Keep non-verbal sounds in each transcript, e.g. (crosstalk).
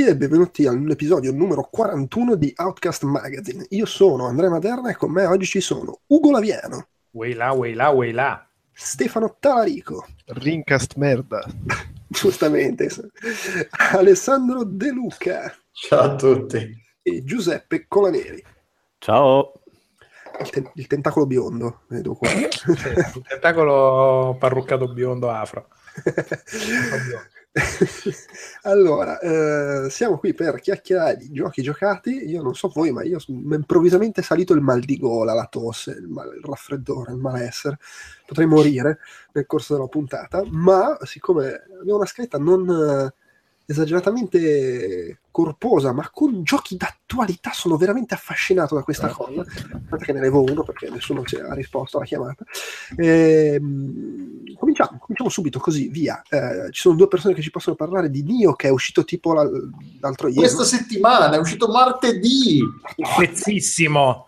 tutti e benvenuti all'episodio numero 41 di Outcast Magazine. Io sono Andrea Maderna e con me oggi ci sono Ugo Laviano, Way là, way là, way là. Stefano Talarico, Rincast merda. (laughs) giustamente, Alessandro De Luca Ciao a tutti. e Giuseppe Colaneri. Ciao. Il, ten- il tentacolo biondo, vedo qua. (laughs) il tentacolo parruccato biondo afro. (laughs) (laughs) allora, eh, siamo qui per chiacchierare di giochi giocati. Io non so voi, ma io mi è improvvisamente salito il mal di gola, la tosse, il, mal- il raffreddore, il malessere. Potrei morire nel corso della puntata, ma siccome abbiamo una scaletta non eh, esageratamente corposa, ma con giochi d'attualità, sono veramente affascinato da questa cosa. Aspetta che ne levo uno perché nessuno ci ha risposto alla chiamata. Ehm, cominciamo, cominciamo subito così, via. Eh, ci sono due persone che ci possono parlare di Nio che è uscito tipo la- l'altro ieri. Questa settimana è uscito martedì. Pezzissimo.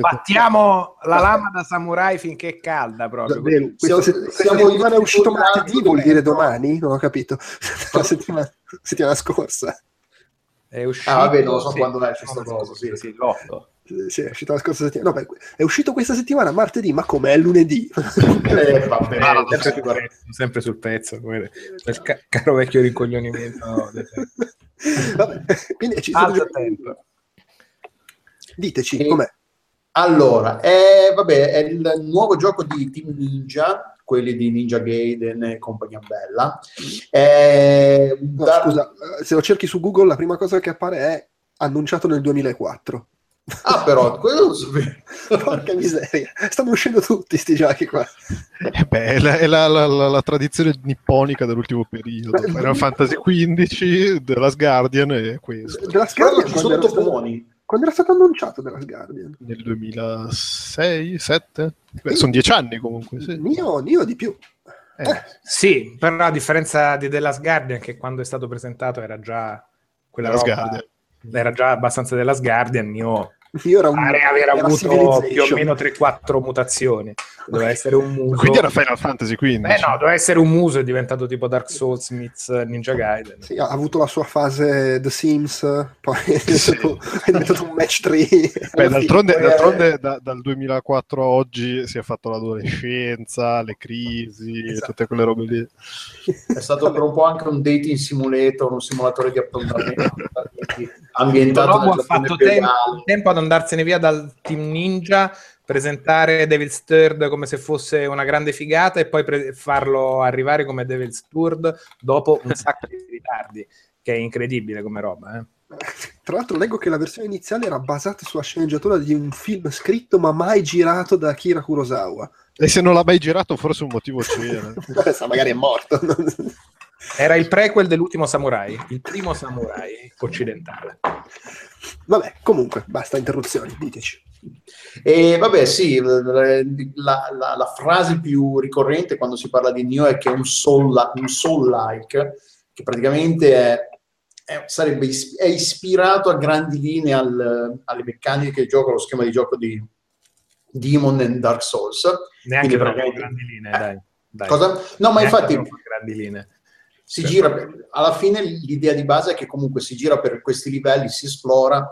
Battiamo la lama da samurai finché è calda proprio. Davvero, questa, Siamo- se- questa siamo settimana è uscito martedì, vuol dire domani? Non ho capito. (laughs) la settimana, settimana scorsa. È uscito, Ah, vabbè, non so sì, quando esce sta l'otto, cosa, sì. sì, l'otto. Sì, è uscito la scorsa settimana. No, beh, è uscito questa settimana martedì, ma com'è? È lunedì. (laughs) Eh, vabbè, Ah, sempre, sul pezzo, sempre sul pezzo, come quel ca- caro vecchio rincoglionimento. no, Vabbè, quindi ci sono. Diteci E- com'è. Allora, eh, vabbè, è il nuovo gioco di Team Ninja, quelli di Ninja Gaiden e compagnia bella. Eh, No, da- Scusa, eh, se lo cerchi su Google, la prima cosa che appare è annunciato nel 2004. Ah, però, (laughs) quello lo sapevo. Porca miseria, stanno uscendo tutti sti giochi qua. Eh beh, è la, è la- la- la- la tradizione nipponica dell'ultimo periodo. Beh, Final Fantasy XV, The Last Guardian e questo. The Last Guardian, ci sono era stato, toponi. Quando era stato annunciato The Last Guardian? Nel 2006, 7? Beh, sono dieci anni comunque, sì. Nio, Nio di più. Eh, Sì, però a differenza di The Last Guardian, che quando è stato presentato era già quella The Last roba- Guardian. era già abbastanza The Last Guardian, io Io era un, pare aver avuto più o meno 3-4 mutazioni. Doveva essere un muso. Quindi era Final Fantasy XV. Eh no, doveva essere un muso, è diventato tipo Dark Souls meets Ninja Gaiden. Sì, ha avuto la sua fase The Sims, poi è Sì. diventato, è diventato un match 3. Beh, d'altronde, d'altronde da- dal 2004 a oggi si è fatto l'adolescenza, le crisi, Esatto. tutte quelle robe lì. È stato per un po' anche un dating simulator, un simulatore di appuntamento (laughs) ambientato nel ha Giappone fatto tempo, tempo ad andarsene via dal team Ninja, presentare Devil's Third come se fosse una grande figata e poi pre- farlo arrivare come Devil's Third dopo un sacco di ritardi, che è incredibile come roba. Eh. (laughs) Tra l'altro leggo che la versione iniziale era basata sulla sceneggiatura di un film scritto ma mai girato da Akira Kurosawa. E se non l'ha mai girato, forse un motivo c'era. (laughs) Sa, magari è morto. Era il prequel dell'ultimo Samurai, il primo Samurai occidentale. Vabbè, comunque, basta interruzioni, diteci. E vabbè, sì, la, la- la frase più ricorrente quando si parla di Neo è che è un soul, un soul-like, che praticamente è, è- sarebbe is- è ispirato a grandi linee al- alle meccaniche di gioco, allo schema di gioco di Demon and Dark Souls. Neanche Quindi praticamente- grandi linee, Eh, dai. dai. Cosa? No, ma Neanche infatti grandi linee. Si Cioè, gira, alla fine l'idea di base è che comunque si gira per questi livelli, si esplora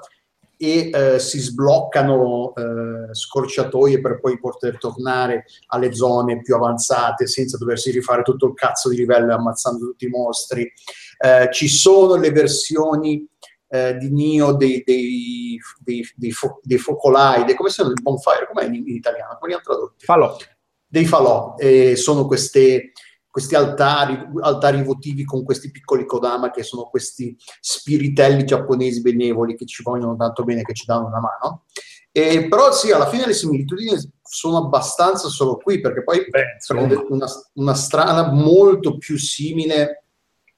e eh, si sbloccano eh, scorciatoie per poi poter tornare alle zone più avanzate senza doversi rifare tutto il cazzo di livello ammazzando tutti i mostri. Eh, ci sono le versioni eh, di Nio dei, dei, dei, dei, fo- dei focolai, dei, come si chiama il bonfire? Com'è in, in italiano? Come li hanno tradotti? Falò. dei falò, sono queste questi altari, altari votivi con questi piccoli Kodama che sono questi spiritelli giapponesi benevoli che ci vogliono tanto bene che ci danno una mano. E, però sì, alla fine le similitudini sono abbastanza solo qui, perché poi Beh, prende una, una strana molto più simile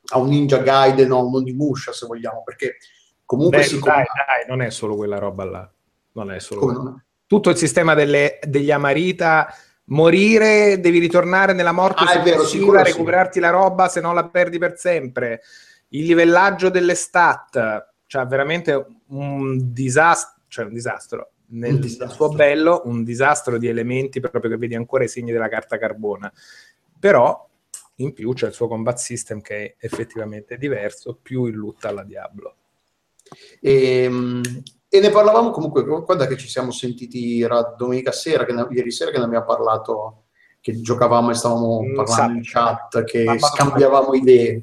a un Ninja Gaiden o a un Onimusha, se vogliamo, perché comunque Beh, si... dai, dai, non è solo quella roba là. Non è solo? Tutto il sistema delle- degli Amarita, morire, devi ritornare nella morte Ah, vero, sicuro sì. recuperarti la roba, se no la perdi per sempre. Il livellaggio delle stat, cioè veramente un disastro, cioè un disastro. Nel Un disastro. suo bello, un disastro di elementi proprio che vedi ancora i segni della carta carbona. Però in più c'è il suo combat system che è effettivamente diverso, più in loot alla Diablo. E, mm, e ne parlavamo comunque, quando è che ci siamo sentiti? Era domenica sera, che ne- ieri sera che ne abbiamo parlato, che giocavamo e stavamo Mm, parlando in sabato. chat, che Sabato. scambiavamo idee.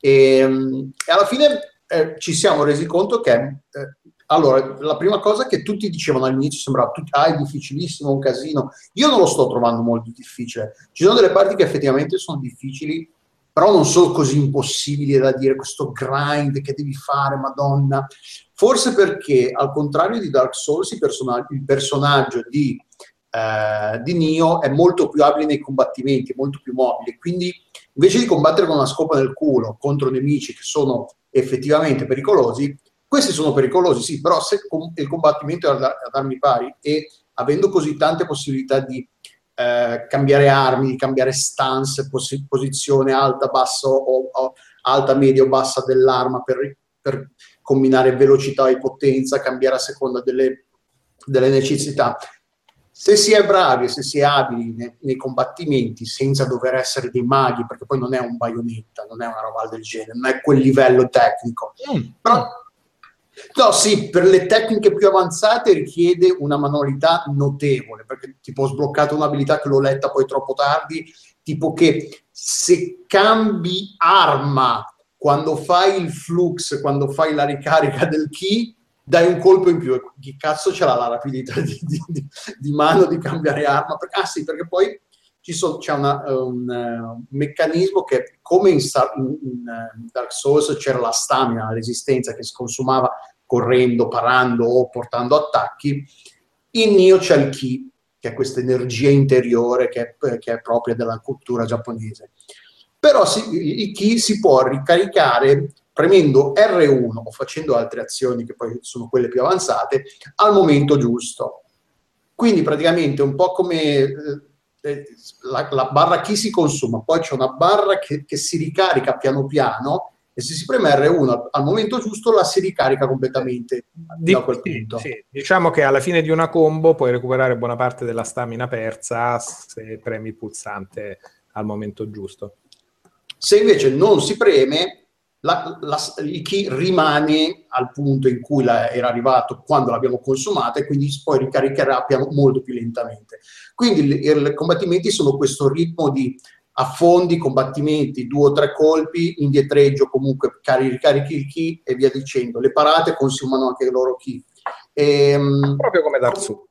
E, mm, e alla fine eh, ci siamo resi conto che, eh, allora, la prima cosa che tutti dicevano all'inizio sembrava, tutti, ah, è difficilissimo, un casino. Io non lo sto trovando molto difficile. Ci sono delle parti che effettivamente sono difficili, però non sono così impossibili da dire questo grind che devi fare, madonna. Forse perché, al contrario di Dark Souls, il, persona- il personaggio di, eh, di Nio è molto più abile nei combattimenti, molto più mobile. Quindi, invece di combattere con una scopa nel culo contro nemici che sono effettivamente pericolosi, questi sono pericolosi, sì, però se com- il combattimento è ad armi pari e avendo così tante possibilità di eh, cambiare armi, cambiare stance, posi- posizione alta, basso o, o alta, media o bassa dell'arma per, per combinare velocità e potenza, cambiare a seconda delle, delle necessità. Se si è bravi se si è abili nei, nei combattimenti senza dover essere dei maghi, perché poi non è un baionetta, non è una roba del genere, non è quel livello tecnico. Però, no, sì, per le tecniche più avanzate richiede una manualità notevole, perché tipo ho sbloccato un'abilità che l'ho letta poi troppo tardi, tipo che se cambi arma quando fai il flux, quando fai la ricarica del key, dai un colpo in più. Chi cazzo ce l'ha la rapidità di, di- di- mano di cambiare arma? Ah sì, perché poi so- c'è una- un, eh, un meccanismo che, come in, in- eh, Dark Souls c'era la stamina, la resistenza che si consumava correndo, parando o portando attacchi, in Nio c'è il ki, che è questa energia interiore che è, che è propria della cultura giapponese. Però si- il ki si può ricaricare premendo R1 o facendo altre azioni che poi sono quelle più avanzate al momento giusto. Quindi praticamente un po' come eh, eh, la, la barra chi si consuma, poi c'è una barra che, che si ricarica piano piano e se si preme R1 al, al momento giusto la si ricarica completamente Di- da quel sì, punto. sì. Diciamo che alla fine di una combo puoi recuperare buona parte della stamina persa se premi il pulsante al momento giusto. Se invece non si preme, la- la- il key rimane al punto in cui la- era arrivato quando l'abbiamo consumata e quindi poi ricaricherà piano- molto più lentamente. Quindi i combattimenti sono questo ritmo di affondi, combattimenti, due o tre colpi, indietreggio, comunque cari- ricarichi il key e via dicendo. Le parate consumano anche i loro key. Ehm, Proprio come Dark Souls.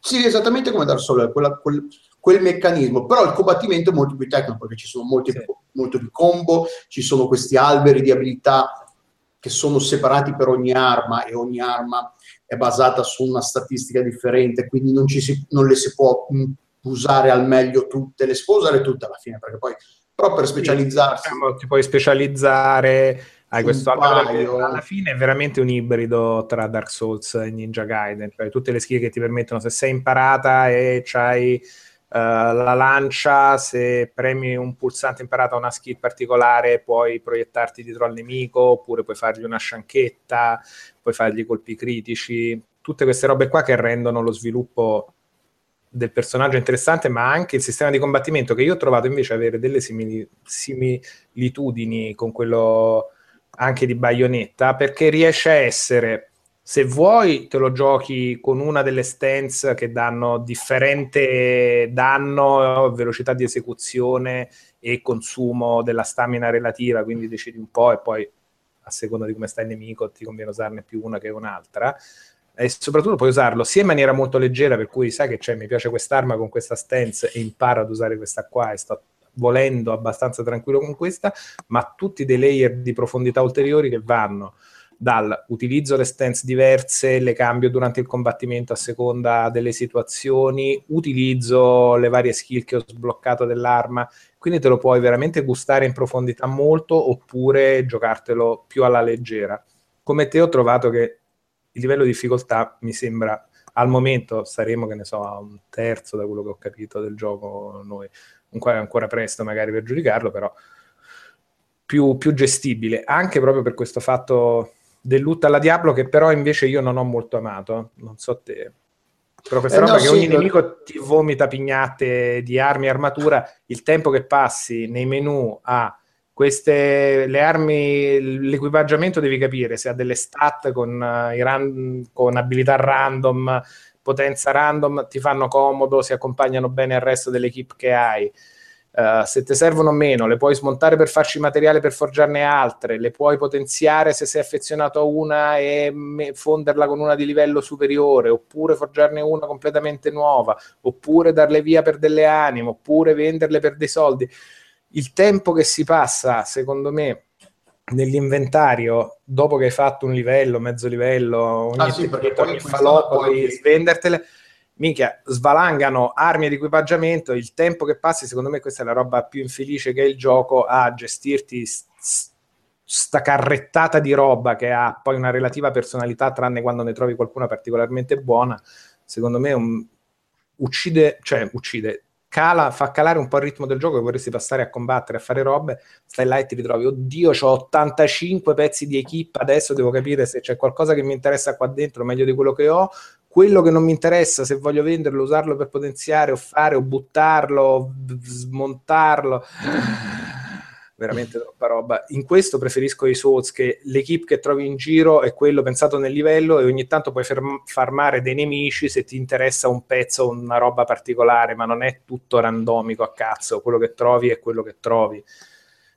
sì, esattamente come Dark Souls, quella- quel, quel meccanismo, però il combattimento è molto più tecnico perché ci sono molti, Sì. molto più combo, ci sono questi alberi di abilità che sono separati per ogni arma e ogni arma è basata su una statistica differente, quindi non, ci si- non le si può mh, usare al meglio tutte, le si può usare tutte alla fine, perché poi però per specializzarsi... Diciamo, ti puoi specializzare, hai questo albero alla fine è veramente un ibrido tra Dark Souls e Ninja Gaiden, cioè tutte le skill che ti permettono, se sei imparata e c'hai la lancia, se premi un pulsante imparata a una skill particolare puoi proiettarti dietro al nemico, oppure puoi fargli una scianchetta, puoi fargli colpi critici, tutte queste robe qua che rendono lo sviluppo del personaggio interessante, ma anche il sistema di combattimento che io ho trovato invece avere delle simili- similitudini con quello anche di Bayonetta, perché riesce a essere, se vuoi, te lo giochi con una delle stance che danno differente danno, velocità di esecuzione e consumo della stamina relativa, quindi decidi un po' e poi a seconda di come sta il nemico ti conviene usarne più una che un'altra. E soprattutto puoi usarlo sia in maniera molto leggera, per cui sai che c'è, mi piace quest'arma con questa stance e imparo ad usare questa qua e sto volendo abbastanza tranquillo con questa, ma tutti dei layer di profondità ulteriori che vanno dal utilizzo le stance diverse, le cambio durante il combattimento a seconda delle situazioni, utilizzo le varie skill che ho sbloccato dell'arma, quindi te lo puoi veramente gustare in profondità molto oppure giocartelo più alla leggera. Come te ho trovato che il livello di difficoltà mi sembra al momento saremo che ne so a un terzo da quello che ho capito del gioco noi ancora, ancora presto magari per giudicarlo però più, più gestibile anche proprio per questo fatto del loot alla Diablo che però invece io non ho molto amato. Non so te. Però questa eh roba no, che sì, ogni nemico ti vomita pignate di armi e armatura, il tempo che passi nei menu a queste le armi, l'equipaggiamento devi capire se ha delle stat con, uh, ran, con abilità random, potenza random, ti fanno comodo, si accompagnano bene al resto dell'equipe che hai Uh, se ti servono meno, le puoi smontare per farci materiale per forgiarne altre, le puoi potenziare se sei affezionato a una e me- fonderla con una di livello superiore, oppure forgiarne una completamente nuova, oppure darle via per delle anime, oppure venderle per dei soldi. Il tempo che si passa, secondo me, nell'inventario dopo che hai fatto un livello, mezzo livello, ogni, ah, sì, ogni falò, puoi svendertele minchia, svalangano armi ed equipaggiamento, il tempo che passi, secondo me questa è la roba più infelice che è il gioco a gestirti st- sta carrettata di roba che ha poi una relativa personalità, tranne quando ne trovi qualcuna particolarmente buona, secondo me un, uccide, cioè uccide, cala, fa calare un po' il ritmo del gioco che vorresti passare a combattere, a fare robe, stai là e ti ritrovi, oddio, ho 85 pezzi di equip, adesso devo capire se c'è qualcosa che mi interessa qua dentro meglio di quello che ho, quello che non mi interessa, se voglio venderlo, usarlo per potenziare o fare o buttarlo, smontarlo. (sighs) Veramente troppa roba. In questo preferisco i Souls che l'equipe che trovi in giro è quello pensato nel livello e ogni tanto puoi ferm- farmare dei nemici se ti interessa un pezzo o una roba particolare, ma non è tutto randomico a cazzo, quello che trovi è quello che trovi.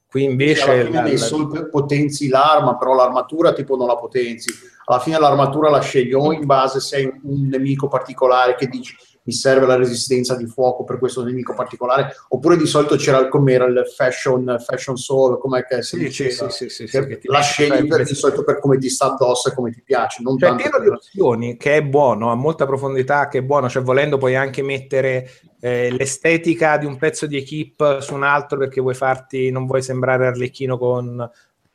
Qui invece... Sì, alla fine la, dei Soul potenzi l'arma, però l'armatura tipo non la potenzi. Alla fine l'armatura la scegli o in base se hai un nemico particolare che dici mi serve la resistenza di fuoco per questo nemico particolare, oppure di solito c'era il, com'era il fashion, fashion soul, come che si sì, diceva, sì, sì, sì, che la scegli per, di solito per come ti sta addosso e come ti piace. Non cioè, pieno per... di opzioni, che è buono, ha molta profondità, che è buono, cioè volendo puoi anche mettere eh, l'estetica di un pezzo di equip su un altro perché vuoi farti, non vuoi sembrare Arlecchino con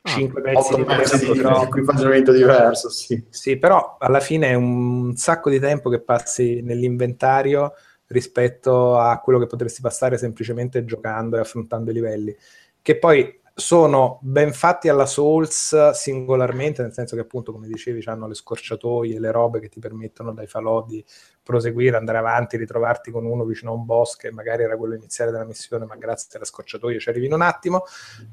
5 ah, pezzi, pezzi di, di equipaggiamento diverso, sì. Sì, però alla fine è un sacco di tempo che passi nell'inventario rispetto a quello che potresti passare semplicemente giocando e affrontando i livelli. Che poi sono ben fatti alla Souls singolarmente, nel senso che appunto, come dicevi, hanno le scorciatoie, le robe che ti permettono dai falò di proseguire, andare avanti, ritrovarti con uno vicino a un boss che magari era quello iniziale della missione, ma grazie alle scorciatoie ci arrivi in un attimo,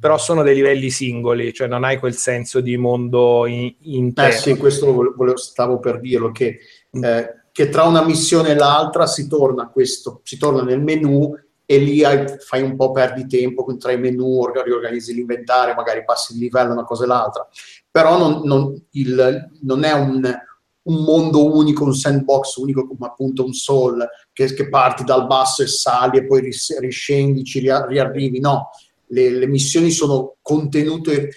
però sono dei livelli singoli, cioè non hai quel senso di mondo in- intero. Eh sì, questo volevo, stavo per dirlo, che, mm. eh, che tra una missione e l'altra si torna, questo, si torna nel menu e lì hai, fai un po' perdi tempo tra i menu, riorganizzi l'inventario, magari passi di livello una cosa e l'altra. Però non, non, il, non è un, un, mondo unico, un sandbox unico come appunto un Soul, che, che parti dal basso e sali e poi ris, riscendi, ci riarrivi. No, le, le missioni sono contenute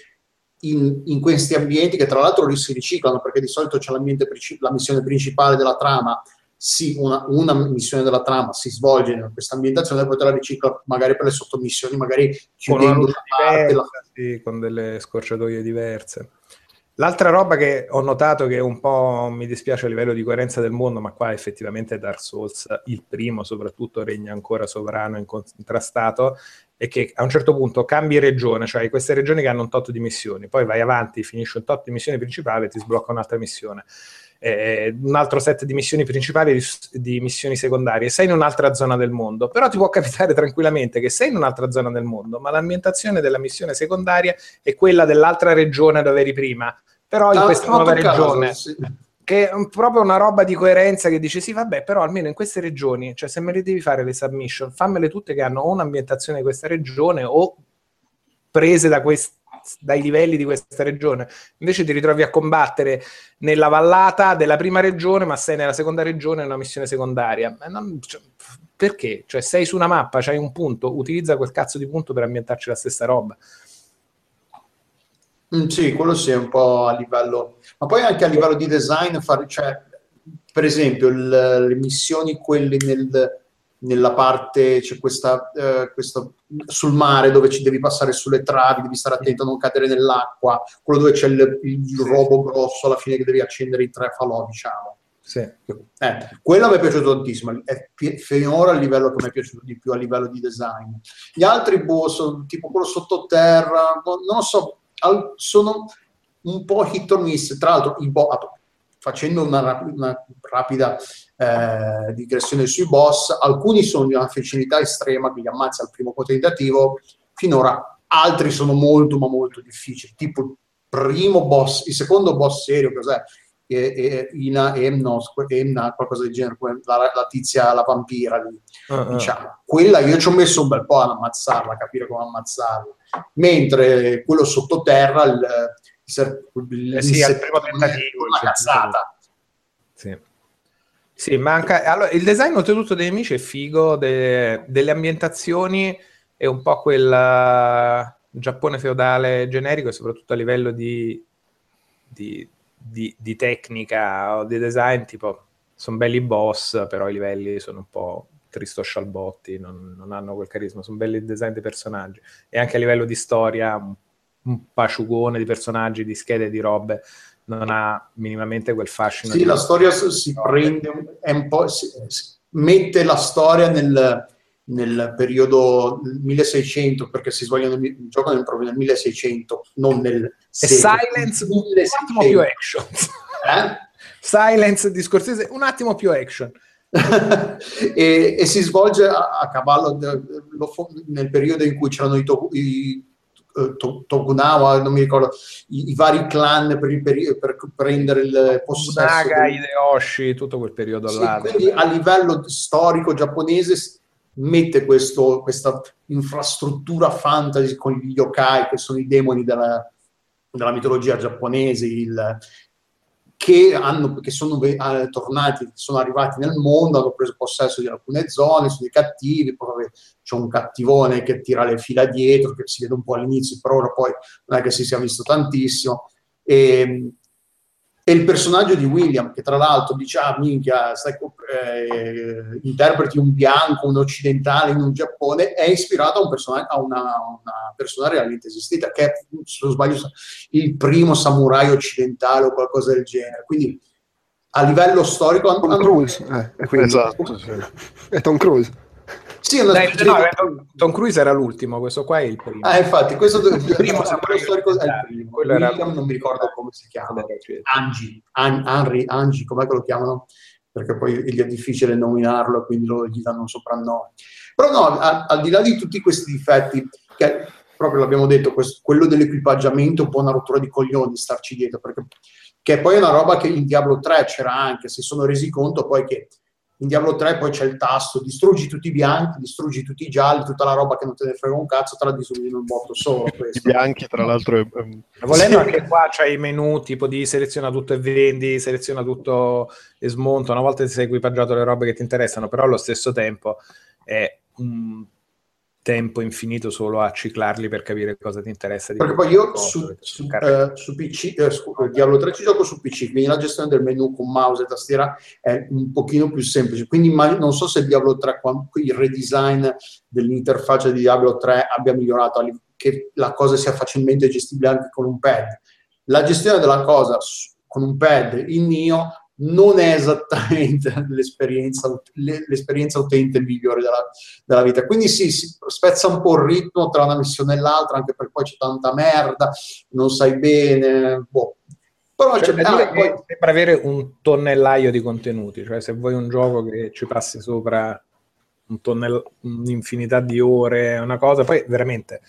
in, in, questi ambienti che tra l'altro si riciclano perché di solito c'è la missione principale della trama sì, una, una, missione della trama si svolge in questa ambientazione e poi te la ricicla magari per le sottomissioni, magari chiudendo la parte. La... Sì, con delle scorciatoie diverse. L'altra roba che ho notato che un po' mi dispiace a livello di coerenza del mondo, ma qua effettivamente Dark Souls, il primo soprattutto, regna ancora sovrano, incontrastato, è che a un certo punto cambi regione, cioè queste regioni che hanno un tot di missioni, poi vai avanti, finisci un tot di missioni principali e ti sblocca un'altra missione eh, un altro set di missioni principali e di, di, missioni secondarie, sei in un'altra zona del mondo, però ti può capitare (laughs) tranquillamente che sei in un'altra zona del mondo, ma l'ambientazione della missione secondaria è quella dell'altra regione dove eri prima, però in questa nuova regione... Caso, sì. Che è proprio una roba di coerenza che dice sì, vabbè, però almeno in queste regioni, cioè se me le devi fare le submission, fammele tutte che hanno o un'ambientazione di questa regione o prese da questa dai livelli di questa regione. Invece ti ritrovi a combattere nella vallata della prima regione, ma sei nella seconda regione in una missione secondaria. Non, cioè, perché? Cioè, sei su una mappa, c'hai un punto, utilizza quel cazzo di punto per ambientarci la stessa roba. Mm, sì, quello sì, è un po' a livello, ma poi anche a livello di design, fare, cioè, per esempio, il, le missioni, quelle nel, nella parte, c'è questa, eh, questa, sul mare dove ci devi passare sulle travi, devi stare attento a non cadere nell'acqua, quello dove c'è il, il robo grosso alla fine che devi accendere i tre falò, diciamo. Sì. Eh, quello mi è piaciuto tantissimo, è finora il livello che mi è piaciuto di più a livello di design. Gli altri, boh, sono, tipo quello sottoterra, non lo so, al, sono un po' hit or miss. Tra l'altro, bo- facendo una, una rapida eh, digressione sui boss, alcuni sono di una facilità estrema che li ammazza al primo tentativo, finora altri sono molto ma molto difficili, tipo il primo boss, il secondo boss serio, cos'è? E, e, Ina Emno, Emna, qualcosa del genere, la, la tizia, la vampira lì. Uh-huh. Diciamo. Quella io ci ho messo un bel po' ad ammazzarla, a capire come ammazzarla. Mentre quello sottoterra, il, il, il, eh sì, il primo tentativo, una cazzata. Sì. Sì, manca. Allora, il design oltretutto dei nemici è figo, de... delle ambientazioni è un po' quel uh, Giappone feudale generico, soprattutto a livello di, di, di, di tecnica o di design, tipo sono belli boss, però i livelli sono un po' tristo scialbotti, non, non hanno quel carisma, sono belli il design dei personaggi. E anche a livello di storia, un, un paciugone di personaggi, di schede, di robe non ha minimamente quel fascino. Sì, la storia si prende, è un po', si, si mette la storia nel, nel periodo 1600 perché si svolgono giocano proprio nel 1600 non nel e Silence un attimo più action eh? Silence di Scorsese un attimo più action (laughs) e, e, si svolge a, a cavallo de, lo, nel periodo in cui c'erano i, i Tokunawa, non mi ricordo, i, i vari clan per, per, per, prendere il possesso. Naga, del... Hideyoshi, tutto quel periodo sì, là. Quindi a livello storico giapponese mette questo, questa infrastruttura fantasy con gli yokai, che sono i demoni della, della mitologia giapponese, il, che, hanno, che sono eh, tornati, sono arrivati nel mondo, hanno preso possesso di alcune zone, sono dei cattivi, poi c'è un cattivone che tira le fila dietro, che si vede un po' all'inizio, però ora poi non è che si sia visto tantissimo. E, e il personaggio di William, che tra l'altro dice, ah minchia, stai, eh, interpreti un bianco, un occidentale in un Giappone, è ispirato a, un person- a una, una, persona realmente esistita, che è, se non sbaglio, il primo samurai occidentale o qualcosa del genere. Quindi a livello storico... Tom Cruise, eh, esatto, sì. è Tom Cruise. Sì, Dai, no, di... Tom Cruise era l'ultimo, questo qua è il primo. Ah, infatti, questo il (laughs) primo, no, storico è il primo. Quello era... non mi ricordo come si chiama. Angie, An- Henry, Angie, com'è che lo chiamano? Perché poi gli è difficile nominarlo, quindi lo, gli danno un soprannome. Però no, a, al di là di tutti questi difetti, che proprio l'abbiamo detto, questo, quello dell'equipaggiamento è un po' una rottura di coglioni starci dietro, perché che poi è una roba che in Diablo 3 c'era anche, si sono resi conto poi che in Diablo 3 poi c'è il tasto distruggi tutti i bianchi, distruggi tutti i gialli, tutta la roba che non te ne frega un cazzo, te la distruggi in un botto solo. (laughs) I bianchi, tra l'altro. È... Volendo anche qua c'hai i menu tipo di seleziona tutto e vendi, seleziona tutto e smonta. Una volta ti sei equipaggiato le robe che ti interessano, però allo stesso tempo è un tempo infinito solo a ciclarli per capire cosa ti interessa. Perché poi io su, su, eh, su, PC, eh, su Diablo 3 ci gioco su PC, quindi la gestione del menu con mouse e tastiera è un pochino più semplice. Quindi non so se Diablo 3, il redesign dell'interfaccia di Diablo 3 abbia migliorato, che la cosa sia facilmente gestibile anche con un pad. La gestione della cosa con un pad in Nio non è esattamente (laughs) l'esperienza, l'esperienza utente migliore della, della, vita. Quindi sì, si spezza un po' il ritmo tra una missione e l'altra, anche perché poi c'è tanta merda, non sai bene. Boh. Però cioè, ah, poi... sembra avere un tonnellaio di contenuti, cioè se vuoi un gioco che ci passi sopra un tonnell- un'infinità di ore, una cosa, poi veramente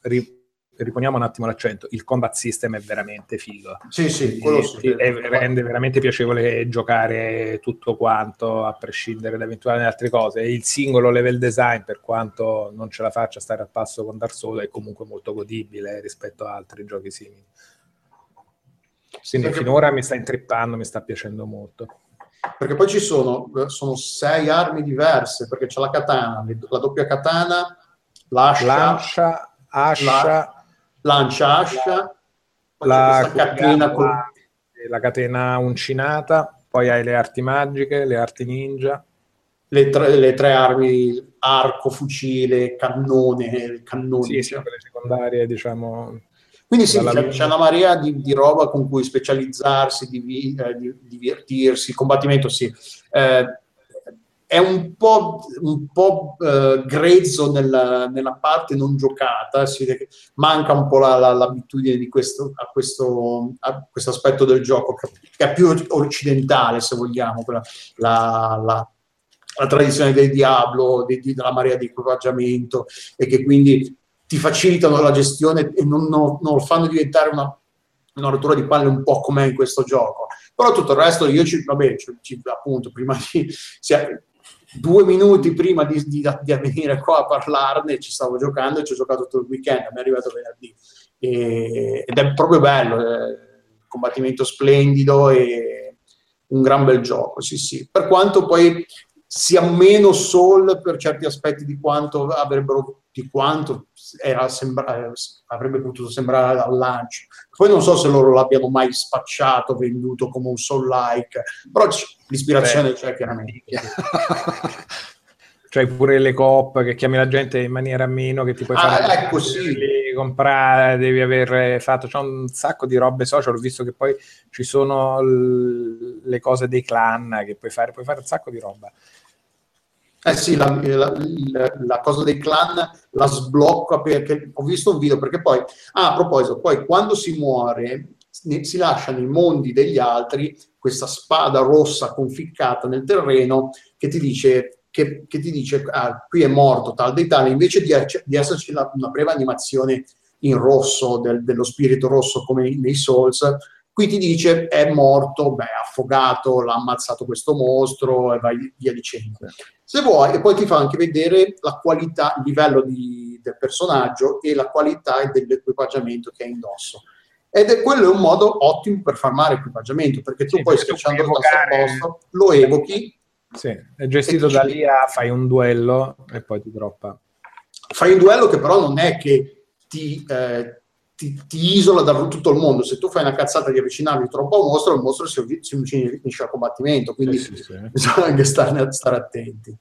ri- riponiamo un attimo l'accento, il combat system è veramente figo. Sì, sì, quello sì. È, rende veramente piacevole giocare tutto quanto, a prescindere da eventuali altre cose. Il singolo level design, per quanto non ce la faccia stare al passo con Dark Souls, è comunque molto godibile rispetto a altri giochi simili. Quindi Perché... finora mi sta intrippando, mi sta piacendo molto. perché poi ci sono, sono sei armi diverse, perché c'è la katana, la doppia katana, l'ascia, Lancia, ascia, la- lancia ascia, la, catena con... la catena uncinata, poi hai le arti magiche, le arti ninja. le tre, le tre armi, arco, fucile, cannone, cannoni. Sì, sì, diciamo. quelle secondarie, diciamo. Quindi sì, c'è, c'è una marea di, di roba con cui specializzarsi, eh, di- divertirsi, il combattimento sì. Eh, è un po', un po' eh, grezzo nella, nella parte non giocata, si vede che manca un po' la- la- l'abitudine di questo, a, questo, a questo aspetto del gioco, che è più occidentale, se vogliamo, la, la- la tradizione del Diablo, di- di- della marea di equipaggiamento, e che quindi ti facilitano la gestione e non, non- non lo fanno diventare una, una rottura di palle un po' com'è in questo gioco. Però tutto il resto io ci, vabbè, ci- appunto, prima di... sia- due minuti prima di, di- di venire qua a parlarne ci stavo giocando e ci ho giocato tutto il weekend, mi è arrivato venerdì E- ed è proprio bello, eh, combattimento splendido e un gran bel gioco, sì sì. Per quanto poi sia meno soul per certi aspetti di quanto avrebbero di quanto era sembra- eh, avrebbe potuto sembrare al lancio. Poi non so se loro l'abbiano mai spacciato, venduto come un soul like, però l'ispirazione Beh, c'è chiaramente. (laughs) C'hai pure le coop che chiami la gente in maniera meno che ti puoi Ah, fare ecco, sì. comprare, devi aver fatto c'è un sacco di robe social, ho visto che poi ci sono l- le cose dei clan che puoi fare, puoi fare un sacco di roba. Eh sì, la, la- la- la cosa dei clan la sblocca perché ho visto un video perché poi, ah, a proposito, poi quando si muore si lascia nei mondi degli altri questa spada rossa conficcata nel terreno che ti dice, che, che ti dice ah, qui è morto tal dei tali, invece di, di esserci una breve animazione in rosso del- dello spirito rosso come nei Souls, qui ti dice è morto, beh, affogato, l'ha ammazzato questo mostro e vai via dicendo. Se vuoi, e poi ti fa anche vedere la qualità, il livello di- del personaggio e la qualità dell'equipaggiamento che ha indosso. Ed è quello è un modo ottimo per farmare equipaggiamento, perché tu Sì, poi schiacciando il tasto lo evochi, Sì, è gestito da ti- lì a fai un duello e poi ti droppa. fai un duello che però non è che ti, eh, ti- ti isola da tutto il mondo. Se tu fai una cazzata di avvicinarti troppo a un mostro, il mostro si, si unisce al combattimento, quindi Sì, sì, sì. bisogna anche stare, stare attenti.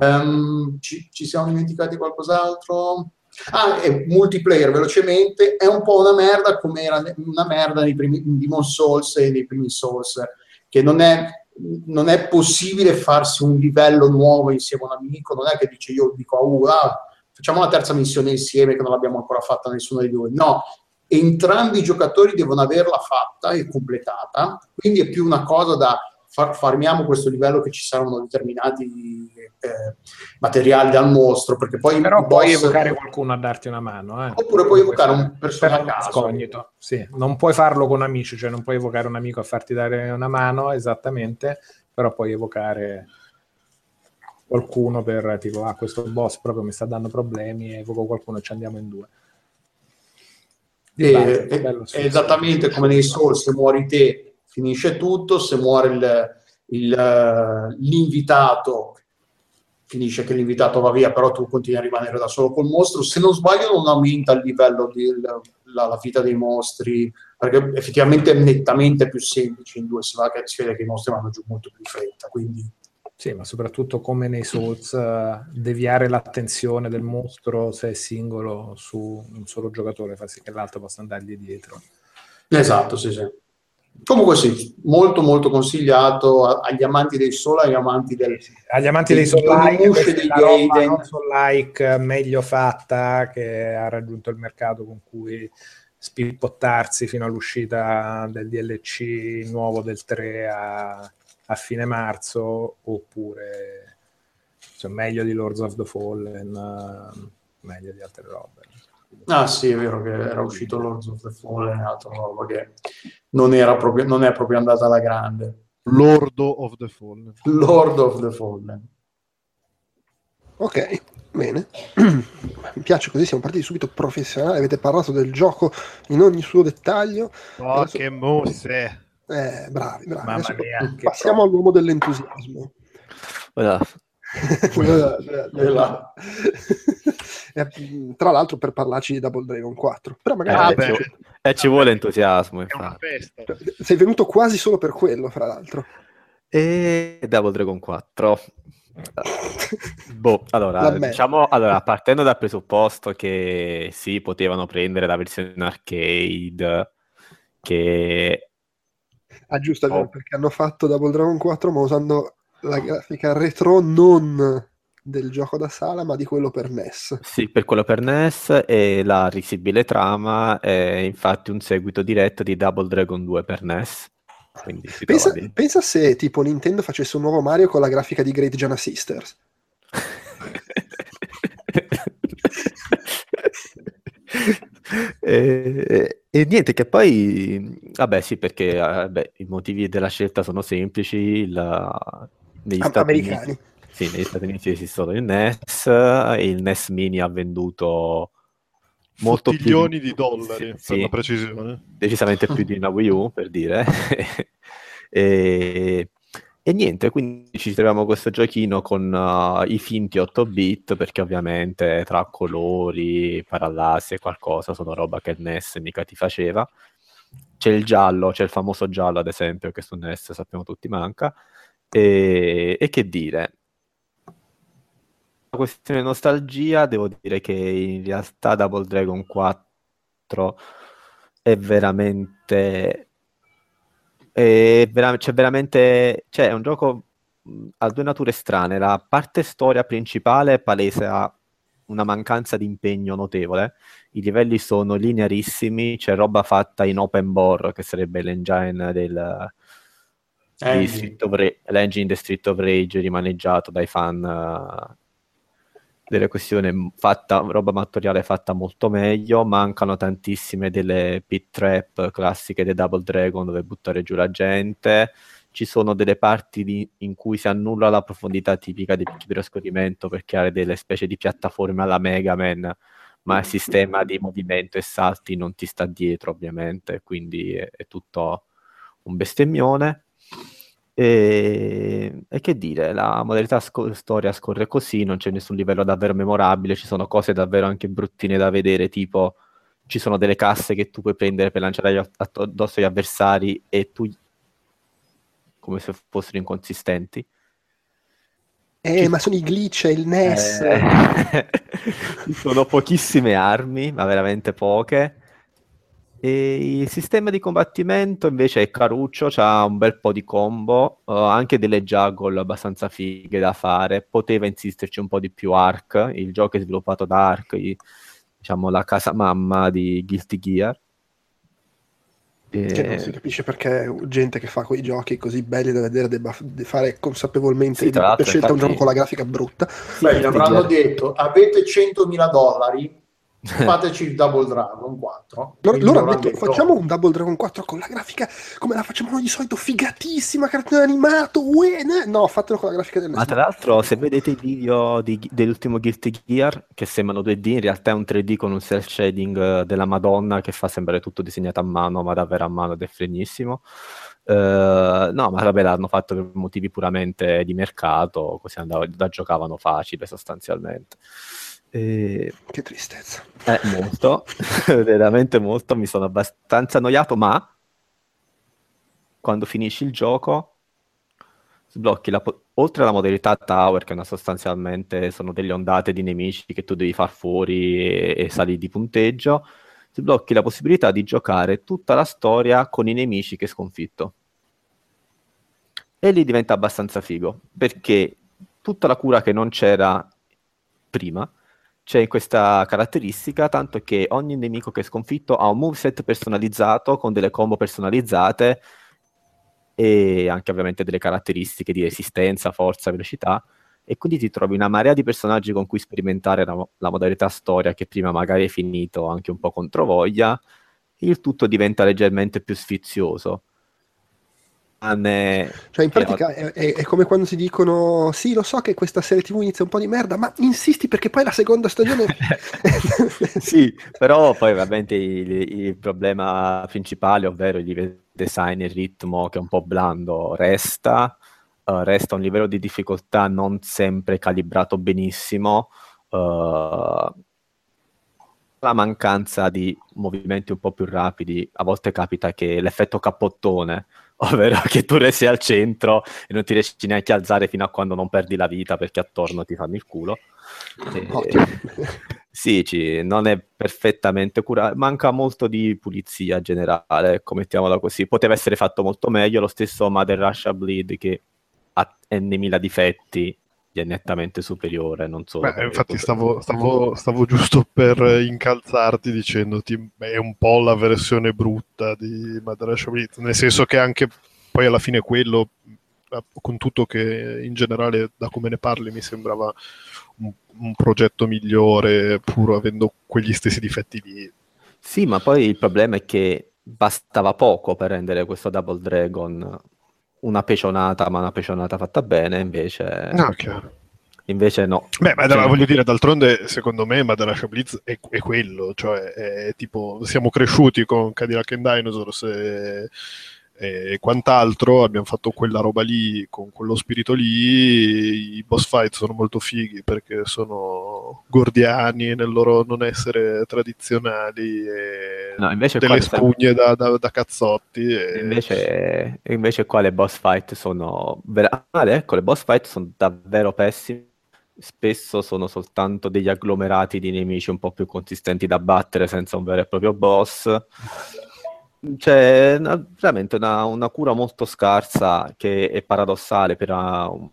Ehm, ci, ci siamo dimenticati qualcos'altro? Ah, e multiplayer velocemente è un po' una merda come era una merda nei primi Demon Souls e nei primi Souls, che non è, non è possibile farsi un livello nuovo insieme a un amico, non è che dice io dico a Ugo, ah, facciamo la terza missione insieme che non l'abbiamo ancora fatta nessuno dei due. No, entrambi i giocatori devono averla fatta e completata, quindi è più una cosa da far, farmiamo questo livello che ci saranno determinati eh, materiali dal mostro, perché poi Però puoi boss- evocare qualcuno a darti una mano. eh. Oppure puoi evocare un Per personaggio a caso. scognito, sì. Non puoi farlo con amici, cioè non puoi evocare un amico a farti dare una mano esattamente, però puoi evocare qualcuno per tipo, ah, questo boss proprio mi sta dando problemi, evoco qualcuno e ci andiamo in due. E- base, e- bello, è esattamente come nei Souls, se muori te finisce tutto, se muore il- il, eh, l'invitato finisce che l'invitato va via, però tu continui a rimanere da solo col mostro. Se non sbaglio non aumenta il livello della la vita dei mostri, perché effettivamente è nettamente più semplice in due, si, va che, si vede che i mostri vanno giù molto più in fretta, quindi Sì, ma soprattutto come nei Souls, eh, deviare l'attenzione del mostro se è singolo su un solo giocatore fa sì che l'altro possa andargli dietro. Esatto, sì, sì. Comunque sì, molto molto consigliato agli amanti dei solo, agli amanti del... Agli amanti dei Dei è dei Gaiden. non Soul-like meglio fatta che ha raggiunto il mercato con cui spippottarsi fino all'uscita del DLC nuovo del 3 a, a fine marzo oppure cioè, meglio di Lords of the Fallen eh, meglio di altre robe Ah sì, è vero che era uscito Lords of the Fallen, altra roba che non, era proprio, non è proprio andata alla grande. Lordo of the Fallen. Lord of the Fallen. Ok, bene. (clears throat) Mi piace così, siamo partiti subito professionali, avete parlato del gioco in ogni suo dettaglio. Oh, che mosse! Eh, bravi, bravi. Mamma Adesso mia, che passiamo all'uomo dell'entusiasmo. Ora, (laughs) (laughs) Eh, Tra l'altro per parlarci di Double Dragon 4. Però magari Ah, eh, beh. ci, eh, ci vuole entusiasmo, infatti. festa. sei venuto quasi solo per quello, fra l'altro. E Double Dragon 4. (laughs) Boh, allora, diciamo, allora, partendo dal presupposto che sì, potevano prendere la versione arcade, che Ah, giusto, è vero, Oh. perché hanno fatto Double Dragon 4 ma usando la grafica retro non del gioco da sala, ma di quello per NES. sì, per quello per NES e la risibile trama è infatti un seguito diretto di Double Dragon 2 per NES. Quindi si Pensa, pensa se tipo Nintendo facesse un nuovo Mario con la grafica di Great Giana Sisters. (laughs) (laughs) e, e niente, che poi, vabbè, sì, perché eh, beh, i motivi della scelta sono semplici. il- negli Am- Stati americani. Uniti, sì, negli Stati Uniti esistono il NES, il NES Mini ha venduto molto più Fottiglioni di dollari, per sì, la precisione. decisamente più di una Wii U, per dire. (laughs) e, e niente, quindi ci troviamo questo giochino con uh, i finti 8 bit, perché ovviamente tra colori, parallassi e qualcosa sono roba che il NES mica ti faceva. C'è il giallo, c'è il famoso giallo ad esempio, che su NES sappiamo tutti manca. E, e che dire? La questione nostalgia, devo dire che in realtà Double Dragon 4 è veramente c'è veramente cioè è un gioco ha due nature strane la parte storia principale palesa una mancanza di impegno notevole i livelli sono linearissimi c'è roba fatta in open bore che sarebbe l'engine del Engine. Street of Ra- l'engine di Street of Rage rimaneggiato dai fan eh, delle questioni fatta, roba amatoriale fatta molto meglio, mancano tantissime delle pit trap classiche dei Double Dragon dove buttare giù la gente, ci sono delle parti di- in cui si annulla la profondità tipica dei picchi di trascorrimento per creare delle specie di piattaforme alla Mega Man, ma il sistema di movimento e salti non ti sta dietro ovviamente, quindi è, è tutto un bestemmione. E, e che dire, la modalità sco- storia scorre così, non c'è nessun livello davvero memorabile, ci sono cose davvero anche bruttine da vedere, tipo ci sono delle casse che tu puoi prendere per lanciare addosso agli avversari e tu come se fossero inconsistenti. Eh, ma sono i glitch e il NES. Eh, (laughs) ci sono pochissime armi, ma veramente poche. E il sistema di combattimento invece è caruccio, c'ha un bel po' di combo, eh, anche delle juggle abbastanza fighe da fare. Poteva insisterci un po' di più Ark, il gioco è sviluppato da Ark, i- diciamo la casa mamma di Guilty Gear. Che non si E- capisce perché gente che fa quei giochi così belli da vedere debba fare consapevolmente Sì, di scelta un infatti- gioco con la grafica brutta. Beh, gli avranno detto, avete 100.000 dollari, (laughs) fateci il Double Dragon 4. Loro, loro hanno detto, facciamo un Double Dragon 4 con la grafica come la facciamo noi di solito, figatissima, cartone animato, uè, ne- no, fatelo con la grafica del Ma tra l'altro, se vedete i video di- dell'ultimo Guilty Gear, che sembrano 2D, in realtà è un 3D con un cel shading eh, della Madonna che fa sembrare tutto disegnato a mano, ma davvero a mano ed è fregnissimo. Eh, no, ma vabbè, l'hanno fatto per motivi puramente di mercato, così andava, la giocavano facile sostanzialmente. E- Che tristezza. eh, molto, (laughs) veramente molto, mi sono abbastanza annoiato, ma quando finisci il gioco sblocchi la po- oltre alla modalità tower, che una sostanzialmente sono delle ondate di nemici che tu devi far fuori e, e sali di punteggio, sblocchi la possibilità di giocare tutta la storia con i nemici che sconfitto. E lì diventa abbastanza figo, perché tutta la cura che non c'era prima c'è questa caratteristica, tanto che ogni nemico che hai sconfitto ha un moveset personalizzato con delle combo personalizzate e anche ovviamente delle caratteristiche di resistenza, forza, velocità e quindi ti trovi una marea di personaggi con cui sperimentare la, la modalità storia che prima magari hai finito anche un po' controvoglia il tutto diventa leggermente più sfizioso. Ma ne- Cioè, in pratica è, è- come quando ti dicono: Sì, lo so che questa serie TV inizia un po' di merda, ma insisti perché poi la seconda stagione. (laughs) sì, però poi ovviamente il, il problema principale, ovvero i livelli design, il ritmo che è un po' blando resta, uh, resta un livello di difficoltà non sempre calibrato benissimo, uh, la mancanza di movimenti un po' più rapidi, a volte capita che l'effetto cappottone, ovvero che tu resti al centro e non ti riesci neanche a alzare fino a quando non perdi la vita perché attorno ti fanno il culo. E, sì, ci, non è perfettamente curato, manca molto di pulizia generale, ecco, mettiamola così. Poteva essere fatto molto meglio, lo stesso Mother Russia Bleed che ha n mila difetti gli è nettamente superiore. Non so. Beh, infatti, stavo, stavo, stavo, giusto per incalzarti dicendoti: beh, è un po' la versione brutta di Madrasha Blitz, nel senso che anche poi alla fine quello, con tutto che in generale, da come ne parli, mi sembrava un, un progetto migliore, pur avendo quegli stessi difetti lì. Sì, ma poi il problema è che bastava poco per rendere questo Double Dragon una pecionata, ma una pecionata fatta bene, invece... No, chiaro. Invece no. Beh, ma cioè, voglio dire, d'altronde, secondo me, Madara Blitz è, è quello, cioè è, tipo, siamo cresciuti con Cadillac and Dinosaurs e e quant'altro. Abbiamo fatto quella roba lì con quello spirito lì. I boss fight sono molto fighi perché sono gordiani nel loro non essere tradizionali e no, invece delle spugne da, da, da, cazzotti. E... Invece, invece qua le boss fight sono vera- ah, ecco, le boss fight sono davvero pessime. Spesso sono soltanto degli agglomerati di nemici un po' più consistenti da battere senza un vero e proprio boss c'è una, veramente una, una, cura molto scarsa che è paradossale per un,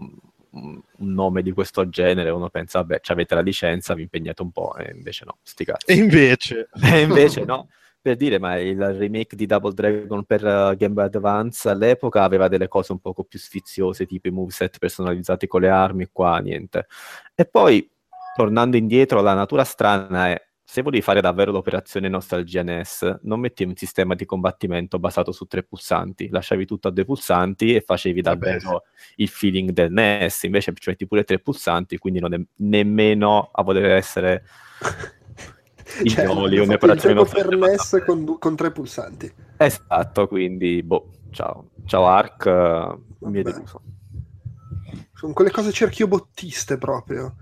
un, nome di questo genere. Uno pensa, vabbè, avete la licenza, vi impegnate un po', e invece no, sti cazzi. E invece? (laughs) e invece no. Per dire, ma il remake di Double Dragon per uh, Game Boy Advance all'epoca aveva delle cose un poco più sfiziose, tipo i moveset personalizzati con le armi, qua niente. E poi, tornando indietro, la natura strana è se volevi fare davvero l'operazione Nostalgia NES, non mettevi un sistema di combattimento basato su tre pulsanti, lasciavi tutto a due pulsanti e facevi davvero Vabbè. il feeling del NES, invece ci metti pure tre pulsanti, quindi non è nemmeno a voler essere i (laughs) cioè, violi, un'operazione Nostalgia per NES con, con, tre pulsanti. Esatto, quindi boh, ciao, ciao Ark, uh, mi è deluso. Sono quelle cose cerchiobottiste proprio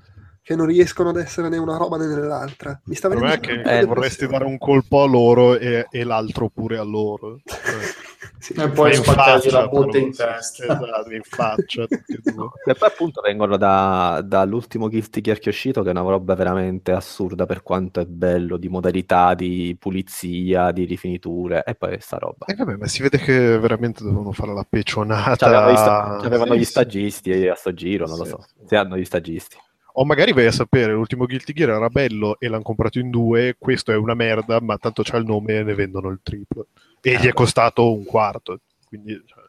che non riescono ad essere né una roba né nell'altra. Mi sta venendo che eh, vorresti dare un colpo a loro e, e l'altro pure a loro. (laughs) sì. E poi spaccargli la botte in testa. Esatto, in faccia. e poi appunto vengono da, dall'ultimo Guilty Gear che è uscito, che è una roba veramente assurda per quanto è bello, di modalità, di pulizia, di rifiniture, e poi sta roba. E eh, vabbè, ma si vede che veramente dovevano fare la pecionata. C'avevano gli, sta- c'avevano gli stagisti a sto giro, non sì. lo so. Si hanno gli stagisti. O magari vai a sapere, l'ultimo Guilty Gear era bello e l'hanno comprato in due, questo è una merda, ma tanto c'ha il nome e ne vendono il triplo. E gli è costato un quarto, quindi cioè,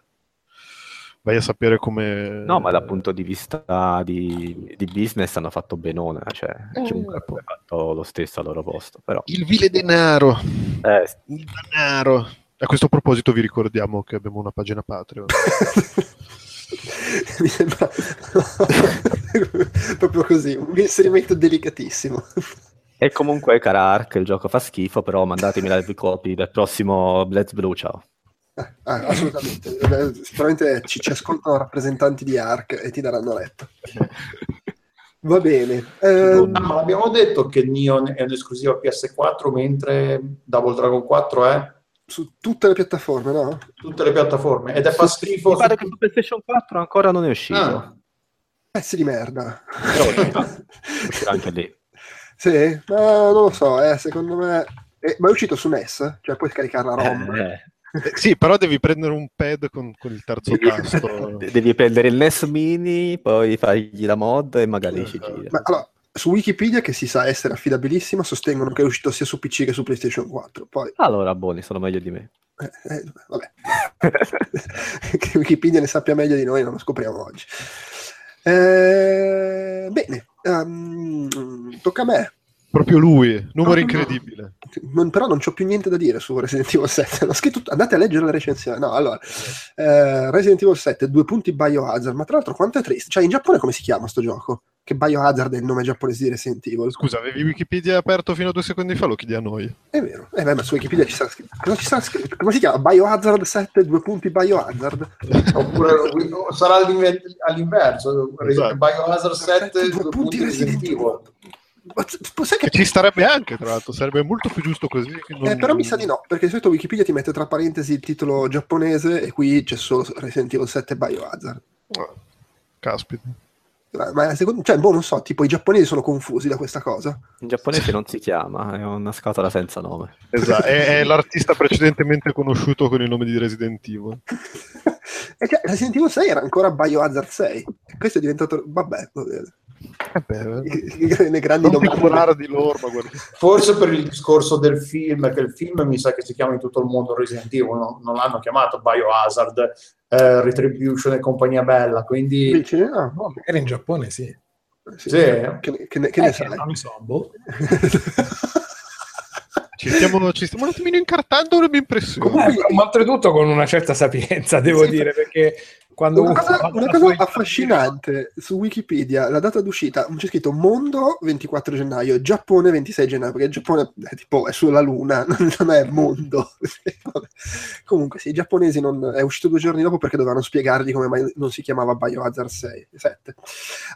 vai a sapere come... No, ma dal punto di vista di, di business hanno fatto benone, cioè eh, chiunque ha fatto lo stesso al loro posto. Però. Il vile denaro. Eh. Il denaro. A questo proposito vi ricordiamo che abbiamo una pagina Patreon. (laughs) mi sembra (laughs) proprio così, un inserimento delicatissimo. E comunque, cara Ark, il gioco fa schifo, però mandatemi la copy del prossimo Let's Blue, ciao. Ah, assolutamente, sicuramente ci, ci, ascoltano rappresentanti di Ark e ti daranno letto. Va bene. Ehm... No, ma abbiamo detto che Neon è un'esclusiva PS4, mentre Double Dragon 4 è su tutte le piattaforme, no? Tutte le piattaforme. Ed è fa schifo. Mi pare che su PlayStation 4 ancora non è uscito. Ah. Pezzi di merda. (laughs) uscirà anche lì. Sì, ma non lo so, eh, secondo me... Eh, ma è uscito su NES? Cioè puoi scaricare la ROM? Eh. Eh, sì, però devi prendere un pad con, con il terzo tasto. (laughs) devi prendere il NES mini, poi fargli la mod e magari ci gira. Ma allora, su Wikipedia, che si sa essere affidabilissima, sostengono che è uscito sia su PC che su PlayStation 4. Poi... Allora, buoni, sono meglio di me. Eh, eh, vabbè. (laughs) che Wikipedia ne sappia meglio di noi non lo scopriamo oggi. Eh, bene, um, tocca a me. Proprio lui, numero no, incredibile. Non, però non c'ho più niente da dire su Resident Evil 7. L'ho scritto, andate a leggere la recensione. No, allora, eh, Resident Evil 7, due punti Biohazard. Ma tra l'altro, quanto è triste. Cioè, in Giappone come si chiama sto gioco? Che Biohazard è il nome giapponese di Resident Evil. Scusa, avevi Wikipedia aperto fino a due secondi fa, lo chiedi a noi. È vero, eh, beh, ma su Wikipedia ci sarà scritto. Cosa ci sarà scritto? Come si chiama? Biohazard 7, due punti Biohazard. (laughs) Oppure sarà all'inver- all'inverso, Esatto. Biohazard 7, due due punti Resident Evil. Ma c- sai che Che ci starebbe anche, tra l'altro, sarebbe molto più giusto così. non- Eh, però mi sa di no, perché di solito Wikipedia ti mette tra parentesi il titolo giapponese e qui c'è solo Resident Evil 7 Biohazard. Ah, Caspita. Ma secondo, cioè, boh, non so, tipo i giapponesi sono confusi da questa cosa. In giapponese non si chiama, è una scatola senza nome. Esatto, è, è (laughs) l'artista precedentemente conosciuto con il nome di Resident Evil. (laughs) e cioè, Resident Evil 6 era ancora Biohazard 6. E questo è diventato, vabbè, vabbè. Eh beh, I- i- le grandi non domande. di loro. Forse per il discorso del film, che il film mi sa che si chiama in tutto il mondo Resident Evil, no? non l'hanno chiamato Biohazard, eh, Retribution e compagnia bella, quindi Dici? Ah, Oh, magari in Giappone sì. sì. Sì. Che, che ne, che ne Eh, sai? non so, boh. (laughs) Ci stiamo, ci stiamo un attimino incartando le mie impressioni. Comunque- Eh, ma oltretutto con una certa sapienza, devo Sì, dire, perché quando Una cosa, una cosa affascinante su Wikipedia, la data d'uscita, c'è scritto mondo 24 gennaio, Giappone 26 gennaio, perché il Giappone è tipo è sulla luna, (laughs) non è mondo. (laughs) Comunque sì, i giapponesi non, è uscito due giorni dopo perché dovevano spiegargli come mai non si chiamava Biohazard 6, 7.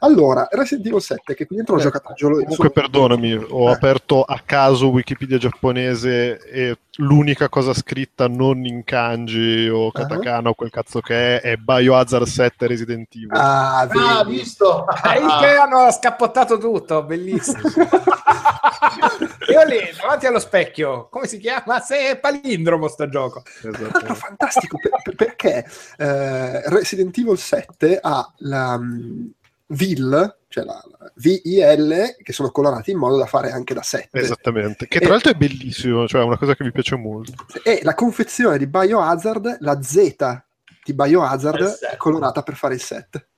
Allora, Resident Evil 7, che qui dentro ho Eh, giocato. Comunque, perdonami, ho Eh. aperto a caso Wikipedia giapponese e l'unica cosa scritta non in kanji o katakana o quel cazzo che è è Biohazard 7 Resident Evil. Ah, Ah, vedi. visto? Ah, il che hanno scappottato tutto, bellissimo. (laughs) Io lì, davanti allo specchio, come si chiama? Se è palindromo sta gioco. Esatto. Però fantastico per- per- perché eh, Resident Evil 7 ha la mm, VIL, cioè la, la VIL, che sono colorati in modo da fare anche da 7. Esattamente, che E- tra l'altro è bellissimo, cioè è una cosa che mi piace molto. E la confezione di Biohazard, la Z di Biohazard, È colorata per fare il set.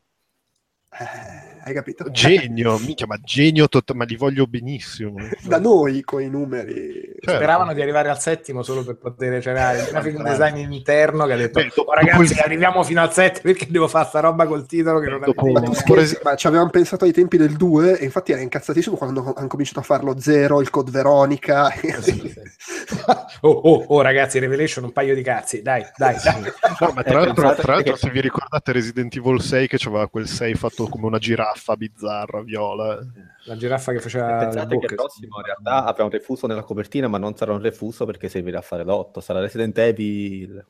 Eh, hai capito? Genio, minchia, ma genio, tot- ma li voglio benissimo. (laughs) Da noi con i numeri. Certo. Speravano di arrivare al settimo solo per poter c'era il graphic design interno che ha detto Beh, "Oh, ragazzi il- arriviamo fino al 7 perché devo fare sta roba col titolo che non Dopo- Ma, idea". tu Por scherzi, es- ma ci avevamo pensato ai tempi del 2 e infatti era incazzatissimo quando hanno cominciato a farlo Zero, il Code Veronica. (laughs) oh, oh, oh, ragazzi Revelation un paio di cazzi dai dai dai No, ma Eh, tra l'altro, pensate tra l'altro che- se vi ricordate Resident Evil 6 che aveva quel 6 fatto come una giraffa bizzarra, viola. la giraffa che faceva Pensate che il prossimo in realtà avrà un refuso nella copertina, ma non sarà un refuso perché servirà a fare l'8, sarà Resident Evil.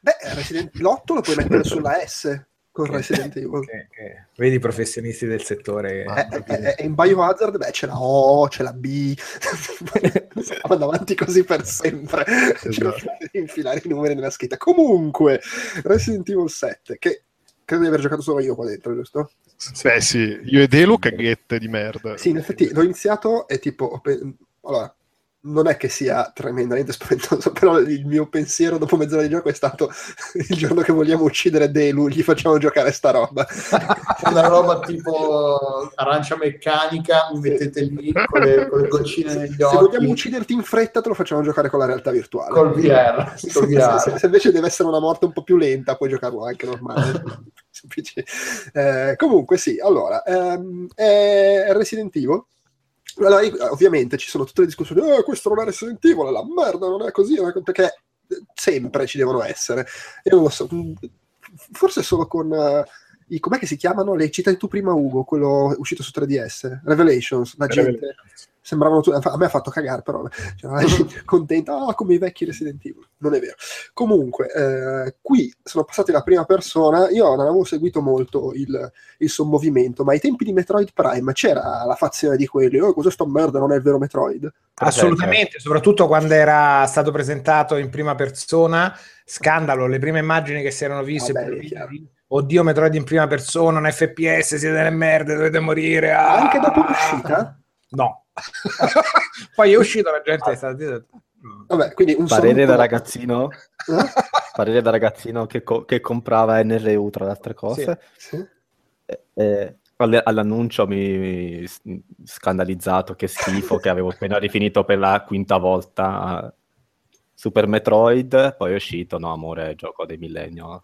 Beh, Resident l'8 lo puoi mettere sulla S con Resident Evil. che- che- vedi i professionisti del settore Eh, eh, eh, E in Biohazard, beh, c'è la O, c'è la B, (laughs) vanno avanti così per sempre, Esatto. Di infilare i numeri nella scritta. Comunque, Resident Evil 7, che credo di aver giocato solo io qua dentro, giusto? Beh sì, io ed Elo caghette di merda. Sì, in effetti l'ho iniziato e tipo, pe- allora, non è che sia tremendamente spaventoso, (laughs) però il mio pensiero dopo mezz'ora di gioco è stato (laughs) il giorno che vogliamo uccidere Delu, gli facciamo giocare sta roba. (laughs) Una roba tipo arancia meccanica, mi mettete lì con le, con le goccine negli Se vogliamo occhi, ucciderti in fretta, te lo facciamo giocare con la realtà virtuale. col VR. Se, col se- VR. se- se invece deve essere una morte un po' più lenta, puoi giocarlo anche normale. Semplice. Eh, comunque, sì, allora, ehm, è Resident Evil. Allora, ovviamente ci sono tutte le discussioni, "Eh, questo non è Resident Evil, la merda, non è così, non è co-", perché eh, sempre ci devono essere. Io non lo so, mm, forse solo con... eh, i, com'è che si chiamano? Le citavi tu prima, Ugo, quello uscito su 3DS, Revelations, la gente sembravano tu- a me ha fatto cagare però (laughs) cioè, (laughs) contenta ah, come i vecchi Resident Evil non è vero comunque eh, qui sono passati la prima persona io non avevo seguito molto il, il sommovimento ma ai tempi di Metroid Prime c'era la fazione di quelli oh cos'è sta merda non è il vero Metroid Assolutamente, soprattutto quando era stato presentato in prima persona, scandalo, le prime immagini che si erano viste, Vabbè, chiaro. oddio Metroid in prima persona, un FPS, siete delle merde, dovete morire. ah! anche dopo l'uscita No. (laughs) poi è uscito, la gente è stata "Mm". vabbè quindi un Parere saluto- da ragazzino, parere da ragazzino che, co- che comprava NRU tra le altre cose. Sì. Eh, eh, alle- all'annuncio mi, mi scandalizzato, che schifo, che avevo appena rifinito per la quinta volta Super Metroid, poi è uscito, no amore, gioco dei millennium.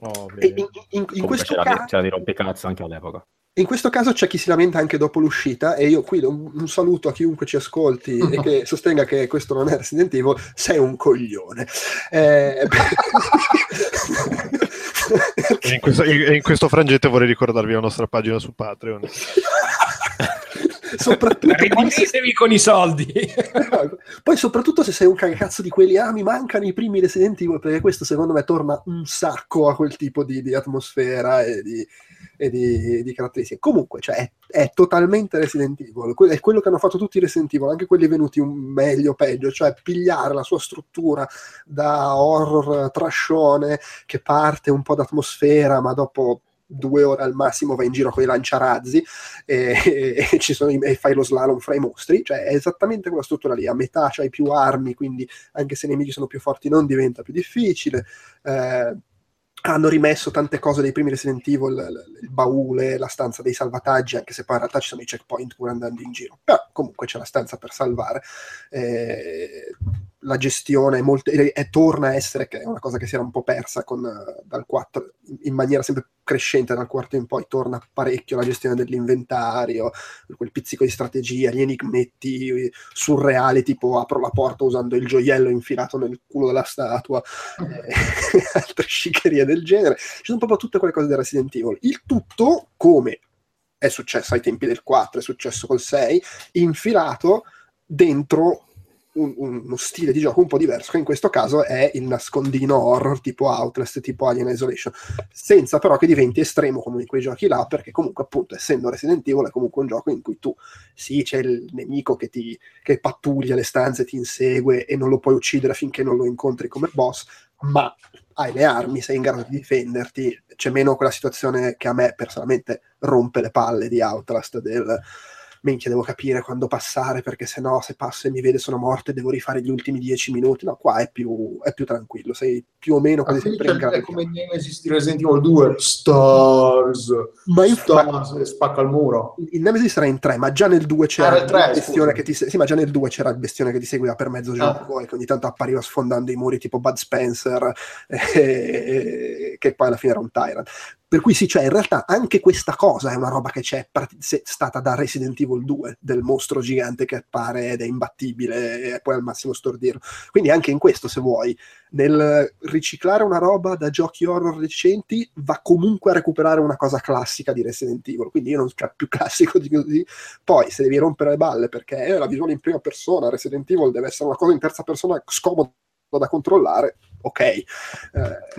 Oh, E in, in- in Comunque questo c'era, caso di- c'era di rompicazzo anche all'epoca. In questo caso c'è chi si lamenta anche dopo l'uscita e io qui un, un saluto a chiunque ci ascolti (laughs) e che sostenga che questo non è Resident Evil, sei un coglione. Eh, (laughs) E in, questo, e in questo frangente vorrei ricordarvi la nostra pagina su Patreon. (laughs) soprattutto poi se, con i soldi. poi soprattutto se sei un cagazzo di quelli ah mi mancano i primi Resident Evil perché questo secondo me torna un sacco a quel tipo di, di atmosfera e di, e di, di caratteristiche. Comunque cioè, è, è totalmente Resident Evil. Que- è quello che hanno fatto tutti i Resident Evil anche quelli venuti meglio o peggio cioè pigliare la sua struttura da horror trascione che parte un po' d'atmosfera ma dopo due ore al massimo vai in giro con i lanciarazzi e, (laughs) e sono i- e fai lo slalom fra i mostri, cioè è esattamente quella struttura lì, a metà c'hai più armi, quindi anche se i nemici sono più forti non diventa più difficile. Eh, hanno rimesso tante cose dei primi Resident Evil, l- l- il baule, la stanza dei salvataggi, anche se poi in realtà ci sono i checkpoint pur andando in giro. Però comunque c'è la stanza per salvare. Eh, la gestione è molto, e, e torna a essere che è una cosa che si era un po' persa con, eh, dal 4 in maniera sempre crescente dal quarto in poi torna parecchio la gestione dell'inventario quel pizzico di strategia gli enigmetti eh, surreali tipo apro la porta usando il gioiello infilato nel culo della statua (laughs) eh, (laughs) altre sciccherie del genere. Ci sono proprio tutte quelle cose del Resident Evil. Il tutto come è successo ai tempi del 4 è successo col 6 infilato dentro un- uno stile di gioco un po' diverso, che in questo caso è il nascondino horror tipo Outlast, tipo Alien Isolation, senza però che diventi estremo come in quei giochi là, perché comunque appunto essendo Resident Evil è comunque un gioco in cui tu sì c'è il nemico che ti che pattuglia le stanze, ti insegue e non lo puoi uccidere finché non lo incontri come boss, ma hai le armi, sei in grado di difenderti, c'è meno quella situazione che a me personalmente rompe le palle di Outlast del minchia devo capire quando passare perché sennò se passo e mi vede sono morto e devo rifare gli ultimi dieci minuti no qua è più, è più tranquillo sei più o meno Ma quasi sempre in grado è come Nemesis di Resident Evil 2, Stars, Ma infa- Stars, e spacca il muro. il Nemesis era in 3 ma già nel 2 c'era Ah, il bestione scusa. che ti se- sì ma già nel 2 c'era il bestione che ti seguiva per mezzo Ah. gioco e che ogni tanto appariva sfondando i muri tipo Bud Spencer (laughs) eh, che poi alla fine era un tyrant per cui sì, cioè in realtà anche questa cosa è una roba che c'è part- stata da Resident Evil 2, del mostro gigante che appare ed è imbattibile e poi al massimo stordirlo. Quindi anche in questo, se vuoi, nel riciclare una roba da giochi horror recenti, va comunque a recuperare una cosa classica di Resident Evil. Quindi io non c'è più classico di così. Poi, se devi rompere le balle perché eh, la visuale in prima persona, Resident Evil deve essere una cosa in terza persona scomoda da controllare, ok. Eh,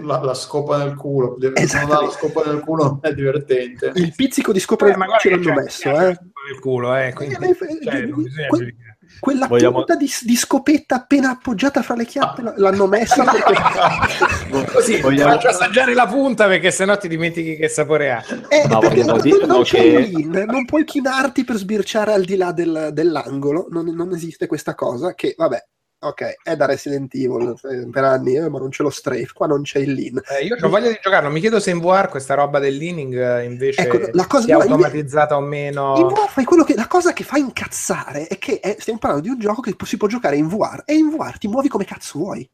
La, la scopa nel culo. Esatto. Non la scopa nel culo non è divertente. il pizzico di scopre Eh, ma guarda ce l'hanno messo, eh. il culo, eh, quindi, Eh, beh, cioè, non bisogna que-. Quella Vogliamo- punta di, di scopetta appena appoggiata fra le chiappe l- l'hanno messa perché... (laughs) Così, Vogliamo- faccio assaggiare la punta perché sennò ti dimentichi che sapore ha. Eh, Ma perché non, dire, non no, c'è che- lean, non puoi chinarti per sbirciare al di là del- dell'angolo, non, non esiste questa cosa che, vabbè, ok, è da Resident Evil eh, per anni, eh, ma non c'è lo strafe, qua non c'è il lean. Eh, io ho voglia di giocarlo, mi chiedo se in VR questa roba del leaning eh, invece Ecco, la cosa- sia no, automatizzata o meno. In VR fai quello che, la cosa che fa incazzare è che eh, stiamo parlando di un gioco che si può giocare in VR e in VR ti muovi come cazzo vuoi.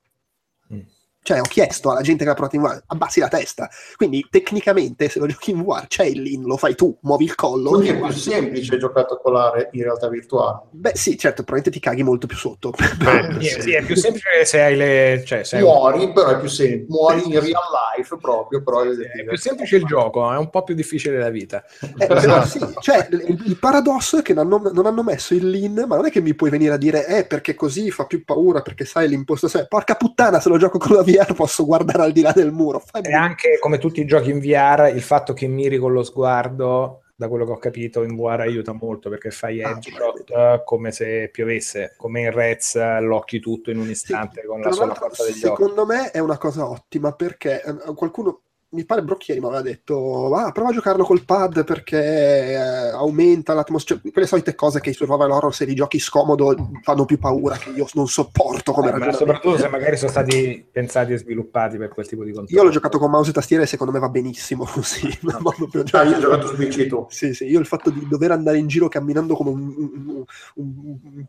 Cioè, ho chiesto alla gente che l'ha provato in VR, abbassi la testa. Quindi, tecnicamente, se lo giochi in VR, c'è il lean, lo fai tu, muovi il collo. Quindi è più semplice giocacolare in realtà virtuale. Beh, sì, certo, probabilmente ti caghi molto più sotto. (laughs) Beh, Sì, sì, è più semplice se hai le. Cioè, se Muori, però è più semplice. Muori in real life proprio, però è, è più semplice il gioco, è un po' più difficile la vita. Eh, però sì, cioè, il, il paradosso è che non hanno, non hanno messo il lean, ma non è che mi puoi venire a dire, eh, perché così fa più paura, perché sai l'impostazione. Porca puttana, se lo gioco con la VR posso guardare al di là del muro. Fai E anche come tutti i giochi in VR, il fatto che miri con lo sguardo, da quello che ho capito, in VR aiuta molto perché fai Ah, headshot eh, come se piovesse, come in Rez l'occhi tutto in un istante con la sola forza degli occhi. secondo me è una cosa ottima perché eh, qualcuno mi pare Brocchieri mi aveva detto ah, prova a giocarlo col pad perché eh, aumenta l'atmosfera quelle solite cose che i survival horror se li giochi scomodo fanno più paura che io non sopporto come Eh, ma ragionamento soprattutto se magari sono stati pensati e sviluppati per quel tipo di controllo. io l'ho giocato con mouse e tastiera e secondo me va benissimo (laughs) così ma proprio- Cioè, io ho giocato su PC tu. sì, sì, io il fatto di dover andare in giro camminando come un, un- un- un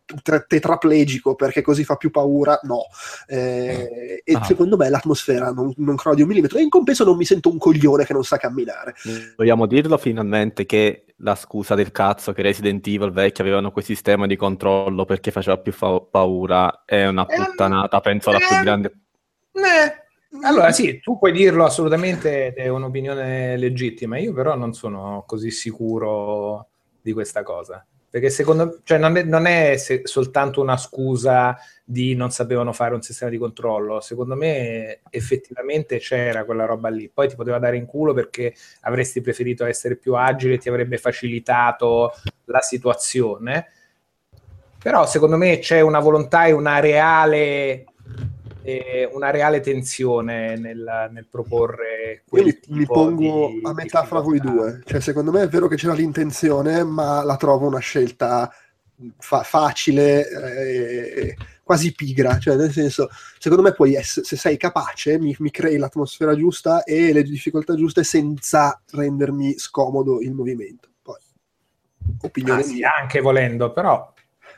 tetraplegico perché così fa più paura, no. Eh, e Ah. secondo me l'atmosfera non, non crolla di un millimetro. E in compenso non mi sento sento un coglione che non sa camminare. Vogliamo dirlo finalmente che la scusa del cazzo che Resident Evil vecchio avevano quel sistema di controllo perché faceva più fa- paura è una Eh, puttanata, penso la più eh, grande. Eh, Allora sì, tu puoi dirlo assolutamente, ed è un'opinione legittima, io però non sono così sicuro di questa cosa, perché secondo cioè non è, non è se- soltanto una scusa di non sapevano fare un sistema di controllo, secondo me effettivamente c'era quella roba lì, poi ti poteva dare in culo perché avresti preferito essere più agile, ti avrebbe facilitato la situazione, però secondo me c'è una volontà e una reale eh, una reale tensione nel, nel proporre Io quel mi, mi tipo pongo di a metà fra voi due, cioè secondo me è vero che c'era l'intenzione, ma la trovo una scelta fa- facile, eh, quasi pigra, cioè nel senso, secondo me puoi essere, se sei capace, mi, mi crei l'atmosfera giusta e le difficoltà giuste senza rendermi scomodo il movimento. Poi, opinione Ah, sì, anche volendo, però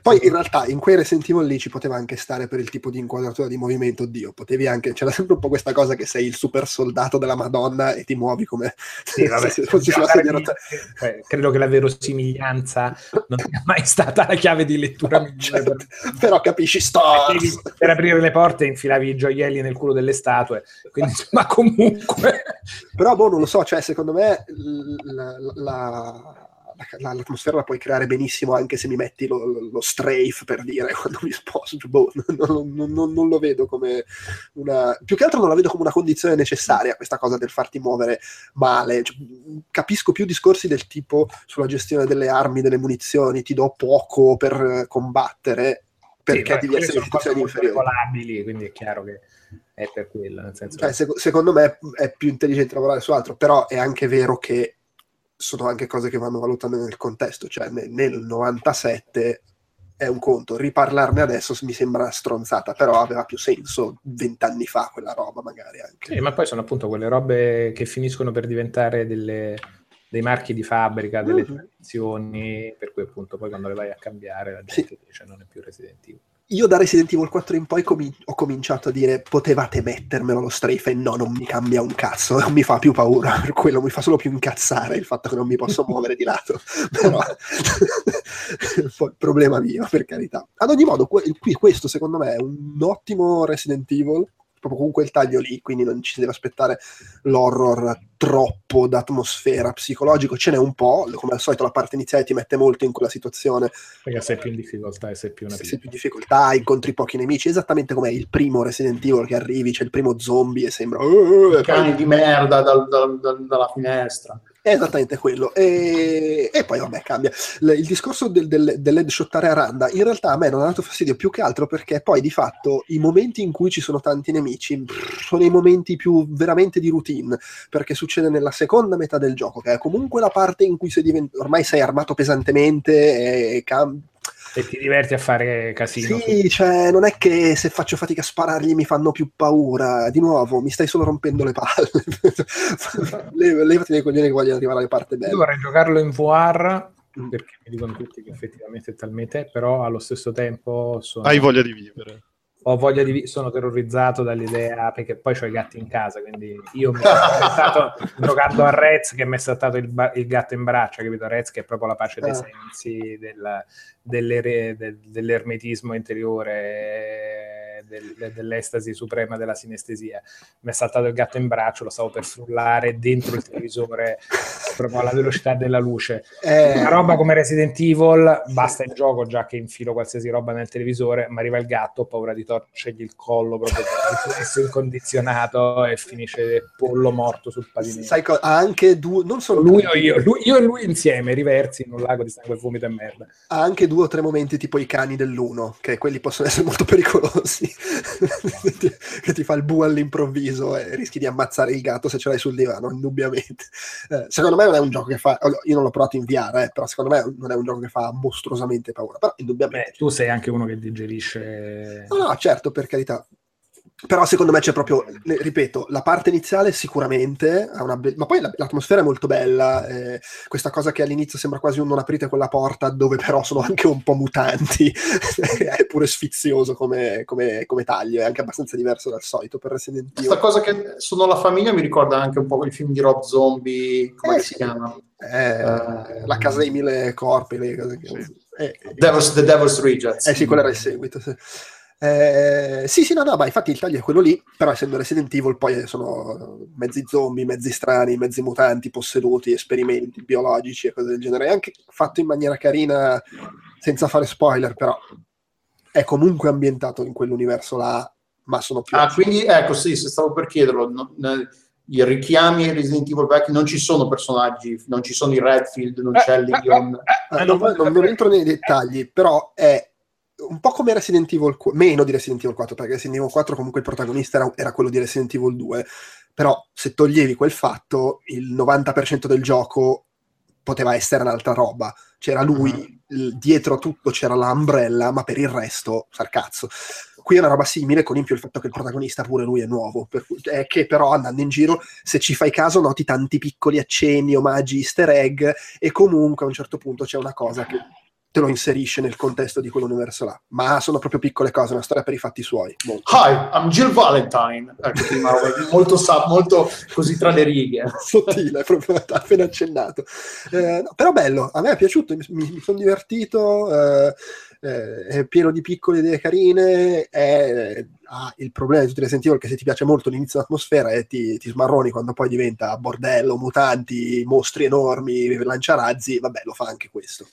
Poi in realtà in quei Evil lì ci poteva anche stare per il tipo di inquadratura di movimento, oddio, potevi anche, c'era sempre un po' questa cosa che sei il super soldato della Madonna e ti muovi come sì, vabbè, (laughs) se fossi sulla sedia rotante. cioè, credo che la verosimiglianza non sia mai stata la chiave di lettura (laughs) per- Certo, però capisci, sto per aprire le porte infilavi i gioielli nel culo delle statue. Quindi (laughs) ma comunque però boh, non lo so, cioè secondo me la, la- la- l'atmosfera la puoi creare benissimo anche se mi metti lo, lo- lo strafe per dire (laughs) quando mi sposo, Cioè, boh, non, non- non- non lo vedo come una più che altro non la vedo come una condizione necessaria questa cosa del farti muovere male. Cioè, capisco più discorsi del tipo sulla gestione delle armi, delle munizioni ti do poco per eh, combattere perché Sì, devi essere in situazioni inferiori. quindi è chiaro che è per quello nel senso Cioè, che- sec- secondo me è più intelligente lavorare su altro, però è anche vero che sono anche cose che vanno valutate nel contesto, cioè ne- nel 97 è un conto, riparlarne adesso mi sembra una stronzata, però aveva più senso vent'anni fa quella roba magari anche. Sì, ma poi sono appunto quelle robe che finiscono per diventare delle- dei marchi di fabbrica, delle Mhm. tradizioni, per cui appunto poi quando le vai a cambiare la gente dice non è più Resident Evil. Io da Resident Evil 4 in poi comi- ho cominciato a dire potevate mettermelo lo strafe? E no, non mi cambia un cazzo, non mi fa più paura, per (laughs) quello mi fa solo più incazzare il fatto che non mi posso (laughs) muovere di lato, però (laughs) problema mio per carità. Ad ogni modo, que- qui questo secondo me è un ottimo Resident Evil, proprio con quel taglio lì, quindi non ci si deve aspettare l'horror troppo d'atmosfera psicologico, ce n'è un po', come al solito la parte iniziale ti mette molto in quella situazione Perché sei più in difficoltà e sei più una se sei più in difficoltà, incontri pochi nemici, esattamente come il primo Resident Evil che arrivi, c'è il primo zombie e sembra... "Uh", e Cani poi- di merda dal- dal- dal- dalla finestra. È esattamente quello. E, e poi vabbè cambia. L- il discorso del, del, dell'headshottare a randa in realtà a me non ha dato fastidio più che altro perché poi di fatto i momenti in cui ci sono tanti nemici pff, sono i momenti più veramente di routine perché succede nella seconda metà del gioco che è comunque la parte in cui sei divent- ormai sei armato pesantemente e cam- E ti diverti a fare casino. Sì, cioè, non è che se faccio fatica a sparargli mi fanno più paura. Di nuovo, mi stai solo rompendo le palle. Le- Levati dai coglioni che vogliono arrivare alle parti Io belle. vorrei giocarlo in VR Mm. perché mi dicono tutti che effettivamente è talmente però allo stesso tempo sono, Hai voglia di vivere. Ho voglia di vi- sono terrorizzato dall'idea perché poi ho i gatti in casa quindi io mi sono saltato (laughs) giocando a Rez che mi è saltato il, ba- il gatto in braccia capito Rez che è proprio la pace dei Ah. sensi del, dell'ere- del- dell'ermetismo interiore del- dell'estasi suprema della sinestesia. Mi è saltato il gatto in braccio lo stavo per frullare dentro il televisore proprio alla velocità della luce. Eh, una roba come Resident Evil basta il gioco già che infilo qualsiasi roba nel televisore ma arriva il gatto ho paura di torcergli il collo proprio (laughs) riflesso incondizionato e finisce pollo morto sul pavimento. Sai co- ha anche due, non solo lui o io, lui- io e lui insieme riversi in un lago di sangue vomito e merda. Ha anche due o tre momenti tipo i cani dell'uno, che quelli possono essere molto pericolosi. Che ti fa il bu all'improvviso e rischi di ammazzare il gatto se ce l'hai sul divano, indubbiamente. Eh, secondo me non è un gioco che fa. Io non l'ho provato in VR, eh, però secondo me non è un gioco che fa mostruosamente paura. Però indubbiamente. Beh, tu sei anche uno che digerisce No, no, certo, per carità. Però secondo me c'è proprio, ripeto, la parte iniziale sicuramente ha una be- ma poi la- l'atmosfera è molto bella, eh, questa cosa che all'inizio sembra quasi un non aprite quella porta dove però sono anche un po' mutanti, (laughs) è pure sfizioso come, come- come taglio, è anche abbastanza diverso dal solito per Resident Questa Evil. cosa che sono la famiglia mi ricorda anche un po' il film di Rob Zombie, come Eh, si sì. chiama? Eh, la casa dei mille corpi, le cose che- eh, Devil's, The Devil's Rejects. Eh sì, quello era il seguito. Sì. Eh, sì, sì, no, no, ma infatti il taglio è quello lì, però essendo Resident Evil poi sono mezzi zombie, mezzi strani, mezzi mutanti, posseduti, esperimenti biologici e cose del genere. È anche fatto in maniera carina, senza fare spoiler, però è comunque ambientato in quell'universo là, ma sono più... Ah, quindi ecco, sì, se stavo per chiederlo, no- ne- i richiami Resident Evil vecchi non ci sono personaggi, non ci sono i Redfield, non c'è Leon. Eh, non, non- non entro nei dettagli, però è un po' come Resident Evil 4, meno di Resident Evil 4, perché Resident Evil 4 comunque il protagonista era, era quello di Resident Evil 2, però se toglievi quel fatto, il 90% del gioco poteva essere un'altra roba. C'era lui, il- dietro tutto c'era l'Umbrella, ma per il resto, sarcazzo. Qui è una roba simile, con in più il fatto che il protagonista pure lui è nuovo, per cui- è che però andando in giro, se ci fai caso, noti tanti piccoli accenni, omaggi, easter egg, e comunque a un certo punto c'è una cosa che te lo inserisce nel contesto di quell'universo là. Ma sono proprio piccole cose, una storia per i fatti suoi. Boh. Hi, I'm Jill Valentine. Ecco, prima, molto, sa- molto così tra le righe. sottile, (laughs) proprio appena accennato. Eh, no, però bello, a me è piaciuto, mi, mi sono divertito, eh, eh, è pieno di piccole idee carine, è- ha il problema di tutti i Resident Evil che se ti piace molto l'inizio dell'atmosfera e ti, ti smarroni quando poi diventa bordello, mutanti, mostri enormi, lanciarazzi, vabbè lo fa anche questo.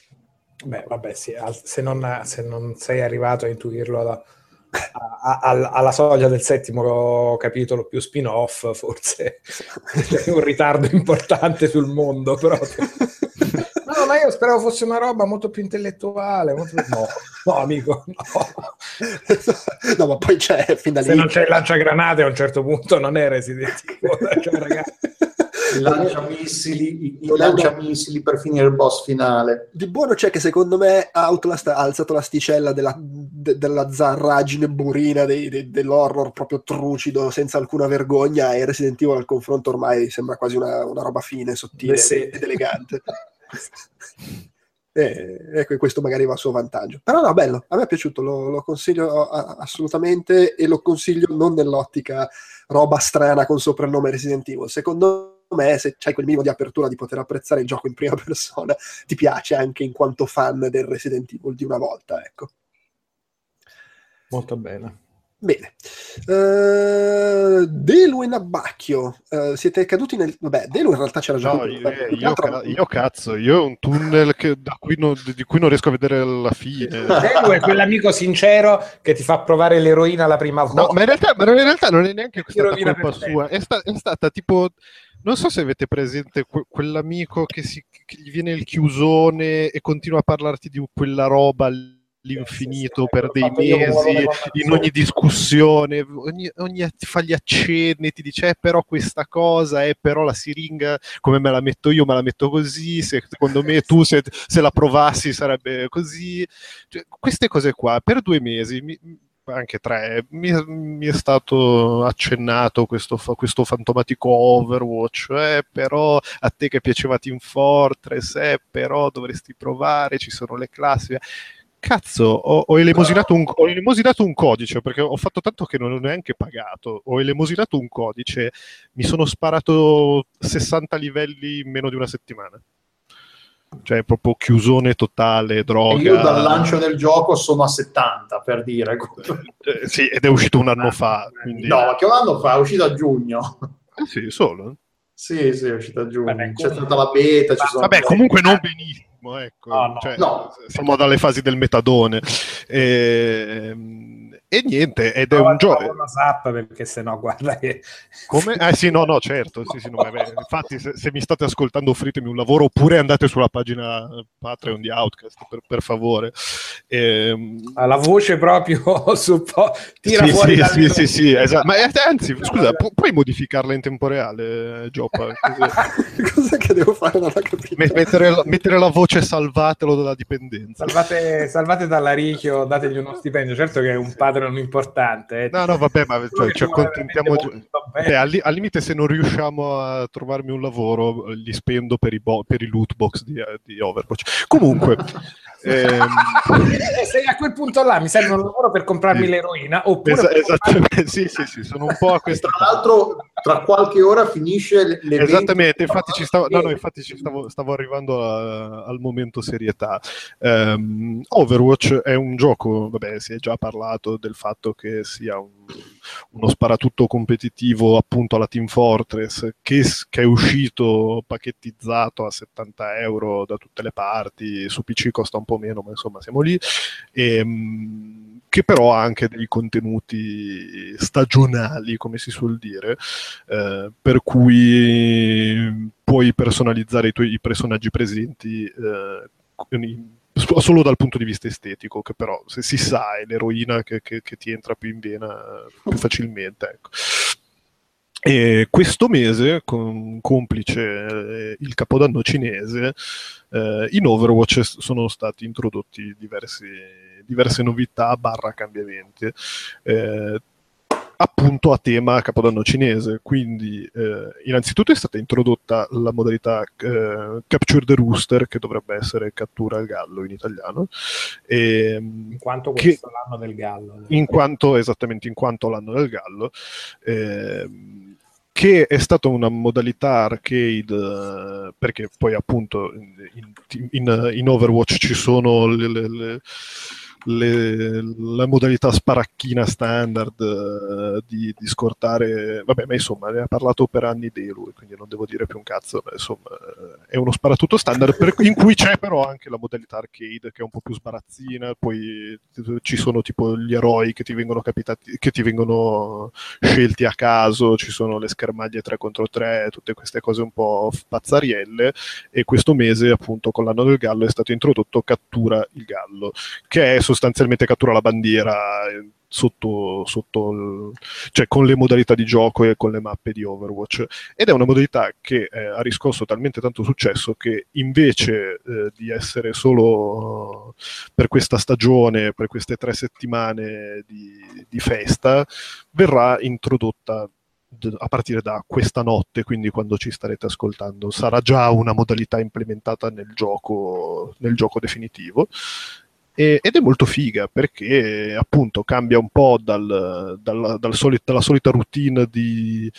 Beh, vabbè, sì, se, non, se non sei arrivato a intuirlo alla, a- a- al- alla soglia del settimo capitolo più spin-off, forse c'è un ritardo importante sul mondo, però... (laughs) No, ma io speravo fosse una roba molto più intellettuale. molto più- No, no, amico, no. no, ma poi c'è fin da lì. Se non c'è il lanciagranate a un certo punto non è Resident Evil, cioè, ragazzi. I lanciamissili, i, i Non è una- lanciamissili per finire il boss finale. Di buono c'è che secondo me Outlast ha alzato l'asticella della, de- della zarragine burina dei- de- dell'horror proprio trucido, senza alcuna vergogna, e Resident Evil al confronto ormai sembra quasi una, una roba fine, sottile ed elegante. e, ecco, questo magari va a suo vantaggio. Però no, bello, a me è piaciuto, lo, lo consiglio a- assolutamente e lo consiglio non nell'ottica roba strana con soprannome Resident Evil. Secondo me, se c'hai quel minimo di apertura di poter apprezzare il gioco in prima (laughs) persona, ti piace anche in quanto fan del Resident Evil di una volta, ecco. Molto bene. Bene. Eh, Delu e Nabacchio, eh, siete caduti nel... Vabbè, Delu in realtà c'era già... No, io, che io ca- io cazzo, io ho un tunnel che- da cui non- di cui non riesco a vedere la fine. (laughs) Delu è quell'amico sincero che ti fa provare l'eroina la prima volta. No, ma in realtà, ma in realtà non è neanche rovina colpa sua, è, sta- è stata tipo. Non so se avete presente que- quell'amico che, si- che gli viene il chiusone e continua a parlarti di quella roba sì, per dei mesi, in ogni discussione, ogni, ogni- fa gli accenni, ti dice "Eh, però questa cosa, è però la siringa come me la metto io, me la metto così, se- secondo me tu se, se la provassi sarebbe così. Cioè, queste cose qua per due mesi, mi- anche tre, mi, mi è stato accennato questo, questo fantomatico Overwatch, eh, però a te che piaceva Team Fortress, eh, però dovresti provare, ci sono le classi. Cazzo, ho, ho elemosinato un, ho elemosinato un codice perché ho fatto tanto che non ho neanche pagato. Ho elemosinato un codice, mi sono sparato 60 livelli in meno di una settimana. Cioè, proprio chiusone totale, E droga. io dal lancio del gioco sono a 70, per dire. Eh, sì, ed è uscito un anno fa. Quindi... No, ma che un anno fa? È uscito a giugno. Eh sì, solo. Sì, sì, è uscito a giugno. Vabbè, C'è stata la beta. Ci sono Vabbè, comunque non benissimo, ecco. No, no. Cioè, No. Siamo dalle fasi del metadone. E, e niente, ed è Prova un gioco... una zappa perché sennò (laughs) guarda che Come? Eh sì, no, no, certo. Sì, sì, no, beh, infatti, se, se mi state ascoltando, offritemi un lavoro oppure andate sulla pagina Patreon di Outcast, per, per favore. Ehm, ha la voce proprio (laughs) su po- tira sì, fuori sì, sì, sì, sì, esatto. Ma eh, anzi, scusa, pu- puoi modificarla in temporale, Gioppa? (laughs) Così. Cosa che devo fare? Non ho capito. Me- Mettere, la- mettere la voce salvatelo dalla dipendenza. Salvate, salvate dalla Ricchio, dategli uno stipendio. Certo che un Non importante. eh. No, no, vabbè, ma cioè, ci accontentiamo. bene. Beh, al, li- al limite, se non riusciamo a trovarmi un lavoro, eh, li spendo per i, bo- per i loot box di, di Overwatch. Comunque, (laughs) ehm, Eh, se a quel punto là mi serve un lavoro per comprarmi Sì. l'eroina, oppure esa- esattamente, (laughs) sì, sì, sì, sono un po' a questa tra l'altro, tra qualche ora finisce l'evento. Esattamente, infatti ci stavo, no, no, infatti ci stavo, stavo arrivando a- al momento serietà. Ehm, Overwatch è un gioco, vabbè, si è già parlato del fatto che sia un- uno sparatutto competitivo appunto alla Team Fortress, che, che è uscito pacchettizzato a 70 euro da tutte le parti, su PC costa un po' meno, ma insomma siamo lì, ehm, che però ha anche dei contenuti stagionali, come si suol dire, eh, per cui puoi personalizzare i tuoi personaggi presenti eh, solo dal punto di vista estetico, che però se si sa è l'eroina che, che- che ti entra più in vena eh, più facilmente. Ecco. E questo mese, con, complice eh, il capodanno cinese, eh, in Overwatch sono stati introdotti diversi, diverse novità barra cambiamenti. Eh, appunto a tema Capodanno cinese. Quindi, eh, innanzitutto è stata introdotta la modalità eh, Capture the Rooster, che dovrebbe essere cattura il gallo in italiano. E, in quanto questo è l'anno del gallo. in quanto esattamente in quanto l'anno del gallo ehm, che è stata una modalità arcade eh, perché poi appunto in, in- in Overwatch ci sono le, le- le- le- la modalità sparacchina standard eh, di, di scortare vabbè ma insomma ne ha parlato per anni Delu quindi non devo dire più un cazzo ma insomma eh, è uno sparatutto standard per- in cui c'è però anche la modalità arcade che è un po' più sbarazzina poi ci sono tipo gli eroi che ti vengono capitati che ti vengono scelti a caso ci sono le schermaglie 3 contro 3 tutte queste cose un po' pazzarielle e questo mese appunto con l'anno del gallo è stato introdotto cattura il gallo che è sostanzialmente cattura la bandiera eh, sotto, sotto cioè con le modalità di gioco e con le mappe di Overwatch ed è una modalità che eh, ha riscosso talmente tanto successo che invece eh, di essere solo per questa stagione, per queste tre settimane di, di festa, verrà introdotta a partire da questa notte, quindi quando ci starete ascoltando, sarà già una modalità implementata nel gioco, nel gioco definitivo. E- ed è molto figa perché appunto cambia un po' dal, dal- dal soli- dalla solita routine di,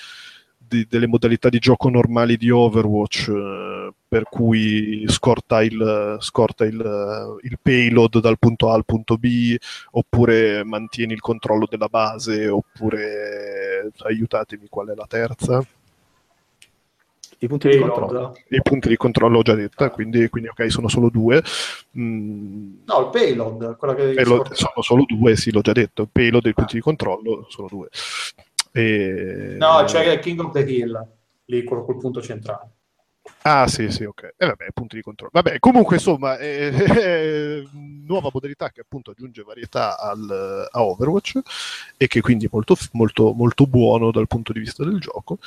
di- delle modalità di gioco normali di Overwatch, eh, per cui scorta, il, scorta il, il payload dal punto A al punto B, oppure mantieni il controllo della base, oppure aiutatemi, qual è la terza? I punti di controllo. I punti di controllo ho già detta, quindi, quindi ok, sono solo due. Mm, No, il payload, quella che payload- sono solo due, sì, l'ho già detto. Payload e i punti di controllo sono due. E... No, c'è King of the Hill, lì quel, quel punto centrale. Ah, sì, sì, ok. E vabbè, punti di controllo. Vabbè, comunque, insomma, eh, (laughs) eh, nuova modalità che appunto aggiunge varietà al- a Overwatch e che quindi è molto, molto, molto buono dal punto di vista del gioco.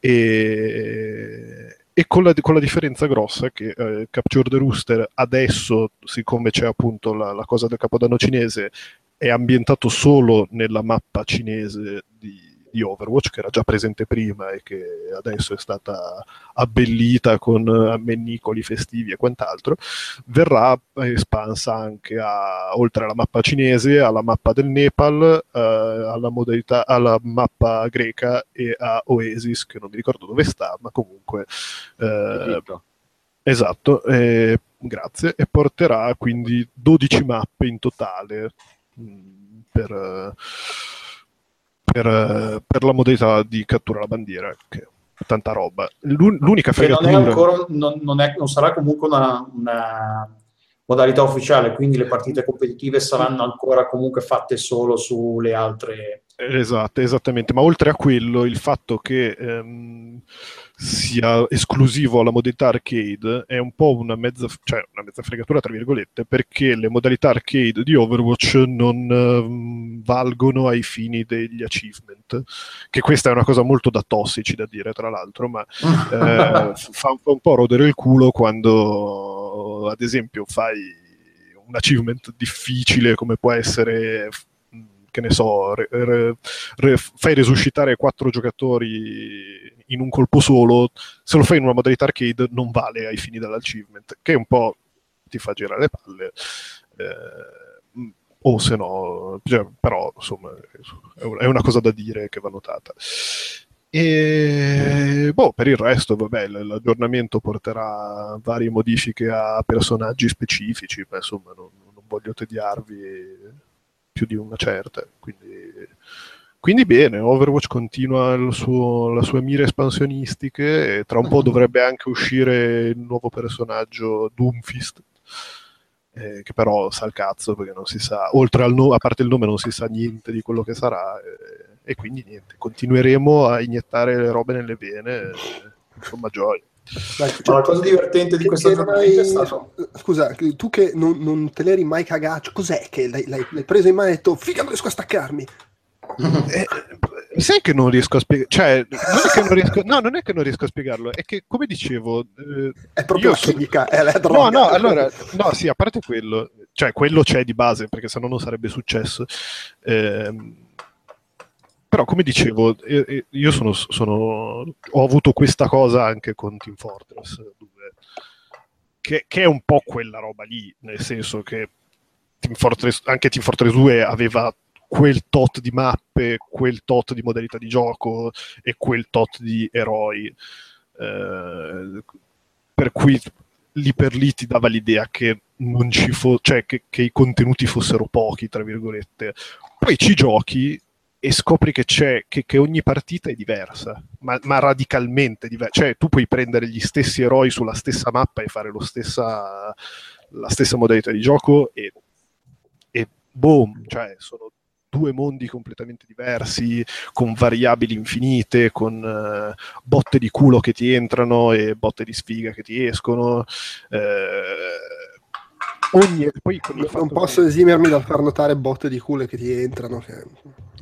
E, e con, la, con la differenza grossa che eh, Capture the Rooster adesso, siccome c'è appunto la, la cosa del Capodanno cinese, è ambientato solo nella mappa cinese di, di Overwatch, che era già presente prima e che adesso è stata abbellita con eh, ammennicoli festivi e quant'altro, verrà espansa anche a, oltre alla mappa cinese, alla mappa del Nepal, eh, alla, modalità, alla mappa greca e a Oasis, che non mi ricordo dove sta, ma comunque... eh. Esatto, eh, grazie. E porterà quindi 12 mappe in totale mh, per, eh, per, per la modalità di cattura alla bandiera, che è tanta roba. L'un- l'unica Che non, è fregatura... ancora, non, non è- non sarà comunque una, una modalità ufficiale, quindi le partite competitive saranno ancora comunque fatte solo sulle altre. Esatto, esattamente, ma oltre a quello il fatto che ehm, sia esclusivo alla modalità arcade è un po' una mezza, cioè una mezza fregatura tra virgolette, perché le modalità arcade di Overwatch non ehm, valgono ai fini degli achievement, che questa è una cosa molto da tossici da dire tra l'altro, ma (laughs) eh, fa, fa un po' rodere il culo quando ad esempio fai un achievement difficile come può essere che ne so, re- re- re- fai resuscitare quattro giocatori in un colpo solo, se lo fai in una modalità arcade non vale ai fini dell'achievement, che un po' ti fa girare le palle. Eh, o se no, cioè, però insomma è un- è una cosa da dire che va notata. E boh, per il resto, vabbè, l'aggiornamento porterà varie modifiche a personaggi specifici, ma insomma non, non voglio tediarvi più di una certa. Quindi, quindi bene, Overwatch continua suo- la sua mira espansionistiche e tra un po' dovrebbe anche uscire il nuovo personaggio Doomfist. eh, che però sa il cazzo perché non si sa, oltre al nome, a parte il nome, non si sa niente di quello che sarà. eh, e quindi niente, continueremo a iniettare le robe nelle vene, eh, insomma, gioia. Dai, Ma la cosa divertente di che- questo aggiornamento è stato... Scusa, tu che non, non te l'eri mai cagato, cos'è che l'hai, l'hai- l'hai preso in mano e hai detto, figa, non riesco a staccarmi? (laughs) Eh, sai che non riesco a spiegare, cioè, non è che non riesco, no, non è che non riesco a spiegarlo, è che come dicevo, eh, È proprio Io la so- chimica, è la No, droga. no, allora, no, sì, a parte quello, cioè quello c'è di base, perché sennò non sarebbe successo. Ehm, però, come dicevo, io sono, sono- ho avuto questa cosa anche con Team Fortress 2, che, che è un po' quella roba lì, nel senso che Team Fortress, anche Team Fortress 2 aveva quel tot di mappe, quel tot di modalità di gioco e quel tot di eroi. Eh, per cui lì per lì ti dava l'idea che fo- cioè che, che i contenuti fossero pochi, tra virgolette. Poi ci giochi e scopri che c'è che, che ogni partita è diversa, ma, ma radicalmente diversa. Cioè, tu puoi prendere gli stessi eroi sulla stessa mappa e fare lo stessa, la stessa modalità di gioco e, e boom, cioè sono due mondi completamente diversi, con variabili infinite, con eh, botte di culo che ti entrano e botte di sfiga che ti escono. Eh, ogni, Non posso che- esimermi dal far notare botte di culo che ti entrano. che-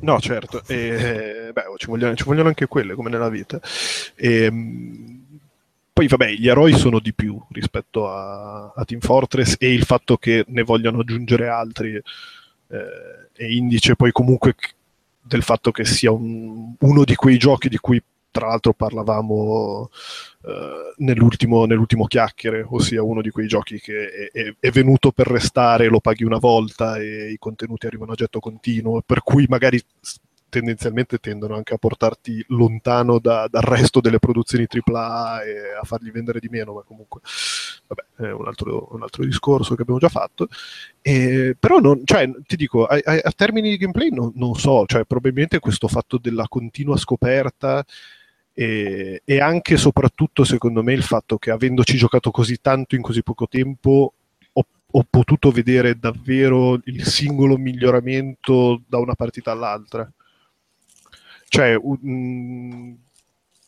No, certo, e, beh, ci, vogliono, ci vogliono anche quelle, come nella vita. E, mh, poi, vabbè, gli eroi sono di più rispetto a, a Team Fortress e il fatto che ne vogliano aggiungere altri eh, è indice poi comunque del fatto che sia un- uno di quei giochi di cui tra l'altro parlavamo eh, nell'ultimo, nell'ultimo chiacchiere, ossia uno di quei giochi che è, è- è venuto per restare, lo paghi una volta e i contenuti arrivano a getto continuo, per cui magari tendenzialmente tendono anche a portarti lontano da- dal resto delle produzioni AAA e a fargli vendere di meno, ma comunque vabbè, è un altro, un altro discorso che abbiamo già fatto. E, però non, cioè, ti dico, a, a- a termini di gameplay non, non so, cioè, probabilmente questo fatto della continua scoperta e, e anche e soprattutto secondo me il fatto che avendoci giocato così tanto in così poco tempo ho, ho potuto vedere davvero il singolo miglioramento da una partita all'altra. Cioè, un-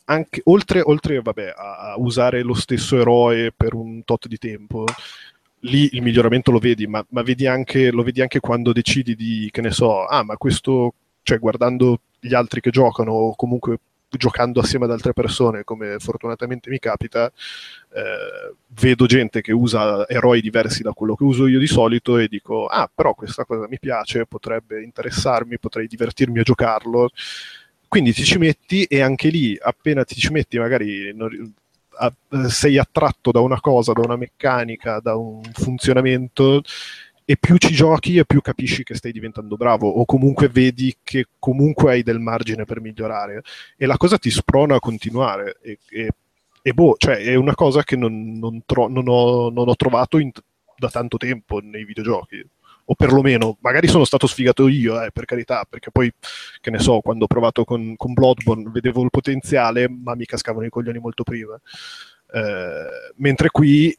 anche, oltre, oltre vabbè, a usare lo stesso eroe per un tot di tempo, lì il miglioramento lo vedi, ma, ma vedi anche, lo vedi anche quando decidi di, che ne so, ah, ma questo, cioè guardando gli altri che giocano o comunque giocando assieme ad altre persone, come fortunatamente mi capita, eh, vedo gente che usa eroi diversi da quello che uso io di solito e dico, ah, però questa cosa mi piace, potrebbe interessarmi, potrei divertirmi a giocarlo. Quindi ti ci metti e anche lì, appena ti ci metti, magari non- a- eh, sei attratto da una cosa, da una meccanica, da un funzionamento e più ci giochi e più capisci che stai diventando bravo o comunque vedi che comunque hai del margine per migliorare e la cosa ti sprona a continuare e, e- e boh, cioè è una cosa che non, non tro- non ho, non ho trovato in- da tanto tempo nei videogiochi o perlomeno magari sono stato sfigato io, eh, per carità, perché poi, che ne so, quando ho provato con, con Bloodborne vedevo il potenziale, ma mi cascavano i coglioni molto prima. Eh, mentre qui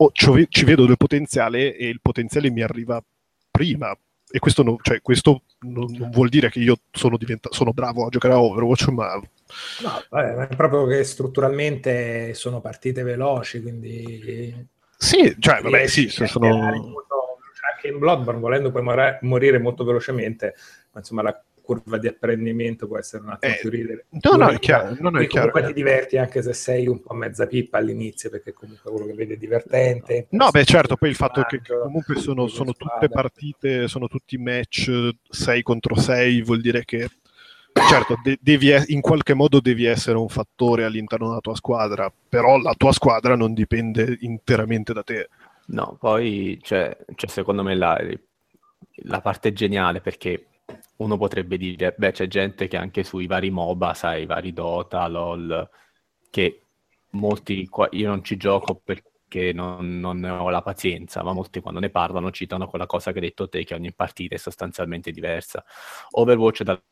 oh, ci vedo del potenziale e il potenziale mi arriva prima. E questo, non, cioè, questo non, non vuol dire che io sono, diventa- sono bravo a giocare a Overwatch, ma No, vabbè, è proprio che strutturalmente sono partite veloci, quindi... sì, cioè, vabbè, sì, se sono... molto- Anche in Bloodborne, volendo, puoi mora- morire molto velocemente, ma insomma la curva di apprendimento può essere un attimo Eh, più ridere. no, no, è chiaro, no, no, è comunque chiaro. ti diverti anche se sei un po' mezza pippa all'inizio, perché comunque quello che vedi è divertente. No, beh, certo, poi il fatto che personaggio, comunque sono, sono tutte partite, sono tutti match 6 contro 6, vuol dire che certo, de- devi e- in qualche modo devi essere un fattore all'interno della tua squadra, però la tua squadra non dipende interamente da te. No, poi c'è, c'è secondo me la, la parte geniale perché uno potrebbe dire, beh, c'è gente che anche sui vari MOBA, sai, i vari Dota, LOL, che molti, qua- io non ci gioco perché non, non ho la pazienza, ma molti quando ne parlano citano quella cosa che hai detto te, che ogni partita è sostanzialmente diversa. Overwatch dal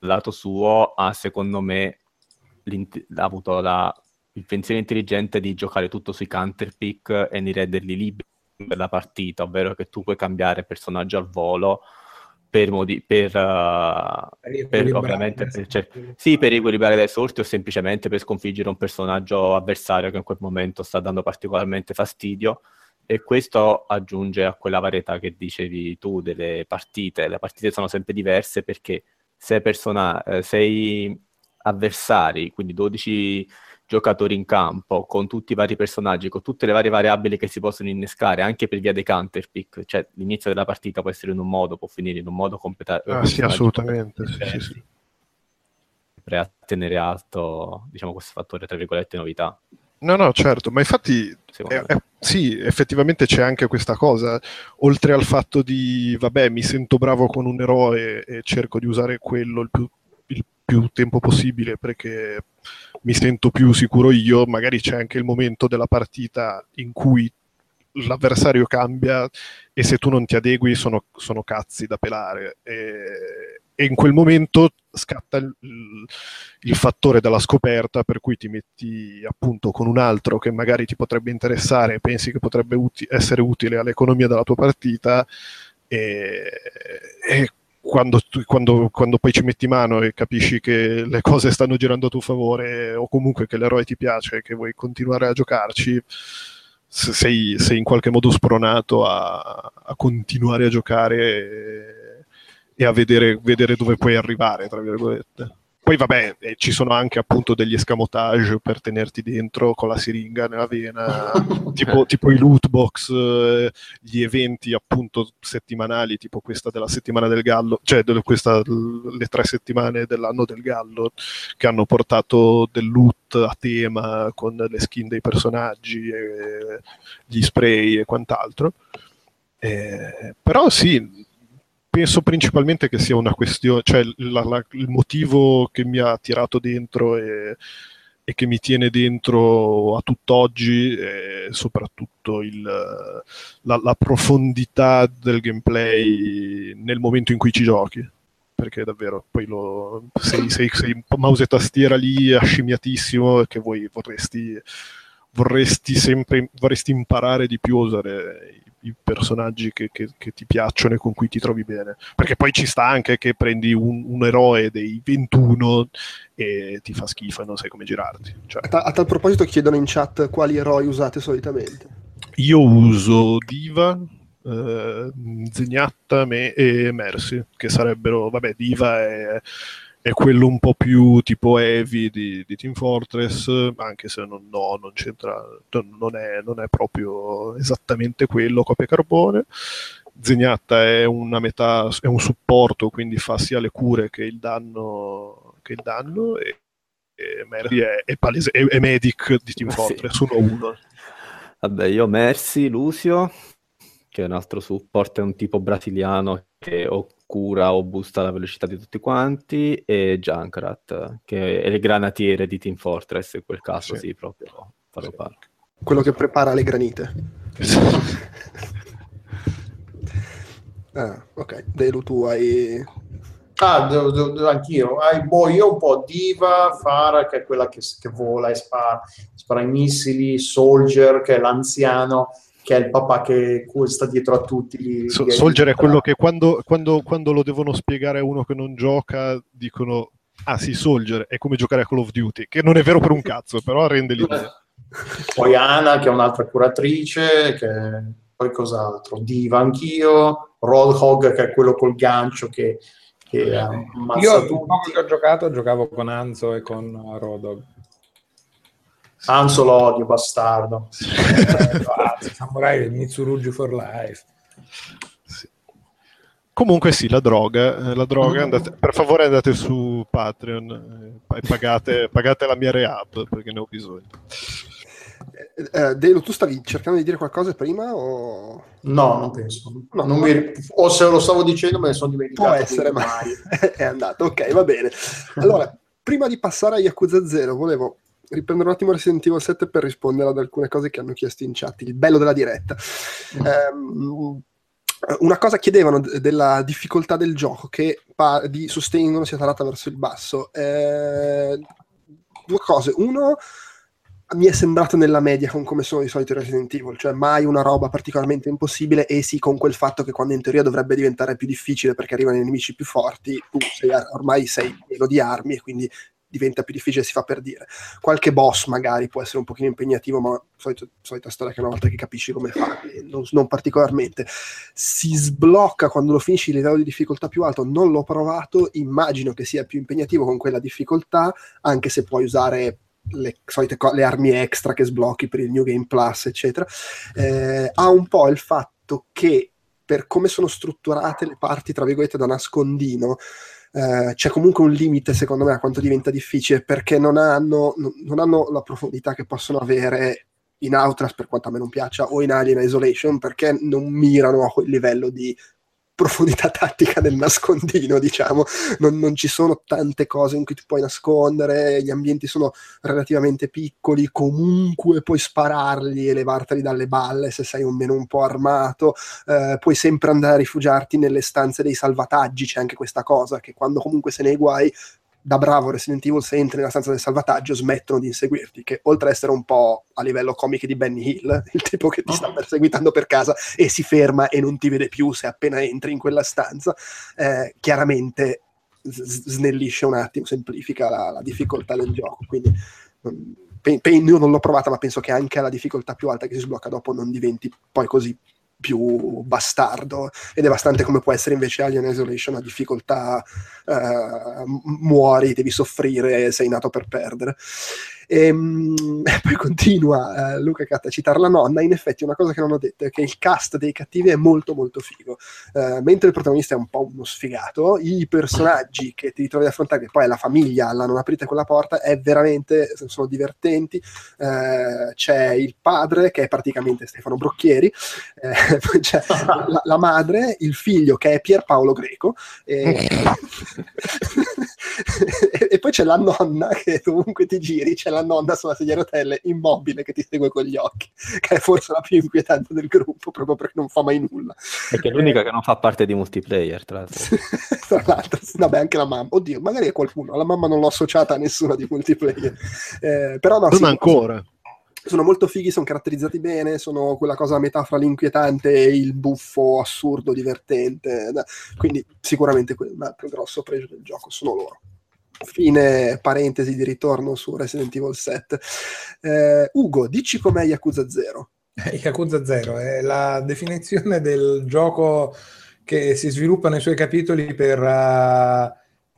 lato suo ha, secondo me, ha avuto la- il pensiero intelligente di giocare tutto sui counter pick e di renderli liberi per la partita, ovvero che tu puoi cambiare personaggio al volo per, modi- per, uh, per ovviamente per cer- sì, per equilibrare le sorti o semplicemente per sconfiggere un personaggio avversario che in quel momento sta dando particolarmente fastidio. E questo aggiunge a quella varietà che dicevi tu delle partite. Le partite sono sempre diverse perché sei, persona- eh, sei avversari, quindi 12 giocatori in campo, con tutti i vari personaggi, con tutte le varie variabili che si possono innescare, anche per via dei counter pick. Cioè, l'inizio della partita può essere in un modo, può finire in un modo completamente Ah, sì, assolutamente, sì, sì, sì. Per tenere alto, diciamo, questo fattore, tra virgolette, novità. No, no, certo, ma infatti me. eh, sì, effettivamente c'è anche questa cosa, oltre al fatto di, vabbè, mi sento bravo con un eroe e cerco di usare quello il più, il più tempo possibile perché mi sento più sicuro io, magari c'è anche il momento della partita in cui l'avversario cambia e se tu non ti adegui sono, sono cazzi da pelare. E, e in quel momento scatta il, il- fattore della scoperta per cui ti metti appunto con un altro che magari ti potrebbe interessare e pensi che potrebbe uti- essere utile all'economia della tua partita e, e quando, quando- quando poi ci metti mano e capisci che le cose stanno girando a tuo favore o comunque che l'eroe ti piace e che vuoi continuare a giocarci se- sei, sei in qualche modo spronato a, a continuare a giocare e, e a vedere, vedere dove puoi arrivare, tra virgolette. Poi vabbè, eh, ci sono anche appunto degli escamotage per tenerti dentro con la siringa nella vena, (laughs) tipo, tipo i loot box, eh, gli eventi appunto settimanali, tipo questa della settimana del gallo, cioè del- questa, le tre settimane dell'anno del gallo, che hanno portato del loot a tema con le skin dei personaggi, e gli spray e quant'altro. Eh, però sì, penso principalmente che sia una questione, cioè la- la- il motivo che mi ha tirato dentro e, e che mi tiene dentro a tutt'oggi è soprattutto il, la, la profondità del gameplay nel momento in cui ci giochi. Perché davvero poi lo, sei, sei, sei mouse e tastiera lì ascimmiatissimo che voi vorresti, vorresti sempre vorresti imparare di più a usare i, i personaggi che, che- che ti piacciono e con cui ti trovi bene. Perché poi ci sta anche che prendi un, un eroe dei 21 e ti fa schifo e non sai come girarti. Cioè, A, ta- a tal proposito chiedono in chat quali eroi usate solitamente. io uso Diva, eh, Zignatta me- e Mercy, che sarebbero, vabbè, Diva è, è quello un po' più tipo heavy di, di Team Fortress, anche se non, no, non c'entra, non è, non è proprio esattamente quello, copia carbone. Zignatta è una metà, è un supporto, quindi fa sia le cure che il danno, che il danno e, e Mercy è, è palese- è- è medic di Team (laughs) Sì. Fortress 1-1. Vabbè, io Mercy, Lucio, che è un altro support, è un tipo brasiliano che o cura o boosta la velocità di tutti quanti, e Junkrat, che è il granatiere di Team Fortress, in quel caso Sì. sì, proprio farlo Sì. fare. Quello che prepara le granite. (laughs) Ah, ok. Delu, tu hai... Ah, do- do- do- anch'io. Ah, boh, io un po' Diva, Fara, che è quella che, che vola e spara, spara i missili, Soldier, che è l'anziano, che è il papà che sta dietro a tutti. Gli, So- gli Soldier è quello che quando, quando- quando lo devono spiegare a uno che non gioca dicono ah sì, Soldier è come giocare a Call of Duty, che non è vero per un cazzo, però rende l'idea. (laughs) Poi Ana, che è un'altra curatrice, che... poi cos'altro? Diva anch'io, Roadhog, che è quello col gancio che che Io tutti. poco che ho giocato giocavo con Anzo e con Rodog. Anzo lo odio, bastardo. (laughs) Anzo, Samurai Mitsurugi for life. Comunque sì, la droga, eh, la droga Mm. andate- per favore andate su Patreon eh, e pagate, (laughs) pagate la mia rehab perché ne ho bisogno. Eh, eh, Delo, tu stavi cercando di dire qualcosa prima o... No, non penso. No, Non no. mi- O se lo stavo dicendo me ne sono dimenticato. Può essere, ma (laughs) è andato. Ok, va bene. Allora, prima di passare a Yakuza 0, volevo riprendere un attimo Resident Evil 7 per rispondere ad alcune cose che hanno chiesto in chat. Il bello della diretta. Ehm, una cosa chiedevano della difficoltà del gioco che pa- di sostengono sia tarata verso il basso. Eh, due cose. Uno, mi è sembrato nella media con come sono di solito i Resident Evil, cioè mai una roba particolarmente impossibile e sì con quel fatto che quando in teoria dovrebbe diventare più difficile perché arrivano i nemici più forti, tu sei, ormai sei pieno di armi e quindi diventa più difficile, si fa per dire. Qualche boss magari può essere un pochino impegnativo, ma solito, solita storia che una volta che capisci come farli, non, non particolarmente. Si sblocca quando lo finisci il livello di difficoltà più alto, non l'ho provato, immagino che sia più impegnativo con quella difficoltà, anche se puoi usare le solite co- le armi extra che sblocchi per il New Game Plus, eccetera. Eh, ha un po' il fatto che per come sono strutturate le parti, tra virgolette, da nascondino, eh, c'è comunque un limite, secondo me, a quanto diventa difficile, perché non hanno, non- hanno la profondità che possono avere in Outlast, per quanto a me non piaccia, o in Alien Isolation, perché non mirano a quel livello di profondità tattica del nascondino, diciamo. Non, non ci sono tante cose in cui ti puoi nascondere, gli ambienti sono relativamente piccoli, comunque puoi spararli e levarteli dalle balle se sei un meno un po' armato, eh, puoi sempre andare a rifugiarti nelle stanze dei salvataggi, c'è anche questa cosa che quando comunque se ne guai, da bravo Resident Evil se entri nella stanza del salvataggio smettono di inseguirti, che oltre ad essere un po' a livello comico di Benny Hill, (laughs) il tipo che ti sta perseguitando per casa e si ferma e non ti vede più se appena entri in quella stanza, eh, chiaramente s- snellisce un attimo, semplifica la, la difficoltà del gioco. Quindi pe- pe- io non l'ho provata, ma penso che anche alla difficoltà più alta che si sblocca dopo non diventi poi così più bastardo e devastante come può essere invece Alien Isolation a difficoltà eh, muori, devi soffrire, sei nato per perdere Ehm, (laughs) E, poi continua eh, Luca Catta a citare la nonna. In effetti, una cosa che non ho detto è che il cast dei cattivi è molto, molto figo. Eh, mentre il protagonista è un po' uno sfigato, i personaggi che ti ritrovi ad affrontare, che poi è la famiglia, la non aprite quella porta, è veramente sono divertenti. Eh, c'è il padre che è praticamente Stefano Brocchieri, eh, poi (laughs) c'è la, la madre, il figlio che è Pierpaolo Greco. E... e, (laughs) e poi c'è la nonna che dovunque ti giri, c'è la nonna sulla sedia a rotelle immobile che ti segue con gli occhi, che è forse la più inquietante del gruppo proprio perché non fa mai nulla. Perché è l'unica che non fa parte di multiplayer, tra l'altro. (laughs) Tra l'altro, vabbè, anche la mamma. Oddio, magari è qualcuno. La mamma non l'ho associata a nessuna di multiplayer. Eh, però no, Non sì, ancora. Sono molto fighi, sono caratterizzati bene, sono quella cosa a metà fra l'inquietante e il buffo assurdo, divertente. Quindi sicuramente un altro grosso pregio del gioco sono loro. Fine parentesi di ritorno su Resident Evil 7. Eh, Ugo, dici com'è Yakuza 0? Yakuza 0 è la definizione del gioco che si sviluppa nei suoi capitoli per uh,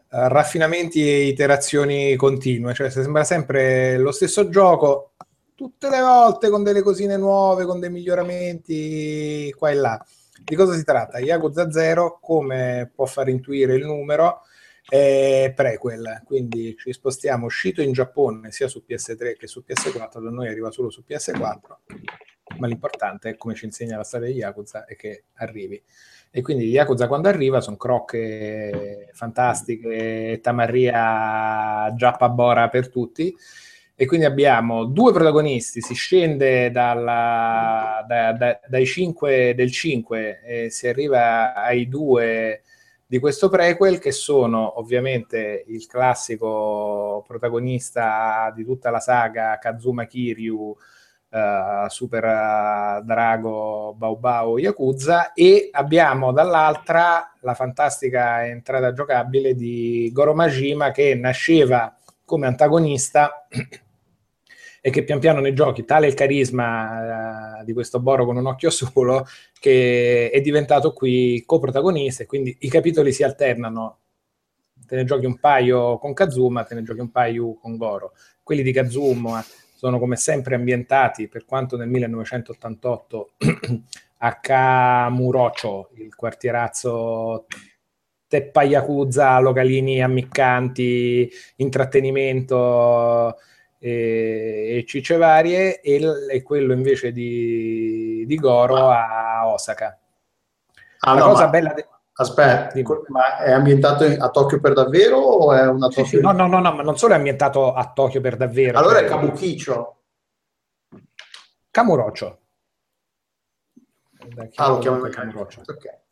raffinamenti e iterazioni continue, cioè sembra sempre lo stesso gioco tutte le volte con delle cosine nuove, con dei miglioramenti qua e là. Di cosa si tratta? Yakuza 0, come può far intuire il numero, è prequel, quindi ci spostiamo uscito in Giappone sia su PS3 che su PS4, da noi arriva solo su PS4 ma l'importante è come ci insegna la storia di Yakuza è che arrivi e quindi Yakuza quando arriva sono crocche fantastiche tamarria giappa bora per tutti e quindi abbiamo due protagonisti si scende dalla, da, da, dai 5 del 5 e si arriva ai due di questo prequel che sono ovviamente il classico protagonista di tutta la saga Kazuma Kiryu Uh, Super Drago Bau Yakuza e abbiamo dall'altra la fantastica entrata giocabile di Goro Majima che nasceva come antagonista e che pian piano nei giochi tale il carisma uh, di questo Boro con un occhio (laughs) solo che è diventato qui coprotagonista e quindi i capitoli si alternano te ne giochi un paio con Kazuma, te ne giochi un paio con Goro. Quelli di Kazuma sono come sempre ambientati, per quanto nel 1988 a Kamurocho, il quartierazzo Teppa Yakuza, localini ammiccanti, intrattenimento e, e cicce varie, e, e, quello invece di, di Goro a Osaka. Ah, La no, cosa bella... De- Aspetta, ma è ambientato a Tokyo per davvero o è una Tokyo... Sì, sì, no, no, no, no, ma non solo è ambientato a Tokyo per davvero. Allora è Kabukicho. Kamurocho. Ah, lo chiamo Kamurocho. Ok.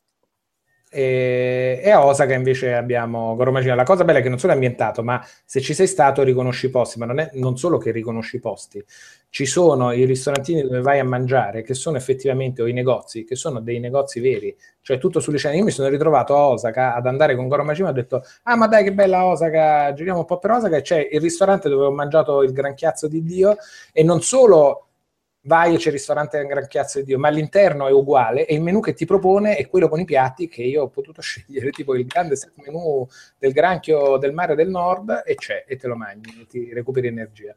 E, e, a Osaka invece abbiamo Goro Magina. La cosa bella è che non solo è ambientato, ma se ci sei stato riconosci i posti, ma non è non solo che riconosci i posti, ci sono i ristorantini dove vai a mangiare che sono effettivamente o i negozi, che sono dei negozi veri, cioè tutto sulle scene. Io mi sono ritrovato a Osaka ad andare con Goro Magina e ho detto "Ah, ma dai che bella Osaka, giriamo un po' per Osaka" e c'è il ristorante dove ho mangiato il gran chiazzo di Dio e non solo vai e c'è il ristorante un gran chiazzo di Dio, ma all'interno è uguale e il menù che ti propone è quello con i piatti che io ho potuto (laughs) scegliere, tipo il grande set menù del granchio del mare del nord e c'è e te lo mangi, e ti recuperi energia.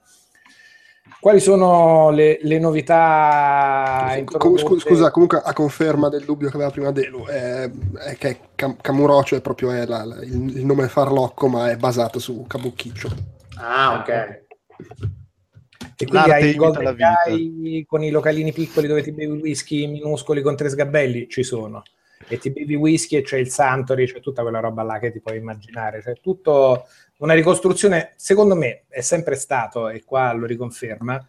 Quali sono le, le novità? Scusa, scusa, comunque a conferma del dubbio che aveva prima Delu, è, è che Cam- Camurocio è proprio è la, la, il, il, nome farlocco, ma è basato su Kabukicho. Ah, ok. E quindi hai il Golden Guy con i localini piccoli dove ti bevi whisky minuscoli con tre sgabelli, ci sono. E ti bevi whisky e c'è il Santori, c'è tutta quella roba là che ti puoi immaginare. C'è tutto una ricostruzione, secondo me, è sempre stato, e qua lo riconferma,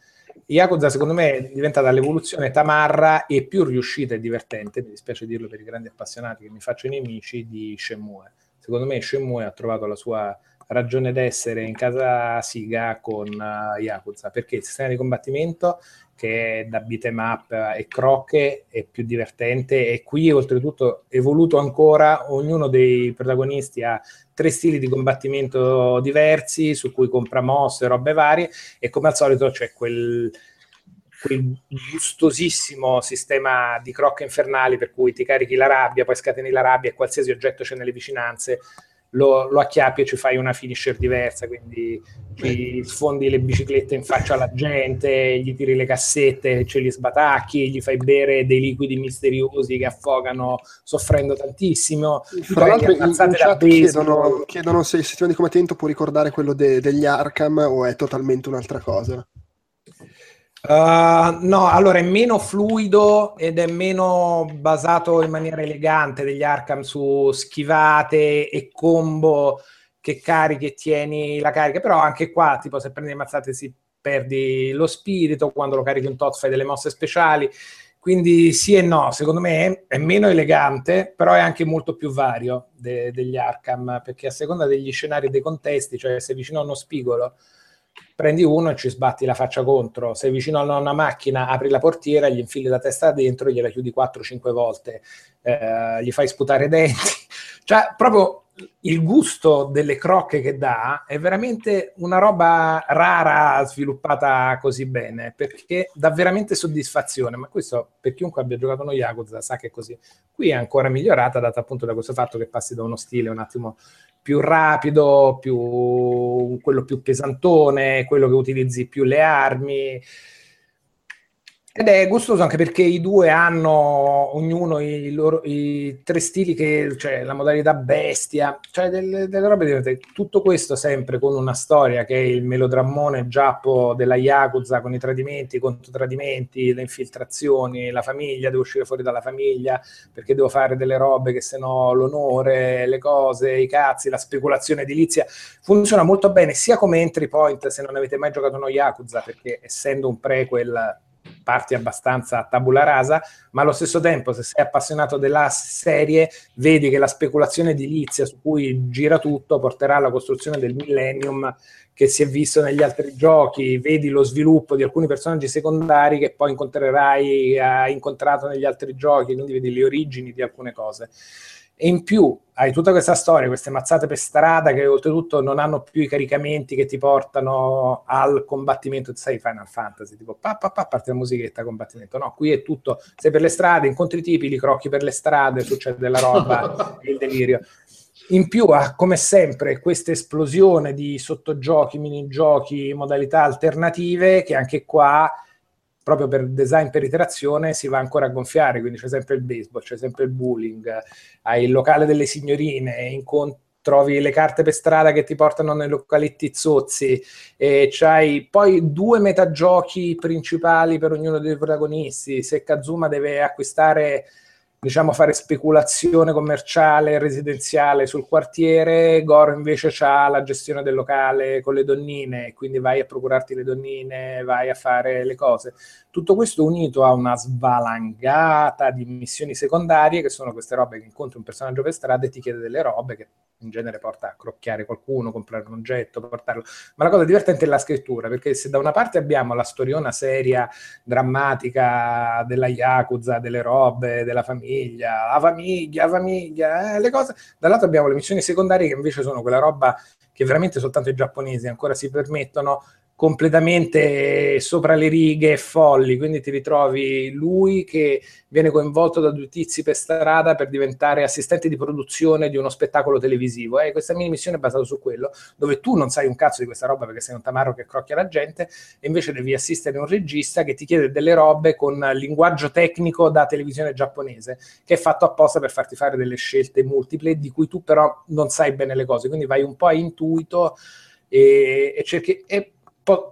Yakuza secondo me è diventata l'evoluzione tamarra e più riuscita e divertente, mi dispiace dirlo per i grandi appassionati che mi faccio nemici, di Shenmue. Secondo me Shenmue ha trovato la sua ragione d'essere in casa Siga con uh, Yakuza, perché il sistema di combattimento che è da beat'em up e crocche è più divertente e qui oltretutto evoluto ancora, ognuno dei protagonisti ha tre stili di combattimento diversi su cui compra mosse, robe varie e come al solito c'è quel quel gustosissimo sistema di crocche infernali per cui ti carichi la rabbia, poi scateni la rabbia e qualsiasi oggetto c'è nelle vicinanze lo, lo, acchiappi e ci fai una finisher diversa, quindi ci sfondi le biciclette in faccia alla gente, gli tiri le cassette, ce li sbatacchi, gli fai bere dei liquidi misteriosi che affogano soffrendo tantissimo. Fra l'altro in, in chat chiedono, chiedono, se il sistema di combattimento può ricordare quello de, degli Arkham o è totalmente un'altra cosa. Uh, no, allora è meno fluido ed è meno basato in maniera elegante degli Arkham su schivate e combo che carichi e tieni la carica, però anche qua, tipo se prendi le mazzate si perdi lo spirito, quando lo carichi un tot fai delle mosse speciali, quindi sì e no, secondo me è, meno elegante, però è anche molto più vario de- degli Arkham, perché a seconda degli scenari e dei contesti, cioè se vicino a uno spigolo prendi uno e ci sbatti la faccia contro, sei vicino a una macchina, apri la portiera, gli infili la testa dentro, gliela chiudi 4-5 volte, eh, gli fai sputare i denti, (laughs) cioè proprio il gusto delle crocche che dà è veramente una roba rara sviluppata così bene perché dà veramente soddisfazione. Ma questo per chiunque abbia giocato uno Yakuza sa che è così. Qui è ancora migliorata data appunto da questo fatto che passi da uno stile un attimo più rapido, più, quello più pesantone, quello che utilizzi più le armi. Ed è gustoso anche perché i due hanno ognuno i, loro, i tre stili, che, cioè la modalità bestia, cioè delle, delle robe diverse. Tutto questo sempre con una storia che è il melodrammone giappo della Yakuza con i tradimenti, i contro-tradimenti, le infiltrazioni, la famiglia, devo uscire fuori dalla famiglia perché devo fare delle robe che se no l'onore, le cose, i cazzi, la speculazione edilizia. Funziona molto bene sia come entry point se non avete mai giocato uno Yakuza perché essendo un prequel parti abbastanza a tabula rasa, ma allo stesso tempo se sei appassionato della serie vedi che la speculazione edilizia su cui gira tutto porterà alla costruzione del millennium che si è visto negli altri giochi, vedi lo sviluppo di alcuni personaggi secondari che poi incontrerai, hai incontrato negli altri giochi, quindi vedi le origini di alcune cose e in più hai tutta questa storia, queste mazzate per strada che oltretutto non hanno più i caricamenti che ti portano al combattimento, sai Final Fantasy, tipo pa, pa, pa parte la musichetta combattimento, no, qui è tutto, sei per le strade, incontri tipi, li crocchi per le strade, succede della roba, (laughs) il delirio. In più ha come sempre questa esplosione di sottogiochi, minigiochi, modalità alternative che anche qua proprio per design per iterazione si va ancora a gonfiare, quindi c'è sempre il baseball, c'è sempre il bowling, hai il locale delle signorine, incontri trovi le carte per strada che ti portano nei localetti zozzi e c'hai poi due metagiochi principali per ognuno dei protagonisti. Se Kazuma deve acquistare diciamo, fare speculazione commerciale residenziale sul quartiere, Goro invece ha la gestione del locale con le donnine, quindi vai a procurarti le donnine, vai a fare le cose. Tutto questo unito a una svalangata di missioni secondarie, che sono queste robe che incontri un personaggio per strada e ti chiede delle robe che in genere porta a crocchiare qualcuno, comprare un oggetto, portarlo. Ma la cosa divertente è la scrittura, perché se da una parte abbiamo la storiona seria, drammatica della Yakuza, delle robe, della famiglia, la famiglia, la famiglia, eh, le cose, dall'altro abbiamo le missioni secondarie che invece sono quella roba che veramente soltanto i giapponesi ancora si permettono completamente sopra le righe e folli, quindi ti ritrovi lui che viene coinvolto da due tizi per strada per diventare assistente di produzione di uno spettacolo televisivo. E eh, questa mini missione è basata su quello, dove tu non sai un cazzo di questa roba perché sei un tamaro che crocchia la gente, e invece devi assistere un regista che ti chiede delle robe con linguaggio tecnico da televisione giapponese, che è fatto apposta per farti fare delle scelte multiple di cui tu però non sai bene le cose, quindi vai un po' a intuito e, e cerchi... E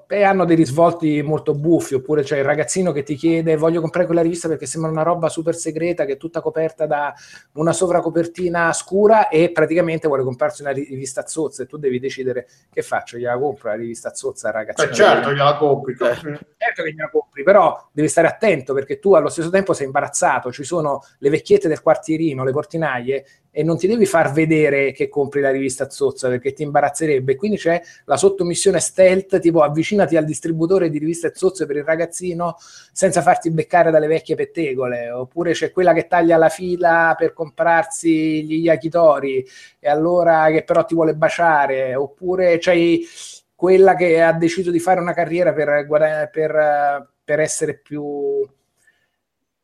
e hanno dei risvolti molto buffi, oppure c'è il ragazzino che ti chiede voglio comprare quella rivista perché sembra una roba super segreta che è tutta coperta da una sovracopertina scura e praticamente vuole comprarsi una rivista zozza e tu devi decidere che faccio, gliela compro la rivista zozza ragazzino? Beh, certo gliela compri. Eh, certo che gliela compri, però devi stare attento perché tu allo stesso tempo sei imbarazzato, ci sono le vecchiette del quartierino, le portinaie e non ti devi far vedere che compri la rivista zozza perché ti imbarazzerebbe. Quindi c'è la sottomissione stealth, tipo avvicinati al distributore di riviste zozze per il ragazzino senza farti beccare dalle vecchie pettegole. Oppure c'è quella che taglia la fila per comprarsi gli yakitori e allora che però ti vuole baciare. Oppure c'è quella che ha deciso di fare una carriera per, per, per essere più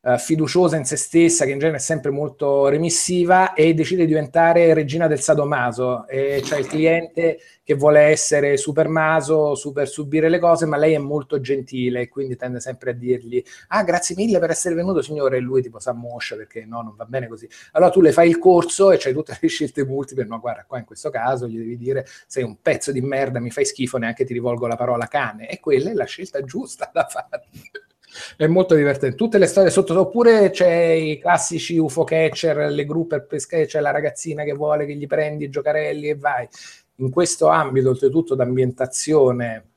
uh, fiduciosa in se stessa, che in genere è sempre molto remissiva, e decide di diventare regina del sadomaso. E c'è il cliente che vuole essere super maso, super subire le cose, ma lei è molto gentile quindi tende sempre a dirgli: Ah, grazie mille per essere venuto, signore. E lui tipo si ammoscia perché no, non va bene così. Allora tu le fai il corso e c'hai tutte le scelte multiple. No, guarda, qua in questo caso gli devi dire: Sei un pezzo di merda, mi fai schifo, neanche ti rivolgo la parola cane. E quella è la scelta giusta da fare. È molto divertente. Tutte le storie sotto, oppure c'è i classici UFO catcher, le grouper pesche, c'è la ragazzina che vuole che gli prendi i giocarelli e vai. In questo ambito, oltretutto, d'ambientazione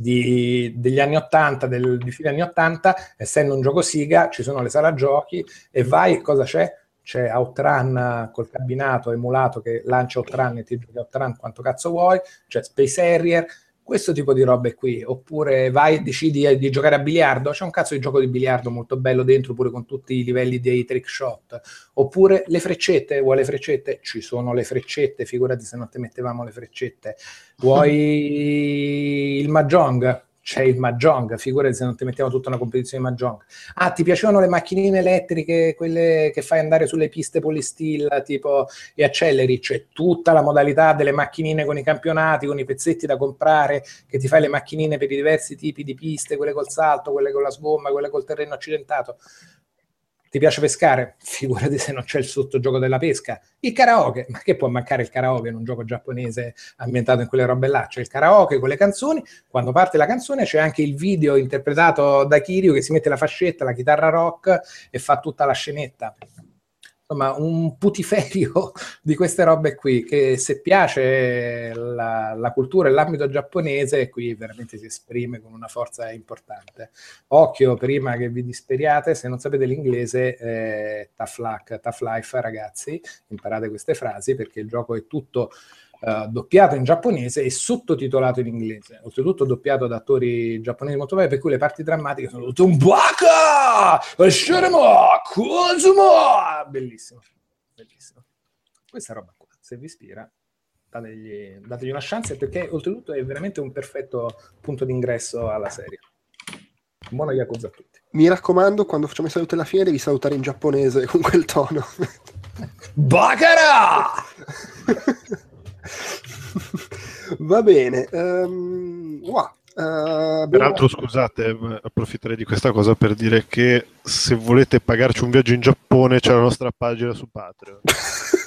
di, degli anni 80, del, di fine anni 80, essendo un gioco Siga, ci sono le sala giochi e vai, cosa c'è? C'è Outrun col cabinato emulato che lancia Outrun e ti giochi Outrun quanto cazzo vuoi, c'è Space Harrier, questo tipo di robe qui, oppure vai e decidi eh, di giocare a biliardo, c'è un cazzo di gioco di biliardo molto bello dentro, pure con tutti i livelli dei trick shot, oppure le freccette, vuoi le freccette? Ci sono le freccette, figurati se non te mettevamo le freccette, (laughs) vuoi il mahjong? C'è il Mahjong, figurati se non ti mettiamo tutta una competizione di Mahjong. Ah, ti piacevano le macchinine elettriche, quelle che fai andare sulle piste polistil, tipo e acceleri, c'è tutta la modalità delle macchinine con i campionati, con i pezzetti da comprare, che ti fai le macchinine per i diversi tipi di piste, quelle col salto, quelle con la sgomma, quelle col terreno accidentato. Ti piace pescare? (laughs) Figurati se non c'è il sottogioco della pesca. Il karaoke, ma che può mancare il karaoke in un gioco giapponese ambientato in quelle robe là? C'è il karaoke con le canzoni, quando parte la canzone c'è anche il video interpretato da Kiryu che si mette la fascetta, la chitarra rock e fa tutta la scenetta insomma un putiferio (laughs) di queste robe qui che se piace la, la, cultura e l'ambito giapponese qui veramente si esprime con una forza importante. Occhio prima che vi disperiate se non sapete l'inglese eh, tough luck, tough life ragazzi imparate queste frasi perché il gioco è tutto Uh, doppiato in giapponese e sottotitolato in inglese, oltretutto doppiato da attori giapponesi molto bravi, per cui le parti drammatiche sono tutte un baka! Bellissimo, bellissimo. Questa roba qua, se vi ispira, dategli, dategli una chance perché oltretutto è veramente un perfetto punto d'ingresso alla serie. Buona Yakuza a tutti. Mi raccomando, quando facciamo i saluti alla fine devi salutare in giapponese con quel tono. Baccara! (laughs) (laughs) Va bene. ehm, wow, abbiamo- Peraltro, scusate, approfitterei di questa cosa per dire che se volete pagarci un viaggio in Giappone c'è la nostra pagina su Patreon. (laughs)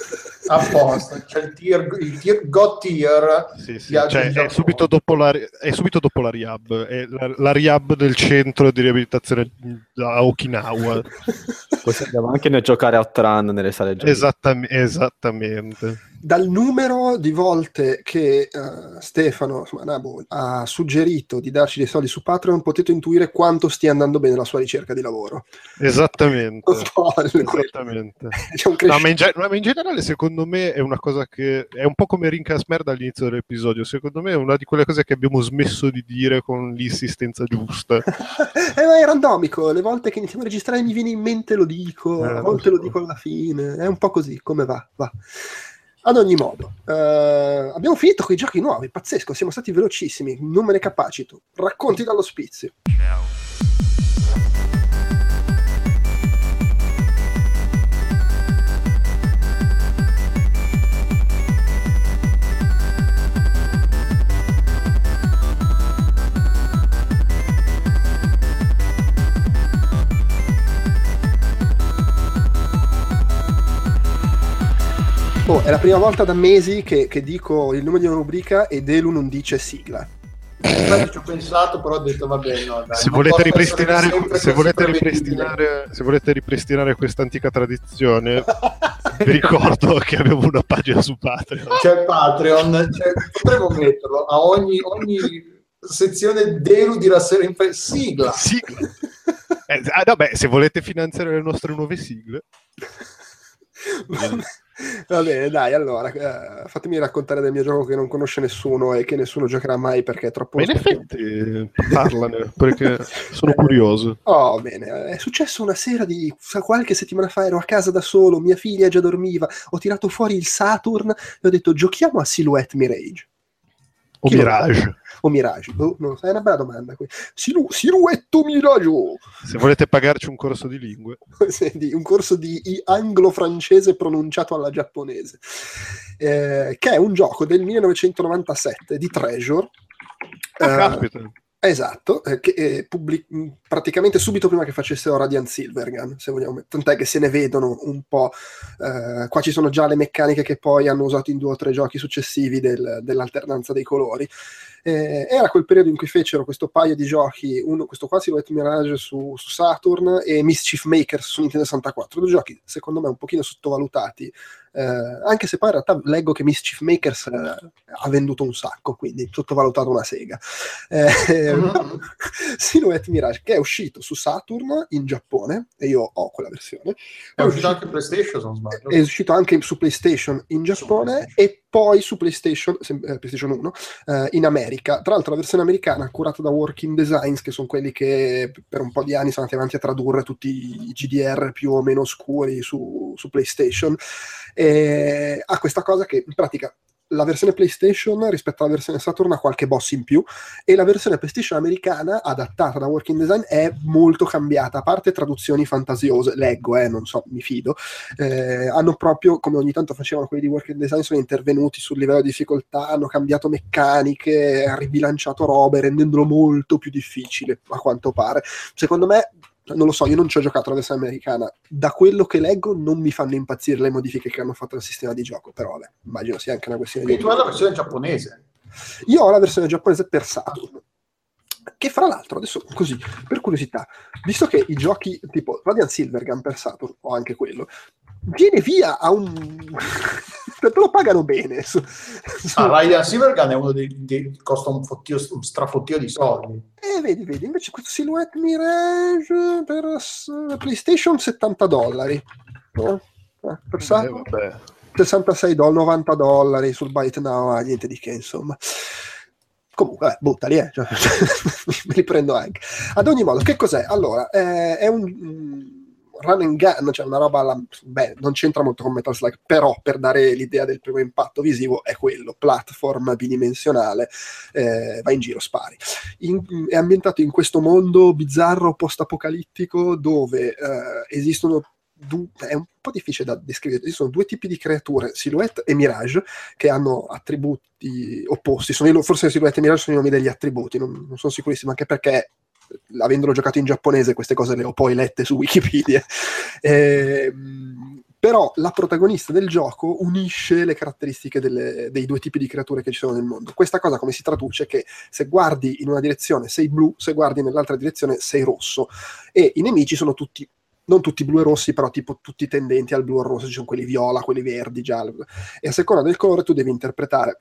Apposta, c'è il tier, il tier God tier. Sì, sì, cioè, è, subito dopo la, è subito dopo la Riab, è la, la Riab del centro di riabilitazione a Okinawa. Così andiamo anche giocare a Outrun nelle sale giochi. Esattam- esattamente. Dal numero di volte che eh, Stefano insomma, Nabu, ha suggerito di darci dei soldi su Patreon, potete intuire quanto stia andando bene la sua ricerca di lavoro. Esattamente. Esattamente. (laughs) No, ma, in, ge- ma in generale, secondo me, è una cosa che è un po' come Rincas Merda all'inizio dell'episodio. Secondo me è una di quelle cose che abbiamo smesso di dire con l'insistenza giusta. (laughs) Eh, ma è randomico, le volte che iniziamo a registrare mi viene in mente lo dico, Eh, a volte lo dico alla fine, è un po' così, come va, va. Ad ogni modo, eh, abbiamo finito con i giochi nuovi, pazzesco, siamo stati velocissimi, non me ne capacito. Racconti dall'ospizio. Oh, è la prima volta da mesi che, che dico il nome di una rubrica e Delu non dice sigla. Infatti ci ho pensato, però ho detto vabbè, no, dai, Se volete, ripristinare, se, volete ripristinare, se volete ripristinare questa antica tradizione, (laughs) vi ricordo che abbiamo una pagina su Patreon. C'è Patreon, cioè, potremmo metterlo a ogni, ogni sezione Delu dirà sempre sigla. Sigla. Eh, ah, beh, se volete finanziare le nostre nuove sigle, (laughs) Va bene, dai, allora, eh, fatemi raccontare del mio gioco che non conosce nessuno e che nessuno giocherà mai perché è troppo... ma in effetti eh, parlane perché sono curioso. Oh, bene, è successo una sera di qualche settimana fa, ero a casa da solo, mia figlia già dormiva, ho tirato fuori il Saturn e ho detto giochiamo a Silhouette Mirage. O Chi Mirage. O Mirage? Boh, non so, è una bella domanda. Silu- Silhouette Mirage! Se volete pagarci un corso di lingue, (laughs) Senti, un corso di anglo-francese pronunciato alla giapponese, eh, che è un gioco del 1997 di Treasure. ah, Eh. Esatto, eh, che eh, pubblic- mh, praticamente subito prima che facessero Radiant Silvergun, se vogliamo, tant'è che se ne vedono un po'. eh, qua ci sono già le meccaniche che poi hanno usato in due o tre giochi successivi del- dell'alternanza dei colori. Eh, era quel periodo in cui fecero questo paio di giochi, uno, questo qua Silhouette Mirage su, su Saturn e Mischief Makers su Nintendo 64, due giochi secondo me un pochino sottovalutati, eh, anche se poi in realtà leggo che Mischief Makers eh, ha venduto un sacco, quindi sottovalutato una sega. Eh, (laughs) Silhouette Mirage che è uscito su Saturn in Giappone e io ho quella versione. È uscito anche PlayStation, se non sbaglio. è uscito anche su PlayStation in Giappone e poi su PlayStation, sem- eh, PlayStation 1 eh, in America. Tra l'altro la versione americana curata da Working Designs, che sono quelli che per un po' di anni sono andati avanti a tradurre tutti i GDR più o meno oscuri su, su PlayStation, e ha questa cosa che in pratica la versione PlayStation rispetto alla versione Saturn ha qualche boss in più e la versione PlayStation americana adattata da Working Design è molto cambiata, a parte traduzioni fantasiose, leggo, eh, non so, mi fido, eh, hanno proprio, come ogni tanto facevano quelli di Working Design, sono intervenuti sul livello di difficoltà, hanno cambiato meccaniche, ribilanciato robe, rendendolo molto più difficile, a quanto pare. Secondo me, non lo so, io non ci ho giocato la versione americana, da quello che leggo non mi fanno impazzire le modifiche che hanno fatto al sistema di gioco, però vabbè, immagino sia anche una questione di... E tu hai la versione giapponese. Io ho la versione giapponese per Saturn. Che fra l'altro, adesso così, per curiosità, visto che i giochi tipo Radiant Silvergun per Saturn, o anche quello, viene via a un... (laughs) te lo pagano bene. Su, su- Ah, Radiant Silvergun è uno dei, dei costa un, fottio, un strafottio di soldi. Eh, vedi, vedi, invece questo Silhouette Mirage per PlayStation 70 dollari. No? Eh, per Eh, Saturn vabbè. 66 dollari, 90 dollari sul Byte Now, ah, niente di che, insomma. Comunque, eh, buttali, eh. cioè, (laughs) me li prendo anche. Ad ogni modo, che cos'è? Allora, eh, è un mm, run and gun, cioè una roba, alla- beh, non c'entra molto con Metal Slug, però per dare l'idea del primo impatto visivo è quello, platform bidimensionale, eh, va in giro, spari. In- è ambientato in questo mondo bizzarro, post-apocalittico, dove eh, esistono du- è un po' difficile da descrivere. Ci sono due tipi di creature, Silhouette e Mirage, che hanno attributi opposti. Sono, forse Silhouette e Mirage sono i nomi degli attributi, non, non sono sicurissimo, anche perché avendolo giocato in giapponese queste cose le ho poi lette su Wikipedia. (laughs) Eh, però la protagonista del gioco unisce le caratteristiche delle, dei due tipi di creature che ci sono nel mondo. Questa cosa come si traduce? Che se guardi in una direzione sei blu, se guardi nell'altra direzione sei rosso e i nemici sono tutti non tutti blu e rossi, però tipo tutti tendenti al blu e al rosso, ci sono quelli viola, quelli verdi, giallo, e a seconda del colore tu devi interpretare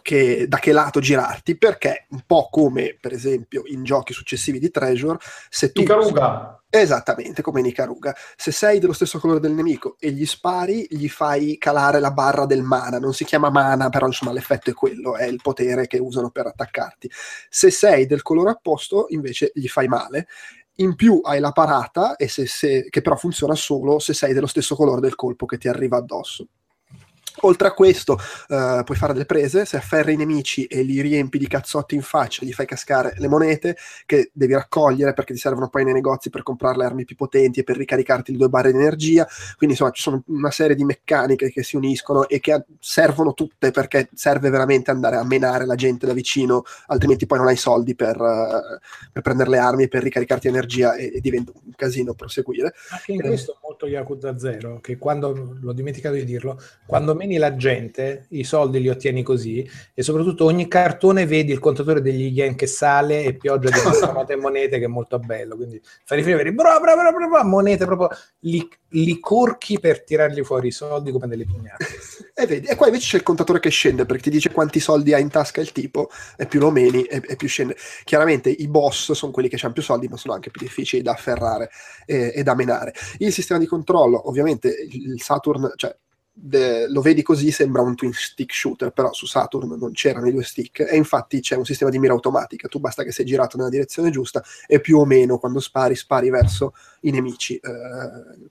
che, da che lato girarti, perché un po' come per esempio in giochi successivi di Treasure, se tu... Ikaruga. Esattamente, come in Ikaruga. Se sei dello stesso colore del nemico e gli spari, gli fai calare la barra del mana. Non si chiama mana, però insomma l'effetto è quello, è il potere che usano per attaccarti. Se sei del colore opposto, invece gli fai male. In più hai la parata, e se, se, che però funziona solo se sei dello stesso colore del colpo che ti arriva addosso. Oltre a questo, uh, puoi fare delle prese, se afferri i nemici e li riempi di cazzotti in faccia, gli fai cascare le monete che devi raccogliere perché ti servono poi nei negozi per comprare le armi più potenti e per ricaricarti le due barre di energia. Quindi insomma ci sono una serie di meccaniche che si uniscono e che servono tutte perché serve veramente andare a menare la gente da vicino, altrimenti poi non hai soldi per, uh, per prendere le armi e per ricaricarti energia e, e, diventa un casino proseguire. Anche in eh. questo molto Yakuza 0, che quando, l'ho dimenticato di dirlo, quando meni la gente, i soldi li ottieni così e soprattutto ogni cartone vedi il contatore degli yen che sale e pioggia di (laughs) monete e monete che è molto bello, quindi fai riferire bravo, bravo, bravo, bravo, monete proprio li, li corchi per tirargli fuori i soldi come delle pignate. (laughs) e vedi, e qua invece c'è il contatore che scende perché ti dice quanti soldi ha in tasca il tipo e più lo meni e, e più scende. Chiaramente i boss sono quelli che hanno più soldi ma sono anche più difficili da afferrare e, e da menare. Il sistema di controllo, ovviamente il Saturn, cioè de, lo vedi così sembra un twin stick shooter, però su Saturn non c'erano i due stick e infatti c'è un sistema di mira automatica, tu basta che sei girato nella direzione giusta e più o meno quando spari spari verso i nemici. Eh,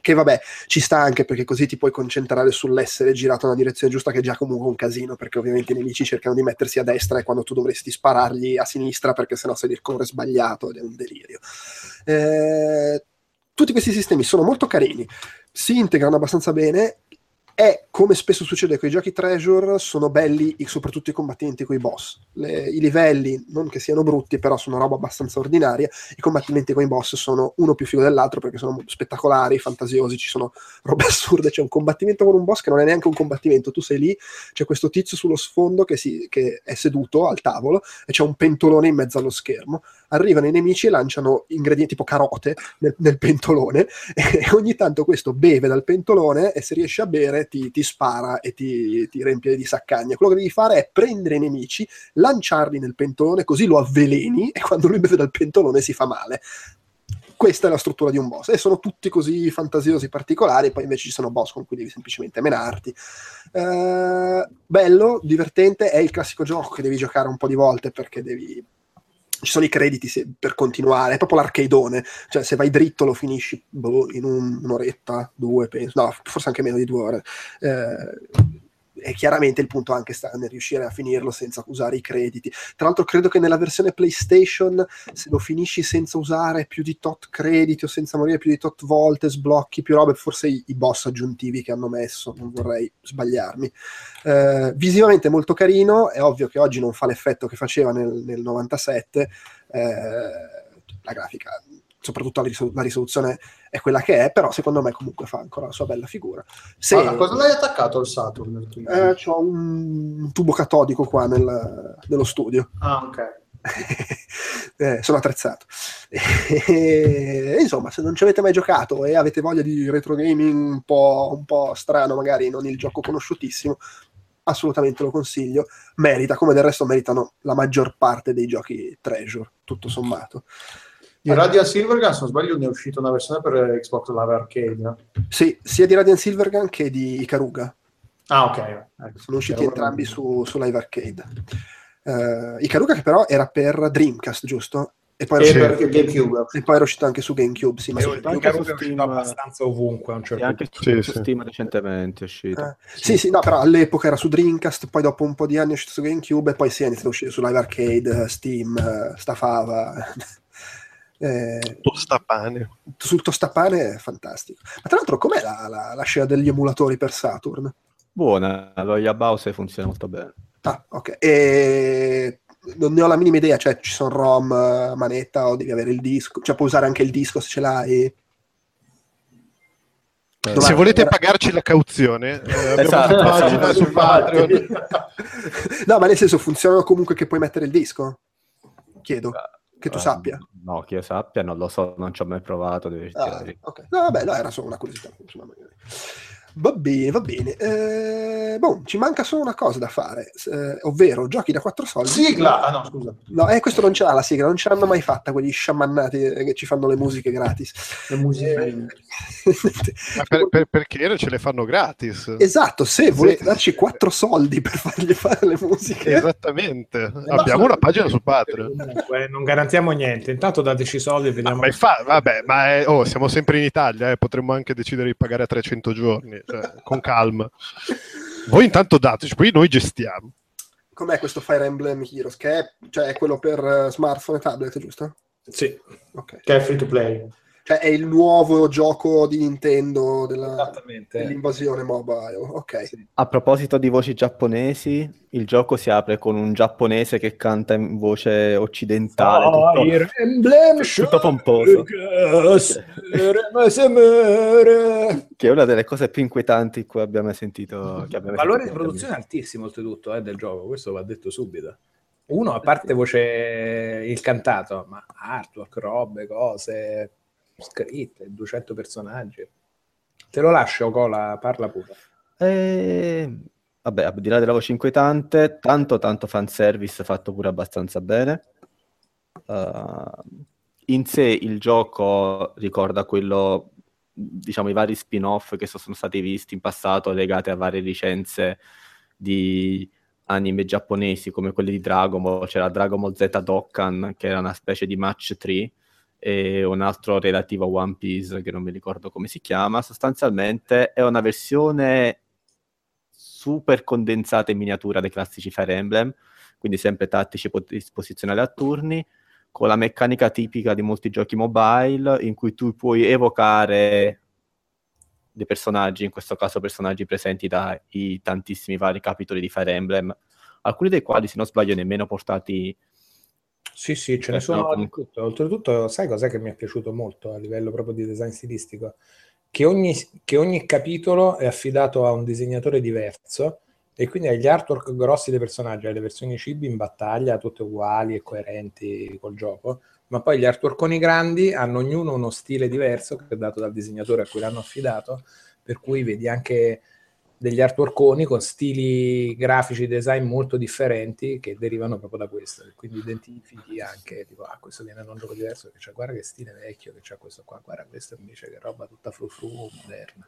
che vabbè, ci sta anche perché così ti puoi concentrare sull'essere girato nella direzione giusta, che è già comunque un casino, perché ovviamente i nemici cercano di mettersi a destra e quando tu dovresti sparargli a sinistra perché sennò sei il corre sbagliato ed è un delirio. Eh, tutti questi sistemi sono molto carini si integrano abbastanza bene e come spesso succede con i giochi treasure sono belli soprattutto i combattimenti con i boss. Le, i livelli non che siano brutti però sono roba abbastanza ordinaria i combattimenti con i boss sono uno più figo dell'altro perché sono spettacolari fantasiosi ci sono robe (laughs) assurde. C'è un combattimento con un boss che non è neanche un combattimento. Tu sei lì c'è questo tizio sullo sfondo che, si, che è seduto al tavolo e c'è un pentolone in mezzo allo schermo arrivano i nemici e lanciano ingredienti tipo carote nel, nel pentolone. (laughs) E ogni tanto questo beve dal pentolone e se riesce a bere ti, ti spara e ti, ti, riempie di saccagna. Quello che devi fare è prendere i nemici, lanciarli nel pentolone così lo avveleni e quando lui beve dal pentolone si fa male. Questa è la struttura di un boss. E sono tutti così fantasiosi particolari poi invece ci sono boss con cui devi semplicemente menarti. Uh, bello, divertente è il classico gioco che devi giocare un po' di volte perché devi ci sono i crediti se, per continuare, è proprio l'arcadeone, cioè se vai dritto lo finisci boh, in un, un'oretta, due, penso, no, forse anche meno di due ore. Eh, e chiaramente il punto anche sta nel riuscire a finirlo senza usare i crediti. Tra l'altro credo che nella versione PlayStation se lo finisci senza usare più di tot crediti o senza morire più di tot volte, sblocchi più robe, forse i, i boss aggiuntivi che hanno messo, non vorrei sbagliarmi. Eh, visivamente molto carino, è ovvio che oggi non fa l'effetto che faceva nel, nel 97, eh, la grafica soprattutto la, risol- la, risoluzione è quella che è, però secondo me comunque fa ancora la sua bella figura. Se... Ah, cosa l'hai attaccato al Saturn? Eh, ho un, un, tubo catodico qua nel, nello studio. Ah, ok. (laughs) eh, sono attrezzato. e, insomma, se non ci avete mai giocato e avete voglia di retro gaming un po', un po' strano, magari non il gioco conosciutissimo, assolutamente lo consiglio. Merita, come del resto meritano la maggior parte dei giochi treasure, tutto sommato. Di Radiant Silvergun, se non sbaglio, ne è uscita una versione per Xbox Live Arcade. Sì, sia di Radiant Silvergun che di Ikaruga. Ah, ok. Ecco, Sono usciti Ikaruga entrambi su, su, Live Arcade. Uh, Ikaruga che però era per Dreamcast, giusto? E poi, era uscito, GameCube. e poi era uscito anche su GameCube. Sì, ma sì, anche su Steam abbastanza ovunque. A un certo anche su, sì, su sì. Steam recentemente è uscito. Eh, sì, sì, no, però all'epoca era su Dreamcast, poi dopo un po' di anni è uscito su GameCube e poi si è iniziato a uscire su Live Arcade, Steam, Stafava. Eh, Tostapane. sul tostapane è fantastico. Ma tra l'altro, com'è la, la, la scena degli emulatori per Saturn? Buona, lo Yabause funziona molto bene. Ah, ok. E non ne ho la minima idea, cioè ci sono ROM, eh, manetta o devi avere il disco, cioè puoi usare anche il disco se ce l'hai. Dov'è? Se volete pagarci la cauzione, eh, abbiamo Esatto, una pagina siamo su Patreon. (laughs) no, ma nel senso funzionano comunque che puoi mettere il disco? Chiedo, che tu Eh, sappia. No, che io sappia, non lo so, non ci ho mai provato. devi Ah, dire. ok. No, vabbè, no, era solo una curiosità. insomma, magari. Va bene, va bene. Eh, boh, ci manca solo una cosa da fare, eh, ovvero giochi da 4 soldi. Sigla! Ah no, scusa. No, eh, questo non ce l'ha la sigla, non ce l'hanno mai fatta quegli sciamannati eh, che ci fanno le musiche gratis. Le musiche. Eh, (laughs) per- per- perché ce le fanno gratis? esatto, se volete Sì. darci 4 soldi per fargli fare le musiche, Esattamente. Abbiamo una pagina su Patreon. Comunque, non garantiamo niente. Intanto dateci i soldi e vediamo. Ma infa- vabbè, ma è- oh, siamo sempre in Italia, eh, potremmo anche decidere di pagare a 300 giorni, cioè, con calma. Voi intanto dateci, poi noi gestiamo. com'è questo Fire Emblem Heroes? Che è, cioè, è quello per eh, smartphone e tablet, giusto? Sì, Ok. Che è free to play. Cioè è il nuovo gioco di Nintendo della- esattamente. dell'invasione mobile. Ok. Sì. A proposito di voci giapponesi, il gioco si apre con un giapponese che canta in voce occidentale. tutto- Fire Emblem tutto pomposo. Showcase, Remasemere. che è una delle cose più inquietanti che abbiamo mai sentito. Che abbiamo Valore di sentito. produzione altissimo, oltretutto, eh, del gioco. Questo va detto subito. Uno, a parte voce il cantato, ma artwork, robe, cose scritte, 200 personaggi. Te lo lascio, Cola, parla pure. E... Vabbè, al di là della voce inquietante, tanto tanto fanservice fatto pure abbastanza bene. Uh, in sé il gioco ricorda quello, diciamo, i vari spin-off che sono stati visti in passato legati a varie licenze di anime giapponesi come quelli di Dragon Ball. C'era Dragon Ball Z Dokkan, che era una specie di match 3, e un altro relativo a One Piece, che non mi ricordo come si chiama. Sostanzialmente è una versione super condensata in miniatura dei classici Fire Emblem, quindi sempre tattici posizionali a turni, con la meccanica tipica di molti giochi mobile, in cui tu puoi evocare dei personaggi, in questo caso personaggi presenti dai tantissimi vari capitoli di Fire Emblem, alcuni dei quali, se non sbaglio, nemmeno portati Sì, sì, ce Eh, ne sono no, comunque- di tutto. Oltretutto, sai cos'è che mi è piaciuto molto a livello proprio di design stilistico? Che ogni, che ogni capitolo è affidato a un disegnatore diverso e quindi hai gli artwork grossi dei personaggi, hai le versioni cibi in battaglia, tutte uguali e coerenti col gioco, ma poi gli artworkoni grandi hanno ognuno uno stile diverso che è dato dal disegnatore a cui l'hanno affidato, per cui vedi anche degli artworkoni con stili grafici design molto differenti che derivano proprio da questo quindi identifichi anche tipo ah questo viene da un gioco diverso che c'è guarda che stile vecchio che c'è questo qua guarda questo invece che roba tutta frufru moderna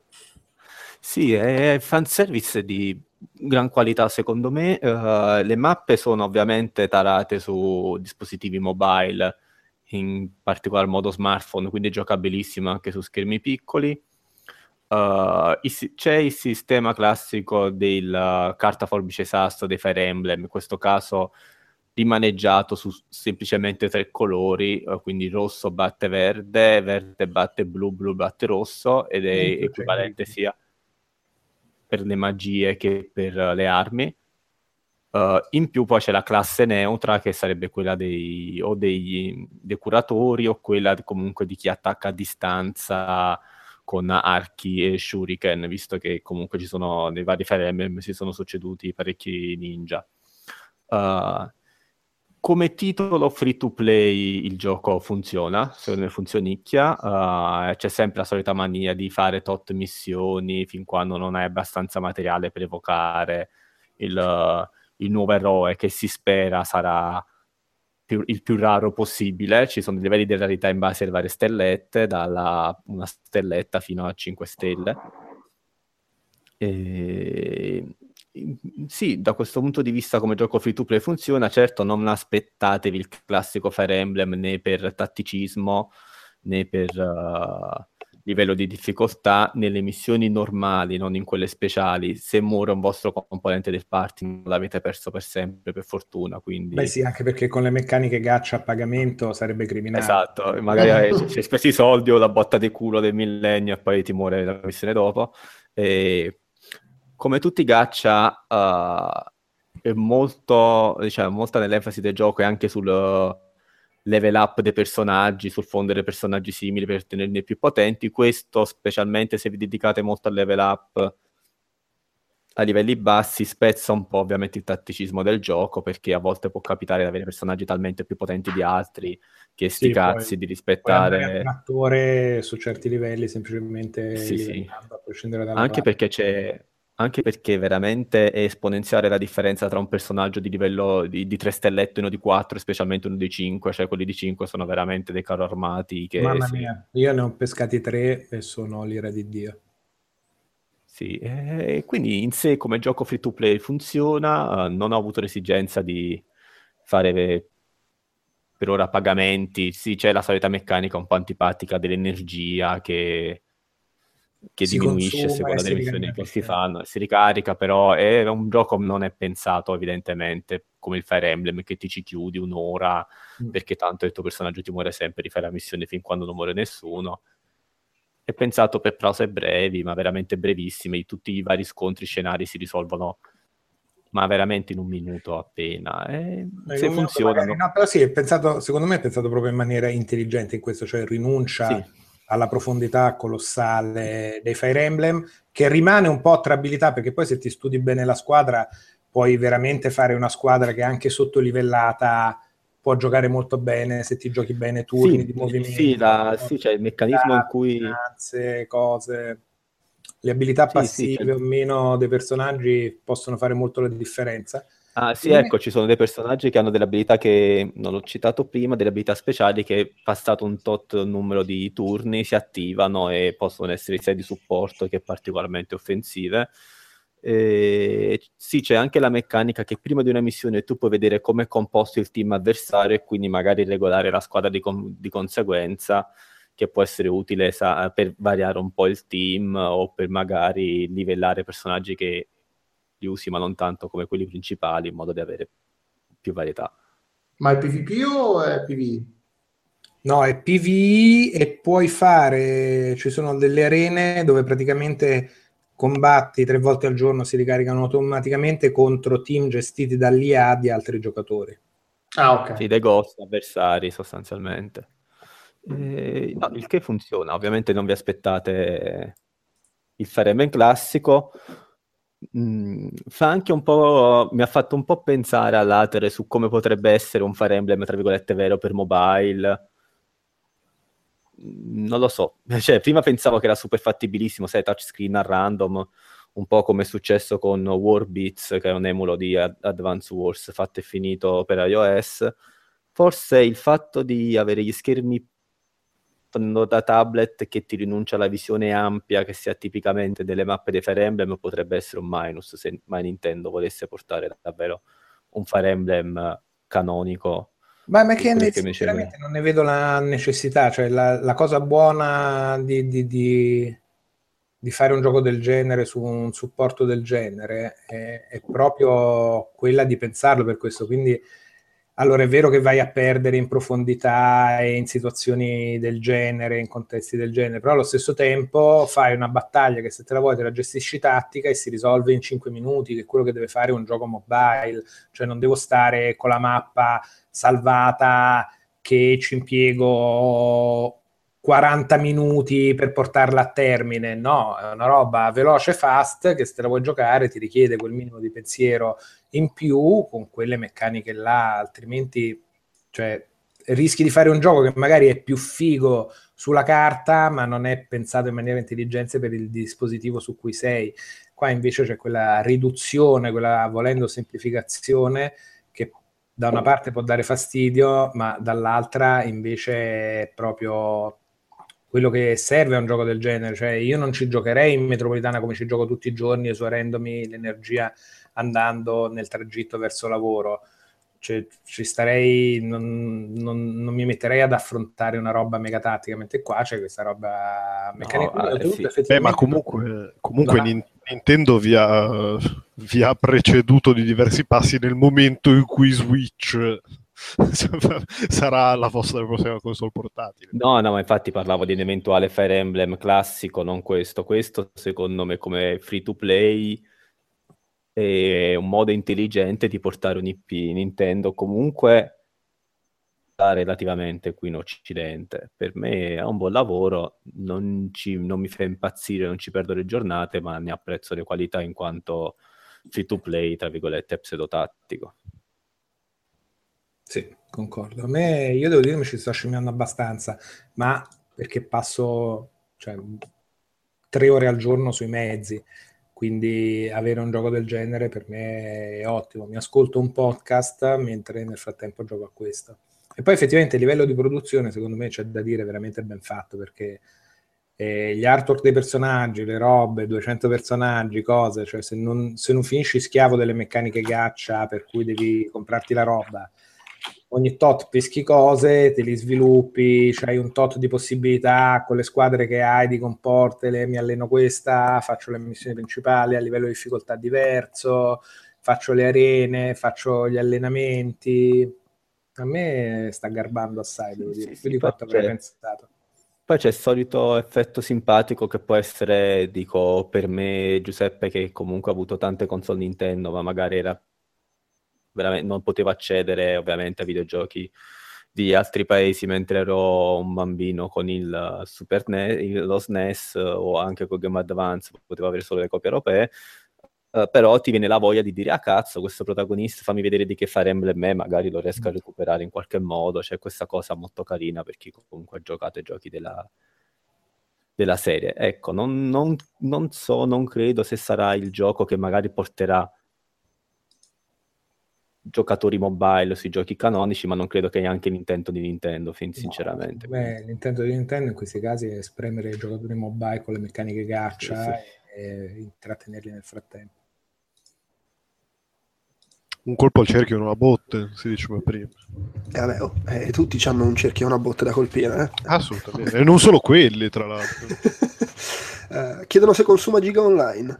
Sì, è fanservice di gran qualità secondo me. Eh, le mappe sono ovviamente tarate su dispositivi mobile, in particolar modo smartphone, quindi giocabilissimo anche su schermi piccoli. Eh, il c'è il sistema classico del eh, carta forbice sasto dei Fire Emblem, in questo caso rimaneggiato su semplicemente tre colori, eh, quindi rosso batte verde, verde batte blu, blu batte rosso ed è c'è equivalente grigio. sia per le magie che per le armi. Uh, in più poi c'è la classe neutra che sarebbe quella dei, o dei, dei curatori o quella comunque di chi attacca a distanza con archi e shuriken, visto che comunque ci sono nei vari Fire Emblem si sono succeduti parecchi ninja. Uh, come titolo free to play il gioco funziona, secondo me funzionicchia, uh, c'è sempre la solita mania di fare tot missioni fin quando non hai abbastanza materiale per evocare il, il nuovo eroe che si spera sarà più- il più raro possibile. Ci sono livelli di rarità in base alle varie stellette, dalla una stelletta fino a 5 stelle. E... Sì, da questo punto di vista come gioco free to play funziona, certo non aspettatevi il classico Fire Emblem né per tatticismo né per, uh, livello di difficoltà nelle missioni normali, non in quelle speciali. Se muore un vostro componente del party non l'avete perso per sempre, per fortuna. Quindi... Beh sì, anche perché con le meccaniche gaccia a pagamento sarebbe criminale. Esatto, magari hai (laughs) speso i soldi o la botta di culo del millennio e poi ti muore la missione dopo. E come tutti i gaccia uh, è molto, diciamo, molta nell'enfasi del gioco è anche sul level up dei personaggi, sul fondere personaggi simili per tenerli più potenti. Questo, specialmente se vi dedicate molto al level up a livelli bassi, spezza un po' ovviamente il tatticismo del gioco, perché a volte può capitare di avere personaggi talmente più potenti di altri che sti sì, cazzi poi, di rispettare. un attore su certi livelli semplicemente sì, sì. a prescindere dalla Anche parte. perché c'è anche perché veramente è esponenziale la differenza tra un personaggio di livello di, di 3 stellette e uno di 4, specialmente uno di 5, cioè quelli di 5 sono veramente dei carro armati che... Mamma sì. mia, io ne ho pescati 3 e sono l'ira di Dio. Sì, e quindi in sé come gioco free to play funziona, non ho avuto l'esigenza di fare per ora pagamenti, sì c'è la solita meccanica un po' antipatica dell'energia che che si diminuisce a seconda delle missioni che si fanno, si ricarica, però è un gioco non è pensato evidentemente come il Fire Emblem che ti ci chiudi un'ora mm. perché tanto il tuo personaggio ti muore sempre, rifai la missione fin quando non muore nessuno. È pensato per prose brevi, ma veramente brevissime, tutti i vari scontri, scenari si risolvono ma veramente in un minuto appena. E se funzionano... no, però sì, è pensato, secondo me è pensato proprio in maniera intelligente in questo, cioè rinuncia... Sì alla profondità colossale dei Fire Emblem, che rimane un po' trabilità, perché poi se ti studi bene la squadra puoi veramente fare una squadra che anche sottolivellata può giocare molto bene se ti giochi bene turni sì, di movimento. Sì, la, sì, c'è il meccanismo in cui... Finanze, cose... Le abilità passive sì, o meno dei personaggi possono fare molto la differenza. Ah sì, ecco, ci sono dei personaggi che hanno delle abilità che non l'ho citato prima, delle abilità speciali che passato un tot numero di turni si attivano e possono essere sia di supporto che particolarmente offensive. E sì, c'è anche la meccanica che prima di una missione tu puoi vedere come è composto il team avversario e quindi magari regolare la squadra di, con- di conseguenza, che può essere utile sa- per variare un po' il team o per magari livellare personaggi che li usi, ma non tanto come quelli principali, in modo da avere più varietà. Ma è PvP o è PvE? No, è PvE e puoi fare, ci sono delle arene dove praticamente combatti tre volte al giorno, si ricaricano automaticamente contro team gestiti dall'IA di altri giocatori. Ah, ok. Sì, dei ghost avversari sostanzialmente. Eh, no, il che funziona, ovviamente non vi aspettate il Fire Emblem classico, Mm, fa anche un po', mi ha fatto un po' pensare all'Atere su come potrebbe essere un Fire Emblem, tra virgolette, vero per mobile. Mm, non lo so, (laughs) cioè, prima pensavo che era super fattibilissimo, sai, touchscreen a random, un po' come è successo con Warbeats, che è un emulo di Advance Wars fatto e finito per iOS. Forse il fatto di avere gli schermi da tablet che ti rinuncia alla visione ampia che si ha tipicamente delle mappe dei Fire Emblem potrebbe essere un minus se mai Nintendo volesse portare davvero un Fire Emblem canonico. Ma, ma che ne, sinceramente non ne vedo la necessità, cioè la, la cosa buona di, di, di, di, fare un gioco del genere su un supporto del genere è, è proprio quella di pensarlo per questo, quindi allora è vero che vai a perdere in profondità e in situazioni del genere, in contesti del genere, però allo stesso tempo fai una battaglia che se te la vuoi te la gestisci tattica e si risolve in 5 minuti, che è quello che deve fare un gioco mobile, cioè non devo stare con la mappa salvata che ci impiego 40 minuti per portarla a termine, no, è una roba veloce fast che se la vuoi giocare ti richiede quel minimo di pensiero in più con quelle meccaniche là, altrimenti cioè, rischi di fare un gioco che magari è più figo sulla carta, ma non è pensato in maniera intelligente per il dispositivo su cui sei. Qua invece c'è quella riduzione, quella volendo semplificazione che da una parte può dare fastidio, ma dall'altra invece è proprio quello che serve a un gioco del genere. Cioè, io non ci giocherei in metropolitana come ci gioco tutti i giorni, esaurendomi l'energia andando nel tragitto verso lavoro. cioè, ci starei, non, non, non, mi metterei ad affrontare una roba mega tattica, mentre qua c'è questa roba meccanica. No, eh, sì. Beh, ma comunque, comunque. Nintendo vi ha, vi ha, preceduto di diversi passi nel momento in cui Switch (laughs) sarà la vostra prossima console portatile. No, no, ma infatti parlavo di un eventuale Fire Emblem classico, non questo. Questo secondo me come free to play è un modo intelligente di portare un IP Nintendo comunque relativamente qui in Occidente. Per me è un buon lavoro, non, ci, non mi fa impazzire, non ci perdo le giornate, ma ne apprezzo le qualità in quanto free to play, tra virgolette, pseudotattico. Sì, concordo. A me, io devo dire, mi ci sto scimmiando abbastanza, ma perché passo cioè, tre ore al giorno sui mezzi, quindi avere un gioco del genere per me è ottimo. Mi ascolto un podcast mentre nel frattempo gioco a questo. E poi effettivamente a livello di produzione, secondo me c'è da dire veramente ben fatto perché eh, gli artwork dei personaggi, le robe, 200 personaggi, cose, cioè se non, se non finisci schiavo delle meccaniche gaccia per cui devi comprarti la roba ogni tot peschi cose, te li sviluppi, hai un tot di possibilità con le squadre che hai di comportele, mi alleno questa, faccio le missioni principali a livello di difficoltà diverso, faccio le arene, faccio gli allenamenti. A me sta garbando assai, devo dire, più di quanto avrei pensato. Poi c'è il solito effetto simpatico che può essere, dico, per me Giuseppe che comunque ha avuto tante console Nintendo, ma magari era non potevo accedere ovviamente a videogiochi di altri paesi mentre ero un bambino con il Super NES, lo SNES o anche con Game Advance, potevo avere solo le copie europee. Uh, però ti viene la voglia di dire a ah, cazzo questo protagonista fammi vedere di che fare Emblem e magari lo riesco a recuperare in qualche modo. C'è questa cosa molto carina per chi comunque ha giocato ai giochi della, della serie. Ecco non, non, non so non credo se sarà il gioco che magari porterà giocatori mobile sui giochi canonici, ma non credo che anche l'intento di Nintendo, fin, sinceramente. Beh, l'intento di Nintendo in questi casi è spremere i giocatori mobile con le meccaniche gaccia sì, sì. e intrattenerli nel frattempo. Un colpo al cerchio e una botte, si diceva prima. Eh, vabbè, oh, eh, tutti hanno un cerchio e una botte da colpire. Eh? Assolutamente, e non solo quelli, tra l'altro. (laughs) eh, chiedono se consuma giga online.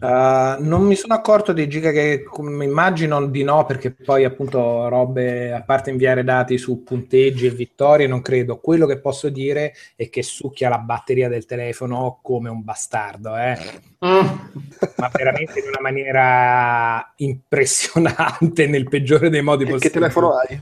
Uh, non mi sono accorto dei giga che immagino di no, perché poi appunto robe, a parte inviare dati su punteggi e vittorie, non credo. Quello che posso dire è che succhia la batteria del telefono come un bastardo, eh? mm. ma veramente in una maniera impressionante, nel peggiore dei modi possibili. Che telefono hai?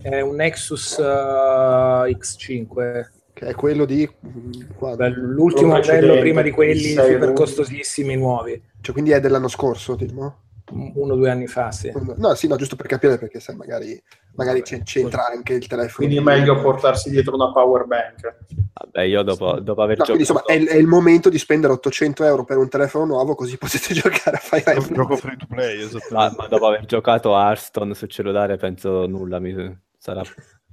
È un Nexus uh, X5 che è quello di Beh, l'ultimo modello prima di quelli super costosissimi nuovi. Cioè, quindi è dell'anno scorso, tipo? Uno o due anni fa, sì. No, sì, no, giusto per capire perché sai, magari, magari c'entra anche il telefono. Quindi è meglio portarsi dietro una power bank. Vabbè, io dopo, dopo aver no, giocato... insomma, è, è, il momento di spendere 800 euro per un telefono nuovo così potete (laughs) giocare a Fire Emblem. gioco free to play, esatto. Ma, ma, dopo aver giocato a Hearthstone sul cellulare penso nulla mi... sarà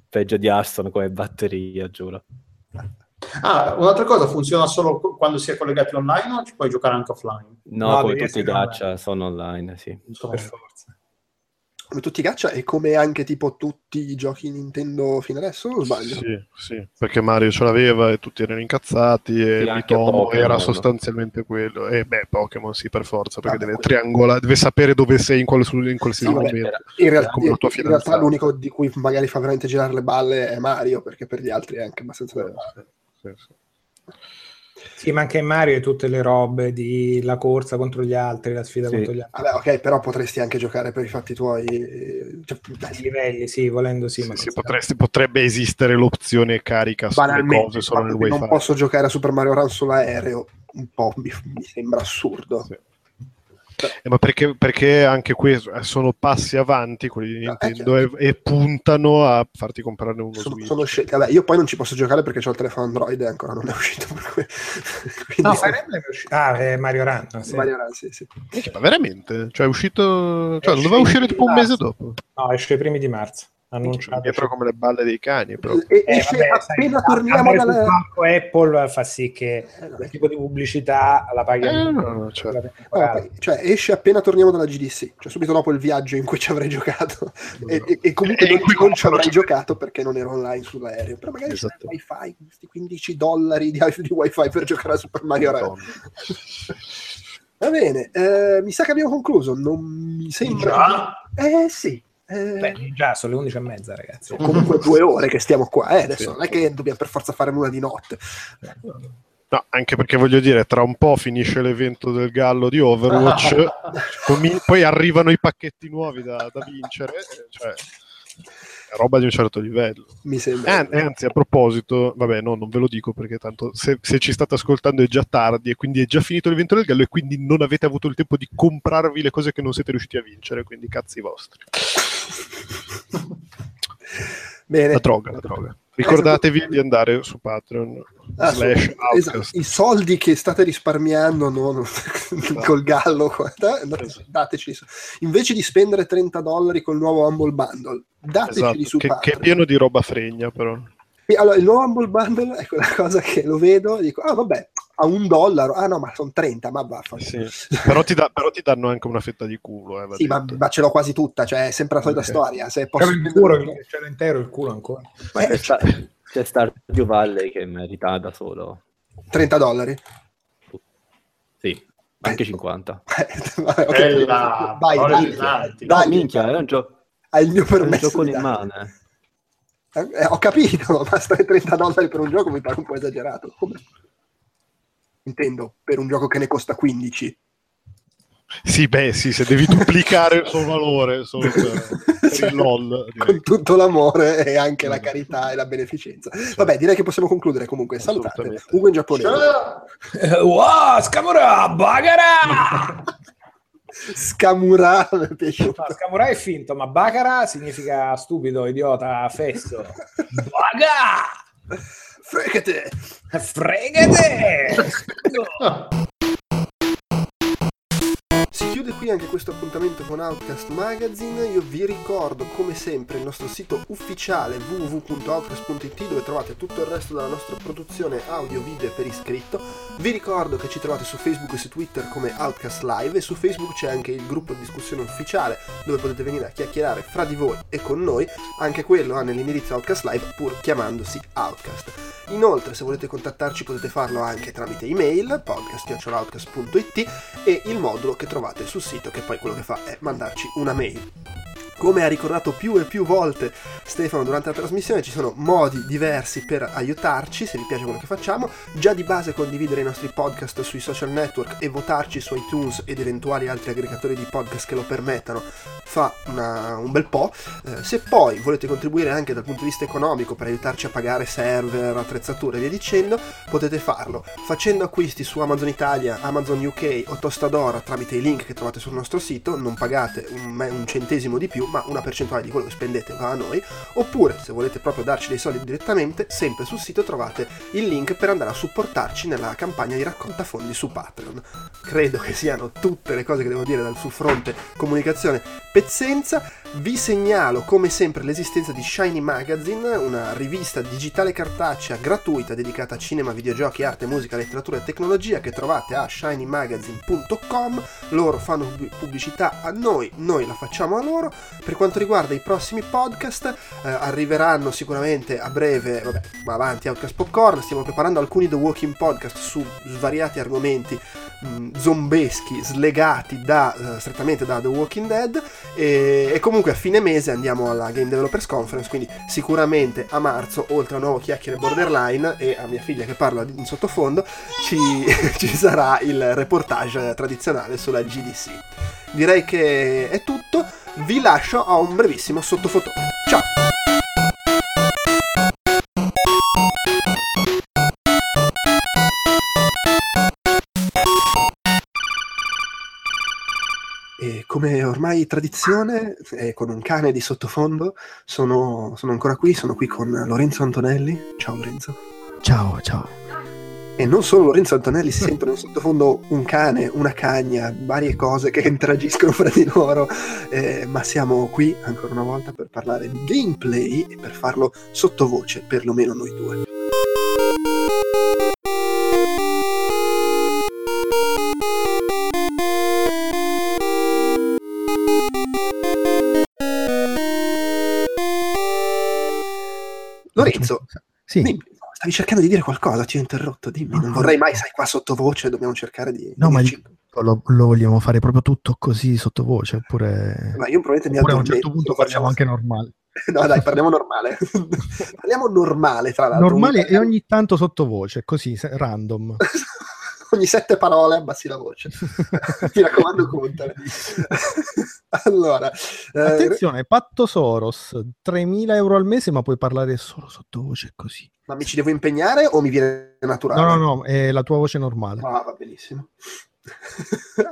peggio di Hearthstone come batteria, giuro. Ah, un'altra cosa, funziona solo quando si è collegati online o ci puoi giocare anche offline? No, no come tutti i gacha online. sono online, sì. Per forza. Come tutti i gacha e come anche tipo tutti i giochi Nintendo fino adesso, o sbaglio? Sì, sì, perché Mario ce l'aveva e tutti erano incazzati e sì, Mitomo era sostanzialmente quello. E beh, Pokémon sì, per forza, perché ah, deve triangolare, deve sapere dove sei in, quale, in qualsiasi sì, momento. In, realtà, in, in realtà l'unico di cui magari fa veramente girare le balle è Mario, perché per gli altri è anche abbastanza... Eh, sì, sì. Sì, ma anche in Mario tutte le robe di la corsa contro gli altri, la sfida sì. contro gli altri. Vabbè, ok, però potresti anche giocare per i fatti tuoi. Cioè, I livelli, sì, volendo sì. sì, sì potresti, potrebbe esistere l'opzione carica sulle cose solo nel wifi. Non posso giocare a Super Mario Run sull'aereo, un po' mi, mi sembra assurdo. Sì. Eh, ma perché, perché, anche questo eh, sono passi avanti quelli di ah, Nintendo e, e, puntano a farti comprare uno sono, Switch. Sono scelte. Vabbè, io poi non ci posso giocare perché ho il telefono Android e ancora non è uscito. (laughs) Per Quindi... No, Fire Emblem è uscito. Ah, è Mario Run. Sì. Mario Run, sì, sì. ma veramente? Cioè è uscito... Cioè, non doveva uscire tipo un mese dopo? No, esce i primi di marzo. Annunciato. Dietro come le balle dei cani. Proprio. E- Eh, esce vabbè, sai, appena torniamo andare sul dalla... Apple fa sì che Eh, no, quel tipo di pubblicità la paghi Eh, no, cioè. No, temporale. poi, cioè, esce appena torniamo dalla GDC, cioè subito dopo il viaggio in cui ci avrei giocato. e, e- e comunque E in non, cui non ci avrei giocato perché non ero online sull'aereo. Però magari c'è Esatto. il wifi, questi 15 dollari di, di wifi per giocare a Super Mario Run. Va bene, eh, mi sa che abbiamo concluso. Non mi sembra. Eh sì. Eh, Beh, già sono le 11 e mezza, ragazzi. sono (laughs) comunque due ore che stiamo qua. Eh, adesso Sì. non è che dobbiamo per forza fare l'una di notte. No, anche perché voglio dire, tra un po' finisce l'evento del gallo di Overwatch, (laughs) poi arrivano i pacchetti nuovi da, da vincere, eh, cioè è roba di un certo livello. Mi Eh, sembra. e anzi, a proposito, vabbè, no, non ve lo dico perché tanto se, se ci state ascoltando è già tardi e quindi è già finito l'evento del gallo e quindi non avete avuto il tempo di comprarvi le cose che non siete riusciti a vincere, quindi cazzi vostri. Bene. La droga, la droga. Ricordatevi di andare su Patreon Ah, esatto. I soldi che state risparmiando non- col gallo, andate- dateci. Invece di spendere 30 dollari col nuovo Humble Bundle, dateci Esatto, su che, che è Patreon. pieno di roba fregna però. Allora, il nuovo Humble Bundle è quella cosa che lo vedo e dico, ah vabbè, a un dollaro, ah no, ma sono 30, ma vaffanculo. Sì. però, ti da- però ti danno anche una fetta di culo. Eh, Sì, ma, ma ce l'ho quasi tutta, cioè è sempre la solita Ok. storia. Se posso Proprio il culo, cielo intero, il culo ancora. Eh, C'è, sta- c'è Stardew Valley che merita da solo. 30 dollari. Sì, anche (laughs) 50. Vabbè, ok. Bella, Vai, dai, dai, minchia, è un, gio- hai il mio è un permesso. gioco di in mano. eh. Eh, ho capito, (laughs) ma stare 30 dollari per un gioco mi pare un po' esagerato. Come? Intendo, per un gioco che ne costa 15. Sì, beh, sì, se devi duplicare il suo (laughs) valore solo per, per Cioè, il LOL. direi. Con tutto l'amore e anche la carità e la beneficenza. Vabbè, direi che possiamo concludere comunque. Salutate. Ugo in giapponese. Ciao. wow, scamora, bagara! Scamura, mi è piaciuto. No, scamora è finto, ma bagara significa stupido, idiota, fesso. (laughs) Baga! Fregate! Fregate! (laughs) Si chiude qui anche questo appuntamento con Outcast Magazine. Io vi ricordo, come sempre, il nostro sito ufficiale www.outcast.it dove trovate tutto il resto della nostra produzione audio, video e per iscritto. Vi ricordo che ci trovate su Facebook e su Twitter come Outcast Live e su Facebook c'è anche il gruppo di discussione ufficiale dove potete venire a chiacchierare fra di voi e con noi. Anche quello ha nell'indirizzo Outcast Live pur chiamandosi Outcast. Inoltre, se volete contattarci potete farlo anche tramite email podcast.outcast.it e il modulo che trovate sul sito che poi quello che fa è mandarci una mail. Come ha ricordato più e più volte Stefano durante la trasmissione, ci sono modi diversi per aiutarci se vi piace quello che facciamo. Già di base condividere i nostri podcast sui social network e votarci su iTunes ed eventuali altri aggregatori di podcast che lo permettano fa una- un bel po'. Eh, se poi volete contribuire anche dal punto di vista economico per aiutarci a pagare server, attrezzature e via dicendo, potete farlo facendo acquisti su Amazon Italia, Amazon UK o Tostadora tramite i link che trovate sul nostro sito, non pagate un, un centesimo di più, ma una percentuale di quello che spendete va a noi, oppure se volete proprio darci dei soldi direttamente, sempre sul sito trovate il link per andare a supportarci nella campagna di raccolta fondi su Patreon. Credo che siano tutte le cose che devo dire dal sul fronte comunicazione pezzenza. Vi segnalo come sempre l'esistenza di Shiny Magazine, una rivista digitale cartacea gratuita dedicata a cinema, videogiochi, arte, musica, letteratura e tecnologia che trovate a shinymagazine.com. Loro fanno pub- pubblicità a noi, noi la facciamo a loro. Per quanto riguarda i prossimi podcast, eh, arriveranno sicuramente a breve, vabbè, va avanti Outcast Popcorn, stiamo preparando alcuni The Walking Podcast su svariati argomenti mh, zombeschi slegati da, eh, strettamente da The Walking Dead e, e comunque a fine mese andiamo alla Game Developers Conference quindi sicuramente a marzo oltre a nuovo chiacchiere borderline e a mia figlia che parla in sottofondo ci, (laughs) ci sarà il reportage tradizionale sulla GDC direi che è tutto vi lascio a un brevissimo sottofotone ciao come ormai tradizione, e con un cane di sottofondo, sono, sono ancora qui, sono qui con Lorenzo Antonelli. Ciao Lorenzo. Ciao, ciao. E non solo Lorenzo Antonelli si sentono in sottofondo un cane, una cagna, varie cose che (laughs) interagiscono fra di loro, eh, ma siamo qui ancora una volta per parlare di gameplay e per farlo sottovoce, perlomeno noi due. Lorenzo, Sì. dimmi, stavi cercando di dire qualcosa, ti ho interrotto, dimmi, non vorrei mai, sai, qua sottovoce dobbiamo cercare di... No, ma lo, lo vogliamo fare proprio tutto così sottovoce, oppure, Ma io probabilmente mi oppure a un addormento, certo punto parliamo anche normale. (laughs) No, dai, parliamo normale. (laughs) parliamo normale, tra l'altro. Normale e ogni tanto sottovoce, così, random. (laughs) (laughs) ogni sette parole abbassi la voce. (laughs) Mi raccomando, contale. (laughs) allora, eh, Attenzione, Patto Soros, 3.000 euro al mese, ma puoi parlare solo sottovoce così. ma mi ci devo impegnare o mi viene naturale? No, no, no, è la tua voce normale. Ah, va benissimo.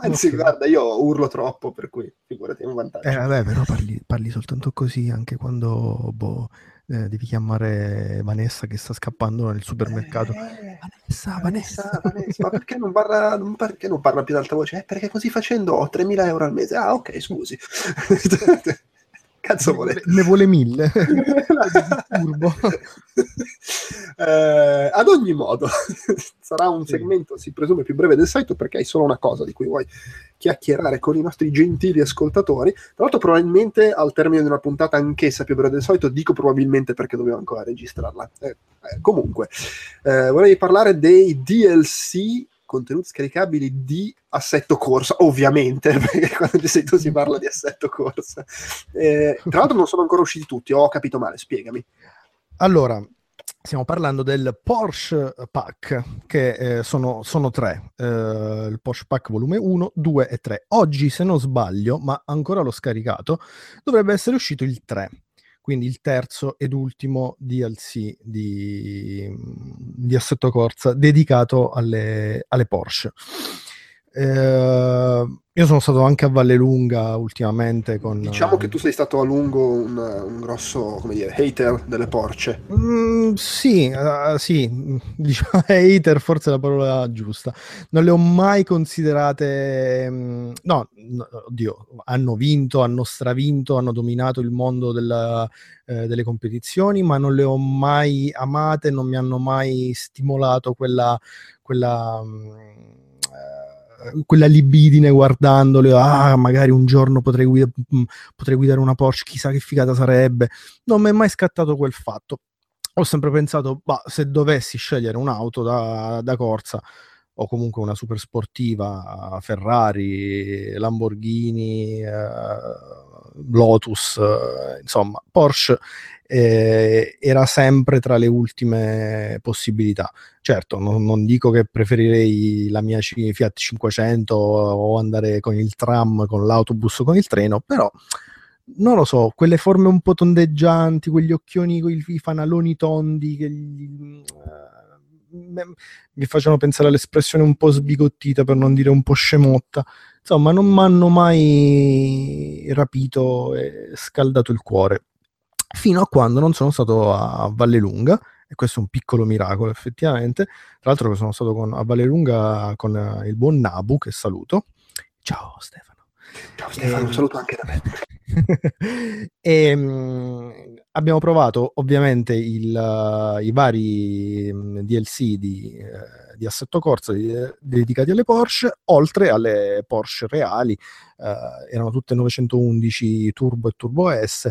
Anzi, Ok. guarda, io urlo troppo, per cui figurati, è un vantaggio. Eh, vabbè, però parli, parli soltanto così anche quando boh, eh, devi chiamare Vanessa che sta scappando nel supermercato. Eh, Vanessa, Vanessa, Vanessa, ma perché non parla, non perché non parla più ad alta voce? Eh, perché così facendo ho 3.000 euro al mese. Ah, ok, scusi. (laughs) Cazzo vuole? Ne vuole mille. (laughs) (laughs) Turbo. Eh, ad ogni modo, (laughs) sarà un segmento, si presume, più breve del solito perché hai solo una cosa di cui vuoi chiacchierare con i nostri gentili ascoltatori. Tra l'altro, probabilmente al termine di una puntata, anch'essa più breve del solito, dico probabilmente perché dobbiamo ancora registrarla. Eh, eh, comunque, eh, vorrei parlare dei DLC contenuti scaricabili di assetto corsa, ovviamente, (laughs) perché quando di solito si parla di assetto corsa. Eh, tra l'altro non sono ancora usciti tutti, ho capito male, spiegami. Allora, stiamo parlando del Porsche Pack, che eh, sono, sono tre, eh, il Porsche Pack volume 1, 2 e 3. Oggi, se non sbaglio, ma ancora l'ho scaricato, dovrebbe essere uscito il 3, quindi il terzo ed ultimo DLC di, di assetto corsa dedicato alle, alle Porsche. Eh, io sono stato anche a Vallelunga ultimamente con... Diciamo che tu sei stato a lungo un, un grosso, come dire, hater delle Porsche. Mm, sì, eh, sì, (laughs) diciamo hater forse è la parola giusta. Non le ho mai considerate, mm, no, no, oddio, hanno vinto, hanno stravinto, hanno dominato il mondo della, eh, delle competizioni, ma non le ho mai amate, non mi hanno mai stimolato quella, quella, eh, quella libidine guardandole, ah, magari un giorno potrei, guida- potrei guidare una Porsche, chissà che figata sarebbe. Non mi è mai scattato quel fatto ho sempre pensato, bah, se dovessi scegliere un'auto da, da corsa o comunque una super sportiva, Ferrari, Lamborghini, eh, Lotus, eh, insomma, Porsche eh, era sempre tra le ultime possibilità. Certo, non, non dico che preferirei la mia Fiat 500 o andare con il tram, con l'autobus o con il treno, però non lo so, quelle forme un po' tondeggianti, quegli occhioni, quei fanaloni tondi che gli- me- mi facevano pensare all'espressione un po' sbigottita, per non dire un po' scemotta. Insomma, non mi hanno mai rapito e scaldato il cuore. Fino a quando non sono stato a Vallelunga, e questo è un piccolo miracolo effettivamente. Tra l'altro sono stato con- a Vallelunga con eh, il buon Nabu, che saluto. Ciao Stefano. Ciao Stefano, Eh, un saluto anche da me. (laughs) e, mm, abbiamo provato ovviamente il, eh, i vari mm, DLC di, eh, di assetto corsa di- dedicati alle Porsche, oltre alle Porsche reali, eh, erano tutte 911 Turbo e Turbo S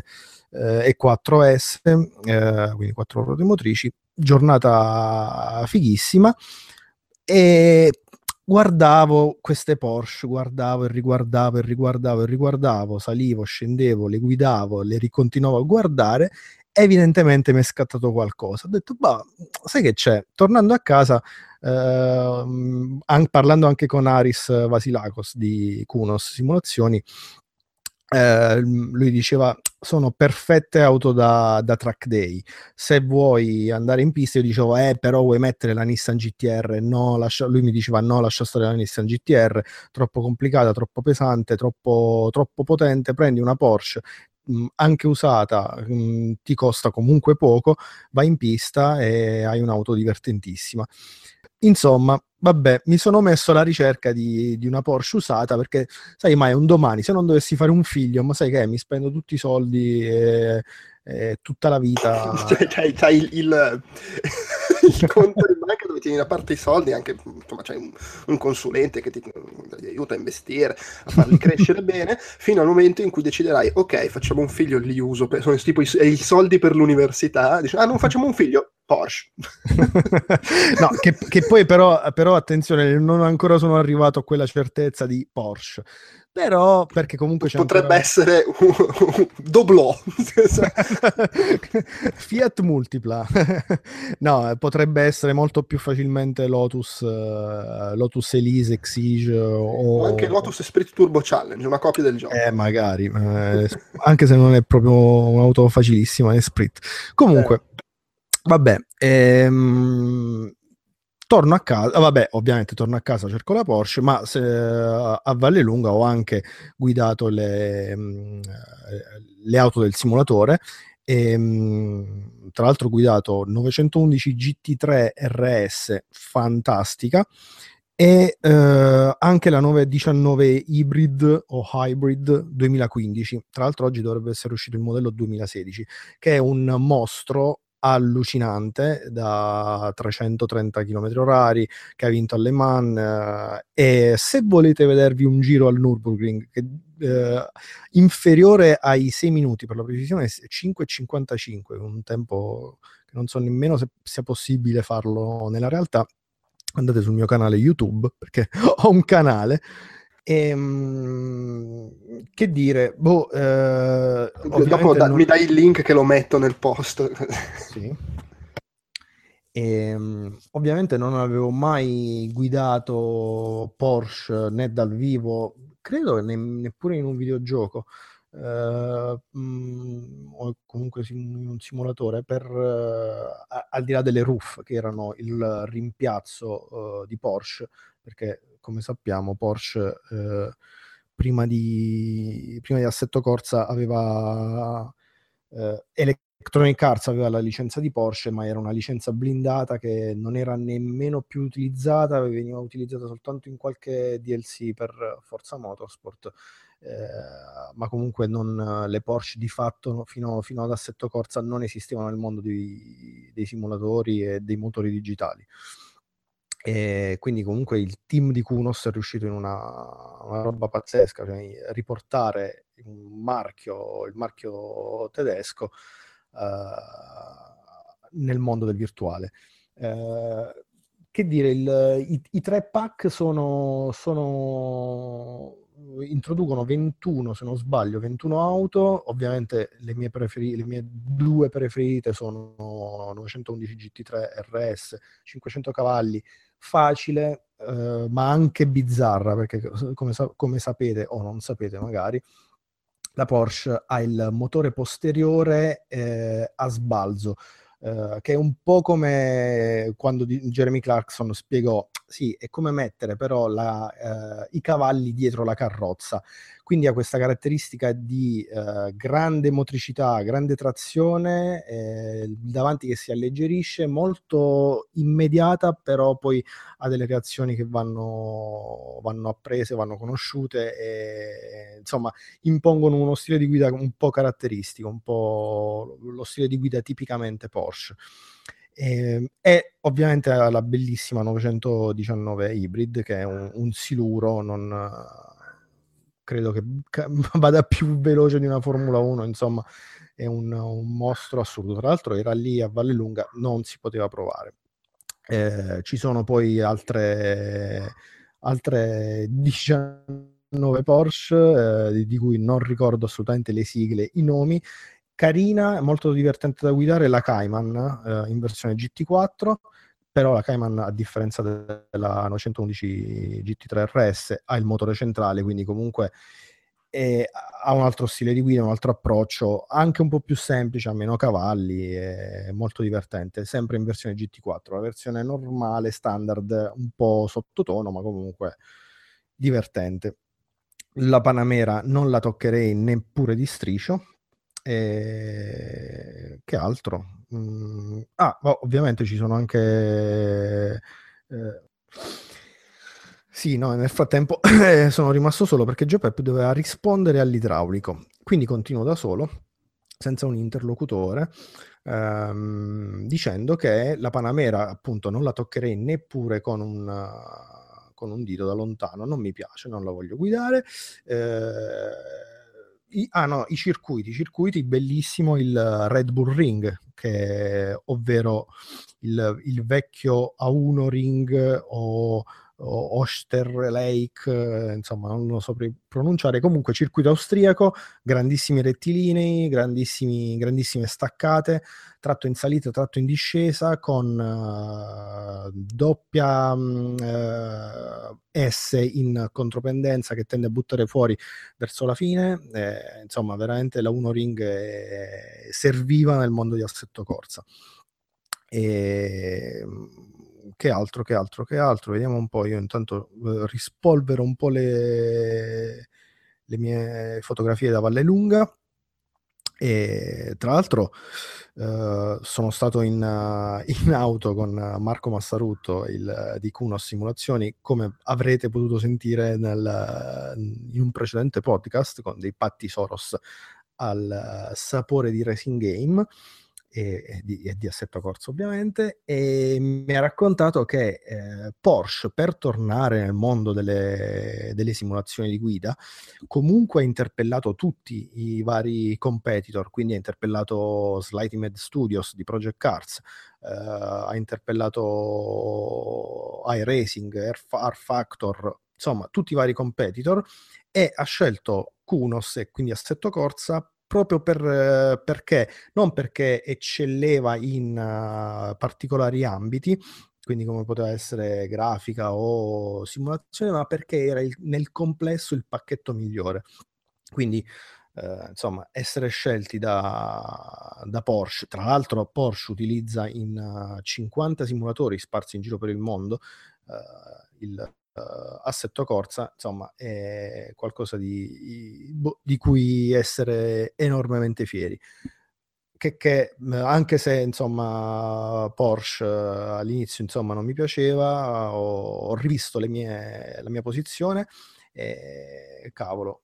eh, e 4S, eh, quindi 4 ruote motrici, giornata fighissima e guardavo queste Porsche, guardavo e riguardavo e riguardavo e riguardavo, salivo, scendevo, le guidavo, le ricontinuavo a guardare. Evidentemente mi è scattato qualcosa. Ho detto, bah, sai che c'è? Tornando a casa, ehm, an- parlando anche con Aris Vasilakos di Kunos Simulazioni, eh, lui diceva sono perfette auto da, da track day. Se vuoi andare in pista io dicevo eh però vuoi mettere la Nissan GTR no lascia, lui mi diceva no lascia stare la Nissan GTR troppo complicata troppo pesante troppo, troppo potente prendi una Porsche mh, anche usata mh, ti costa comunque poco vai in pista e hai un'auto divertentissima Insomma, vabbè, mi sono messo alla ricerca di, di, una Porsche usata perché, sai mai, un domani, se non dovessi fare un figlio, ma sai che mi spendo tutti i soldi e, e tutta la vita... (laughs) Cioè, c'hai, il, il, (laughs) il, conto in banca dove tieni da parte i soldi, anche insomma, c'hai un, un consulente che ti, ti, aiuta a investire, a farli crescere (laughs) bene, fino al momento in cui deciderai, ok, facciamo un figlio, li uso, per, sono tipo i, i soldi per l'università, dici, ah, non facciamo un figlio, Porsche. (laughs) no, che, che poi però, però, attenzione, non ancora sono arrivato a quella certezza di Porsche. Però, perché comunque c'è Potrebbe ancora... essere un, un doblò. (laughs) Fiat Multipla. (laughs) no, potrebbe essere molto più facilmente Lotus, uh, Lotus Elise, Exige o... o... anche Lotus Esprit Turbo Challenge, una copia del gioco. Eh, magari. Eh, anche se non è proprio un'auto facilissima, Esprit. Comunque... Eh Vabbè, ehm, torno a casa, vabbè, ovviamente torno a casa, cerco la Porsche, ma se, a Vallelunga ho anche guidato le, mm, le auto del simulatore e mm, tra l'altro ho guidato 911 GT3 RS fantastica e eh, anche la 919 Hybrid o Hybrid 2015. Tra l'altro oggi dovrebbe essere uscito il modello 2016, che è un mostro allucinante da 330 km orari che ha vinto alle Man eh, e se volete vedervi un giro al Nürburgring che, eh, inferiore ai 6 minuti per la precisione è 5,55 un tempo che non so nemmeno se sia possibile farlo nella realtà andate sul mio canale YouTube perché (laughs) ho un canale e, ehm, che dire, boh, eh, dopo da, non... mi dai il link che lo metto nel post. (laughs) sì. E, ehm, ovviamente non avevo mai guidato Porsche né dal vivo, credo ne, neppure in un videogioco. Uh, mh, o comunque in un simulatore per uh, al di là delle roof che erano il rimpiazzo uh, di Porsche perché come sappiamo Porsche eh, prima, di, prima di Assetto Corsa aveva eh, Electronic Arts aveva la licenza di Porsche ma era una licenza blindata che non era nemmeno più utilizzata veniva utilizzata soltanto in qualche DLC per Forza Motorsport. Eh, ma comunque non, le Porsche di fatto fino, fino, ad Assetto Corsa non esistevano nel mondo dei, dei simulatori e dei motori digitali e quindi comunque il team di Kunos è riuscito in una, una roba pazzesca, cioè riportare un marchio, il marchio tedesco uh, nel mondo del virtuale. Uh, che dire, il, i, i, tre pack sono, sono, introducono 21, se non sbaglio, 21 auto. Ovviamente le mie, preferi- le mie due preferite sono 911 GT3 RS, 500 cavalli, facile, eh, ma anche bizzarra, perché come, sa- come sapete o non sapete magari, la Porsche ha il motore posteriore eh, a sbalzo, eh, che è un po' come quando Jeremy Clarkson spiegò, sì, è come mettere però la, eh, i cavalli dietro la carrozza quindi ha questa caratteristica di eh, grande motricità, grande trazione, eh, davanti che si alleggerisce, molto immediata, però poi ha delle reazioni che vanno, vanno apprese, vanno conosciute e insomma impongono uno stile di guida un po' caratteristico, un po' lo stile di guida tipicamente Porsche. E, e, ovviamente la bellissima 919 Hybrid che è un, un siluro non, credo che (laughs) vada più veloce di una Formula 1, insomma è un, un mostro assurdo. Tra l'altro era lì a Vallelunga, non si poteva provare. Eh, ci sono poi altre, altre 19 Porsche eh, di cui non ricordo assolutamente le sigle, i nomi. Carina, molto divertente da guidare, la Cayman eh, in versione GT4 però la Cayman a differenza della 911 GT3 RS ha il motore centrale, quindi comunque è, ha un altro stile di guida, un altro approccio, anche un po' più semplice, ha meno cavalli, è molto divertente, sempre in versione GT4, la versione normale, standard, un po' sottotono, ma comunque divertente. La Panamera non la toccherei neppure di striscio. E... Che altro? Mm, ah, ovviamente ci sono anche Eh, sì, no, nel frattempo (clears throat) eh, sono rimasto solo perché Giopep doveva rispondere all'idraulico, quindi continuo da solo, senza un interlocutore, ehm, dicendo che la Panamera appunto non la toccherei neppure con un, con un dito da lontano, non mi piace, non la voglio guidare. Eh, i, ah no, i circuiti, i circuiti, bellissimo il Red Bull Ring, che, ovvero il, il vecchio A1 Ring o Oster Lake, eh, insomma non lo saprei pronunciare, comunque circuito austriaco, grandissimi rettilinei, grandissime staccate, tratto in salita, tratto in discesa, con uh, doppia uh, S in contropendenza che tende a buttare fuori verso la fine, eh, insomma veramente la 1 Ring eh, serviva nel mondo di assetto corsa. E che altro, che altro, che altro? Vediamo un po'. Io intanto eh, rispolvero un po' le, le mie fotografie da Valle Lunga. E tra l'altro uh, sono stato in, uh, in, auto con Marco Massarutto il, di Kunos Simulazioni, come avrete potuto sentire nel, in un precedente podcast con dei patti Soros al sapore di Racing Game e, e, di, e, di, assetto corso ovviamente e mi ha raccontato che eh, Porsche per tornare nel mondo delle, delle, simulazioni di guida comunque ha interpellato tutti i vari competitor quindi ha interpellato Slighty Med Studios di Project Cars eh, ha interpellato iRacing, Air, Factor insomma tutti i vari competitor e ha scelto Kunos e quindi Assetto Corsa proprio per, perché, non perché eccelleva in uh, particolari ambiti, quindi come poteva essere grafica o simulazione, ma perché era il, nel complesso il pacchetto migliore. Quindi, eh, insomma, essere scelti da, da, Porsche, tra l'altro Porsche utilizza in uh, 50 simulatori sparsi in giro per il mondo uh, il assetto corsa, insomma, è qualcosa di, boh, di cui essere enormemente fieri. Che, che, anche se insomma Porsche all'inizio insomma non mi piaceva ho, ho rivisto mie, la mia posizione e cavolo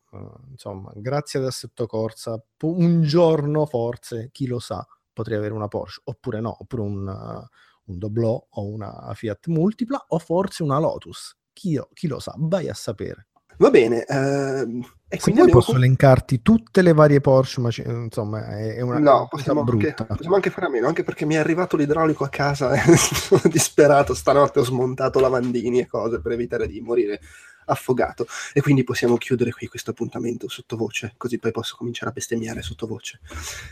insomma grazie ad Assetto Corsa un giorno forse chi lo sa potrei avere una Porsche oppure no oppure un, un Doblò o una Fiat Multipla o forse una Lotus chi, chi lo sa, vai a sapere. Va bene. Ehm, e Se vuoi posso elencarti tutte le varie Porsche, ma insomma è una no, possiamo anche, possiamo anche, fare a meno, anche perché mi è arrivato l'idraulico a casa (laughs) e sono disperato, stanotte ho smontato lavandini e cose per evitare di morire affogato e quindi possiamo chiudere qui questo appuntamento sottovoce, così poi posso cominciare a bestemmiare sottovoce.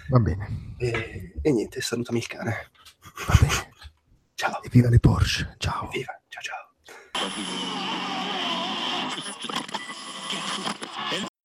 Va bene. E, e niente, salutami il cane. Va bene. Ciao. E viva le Porsche. Ciao. Viva. Ciao ciao. Fuck you.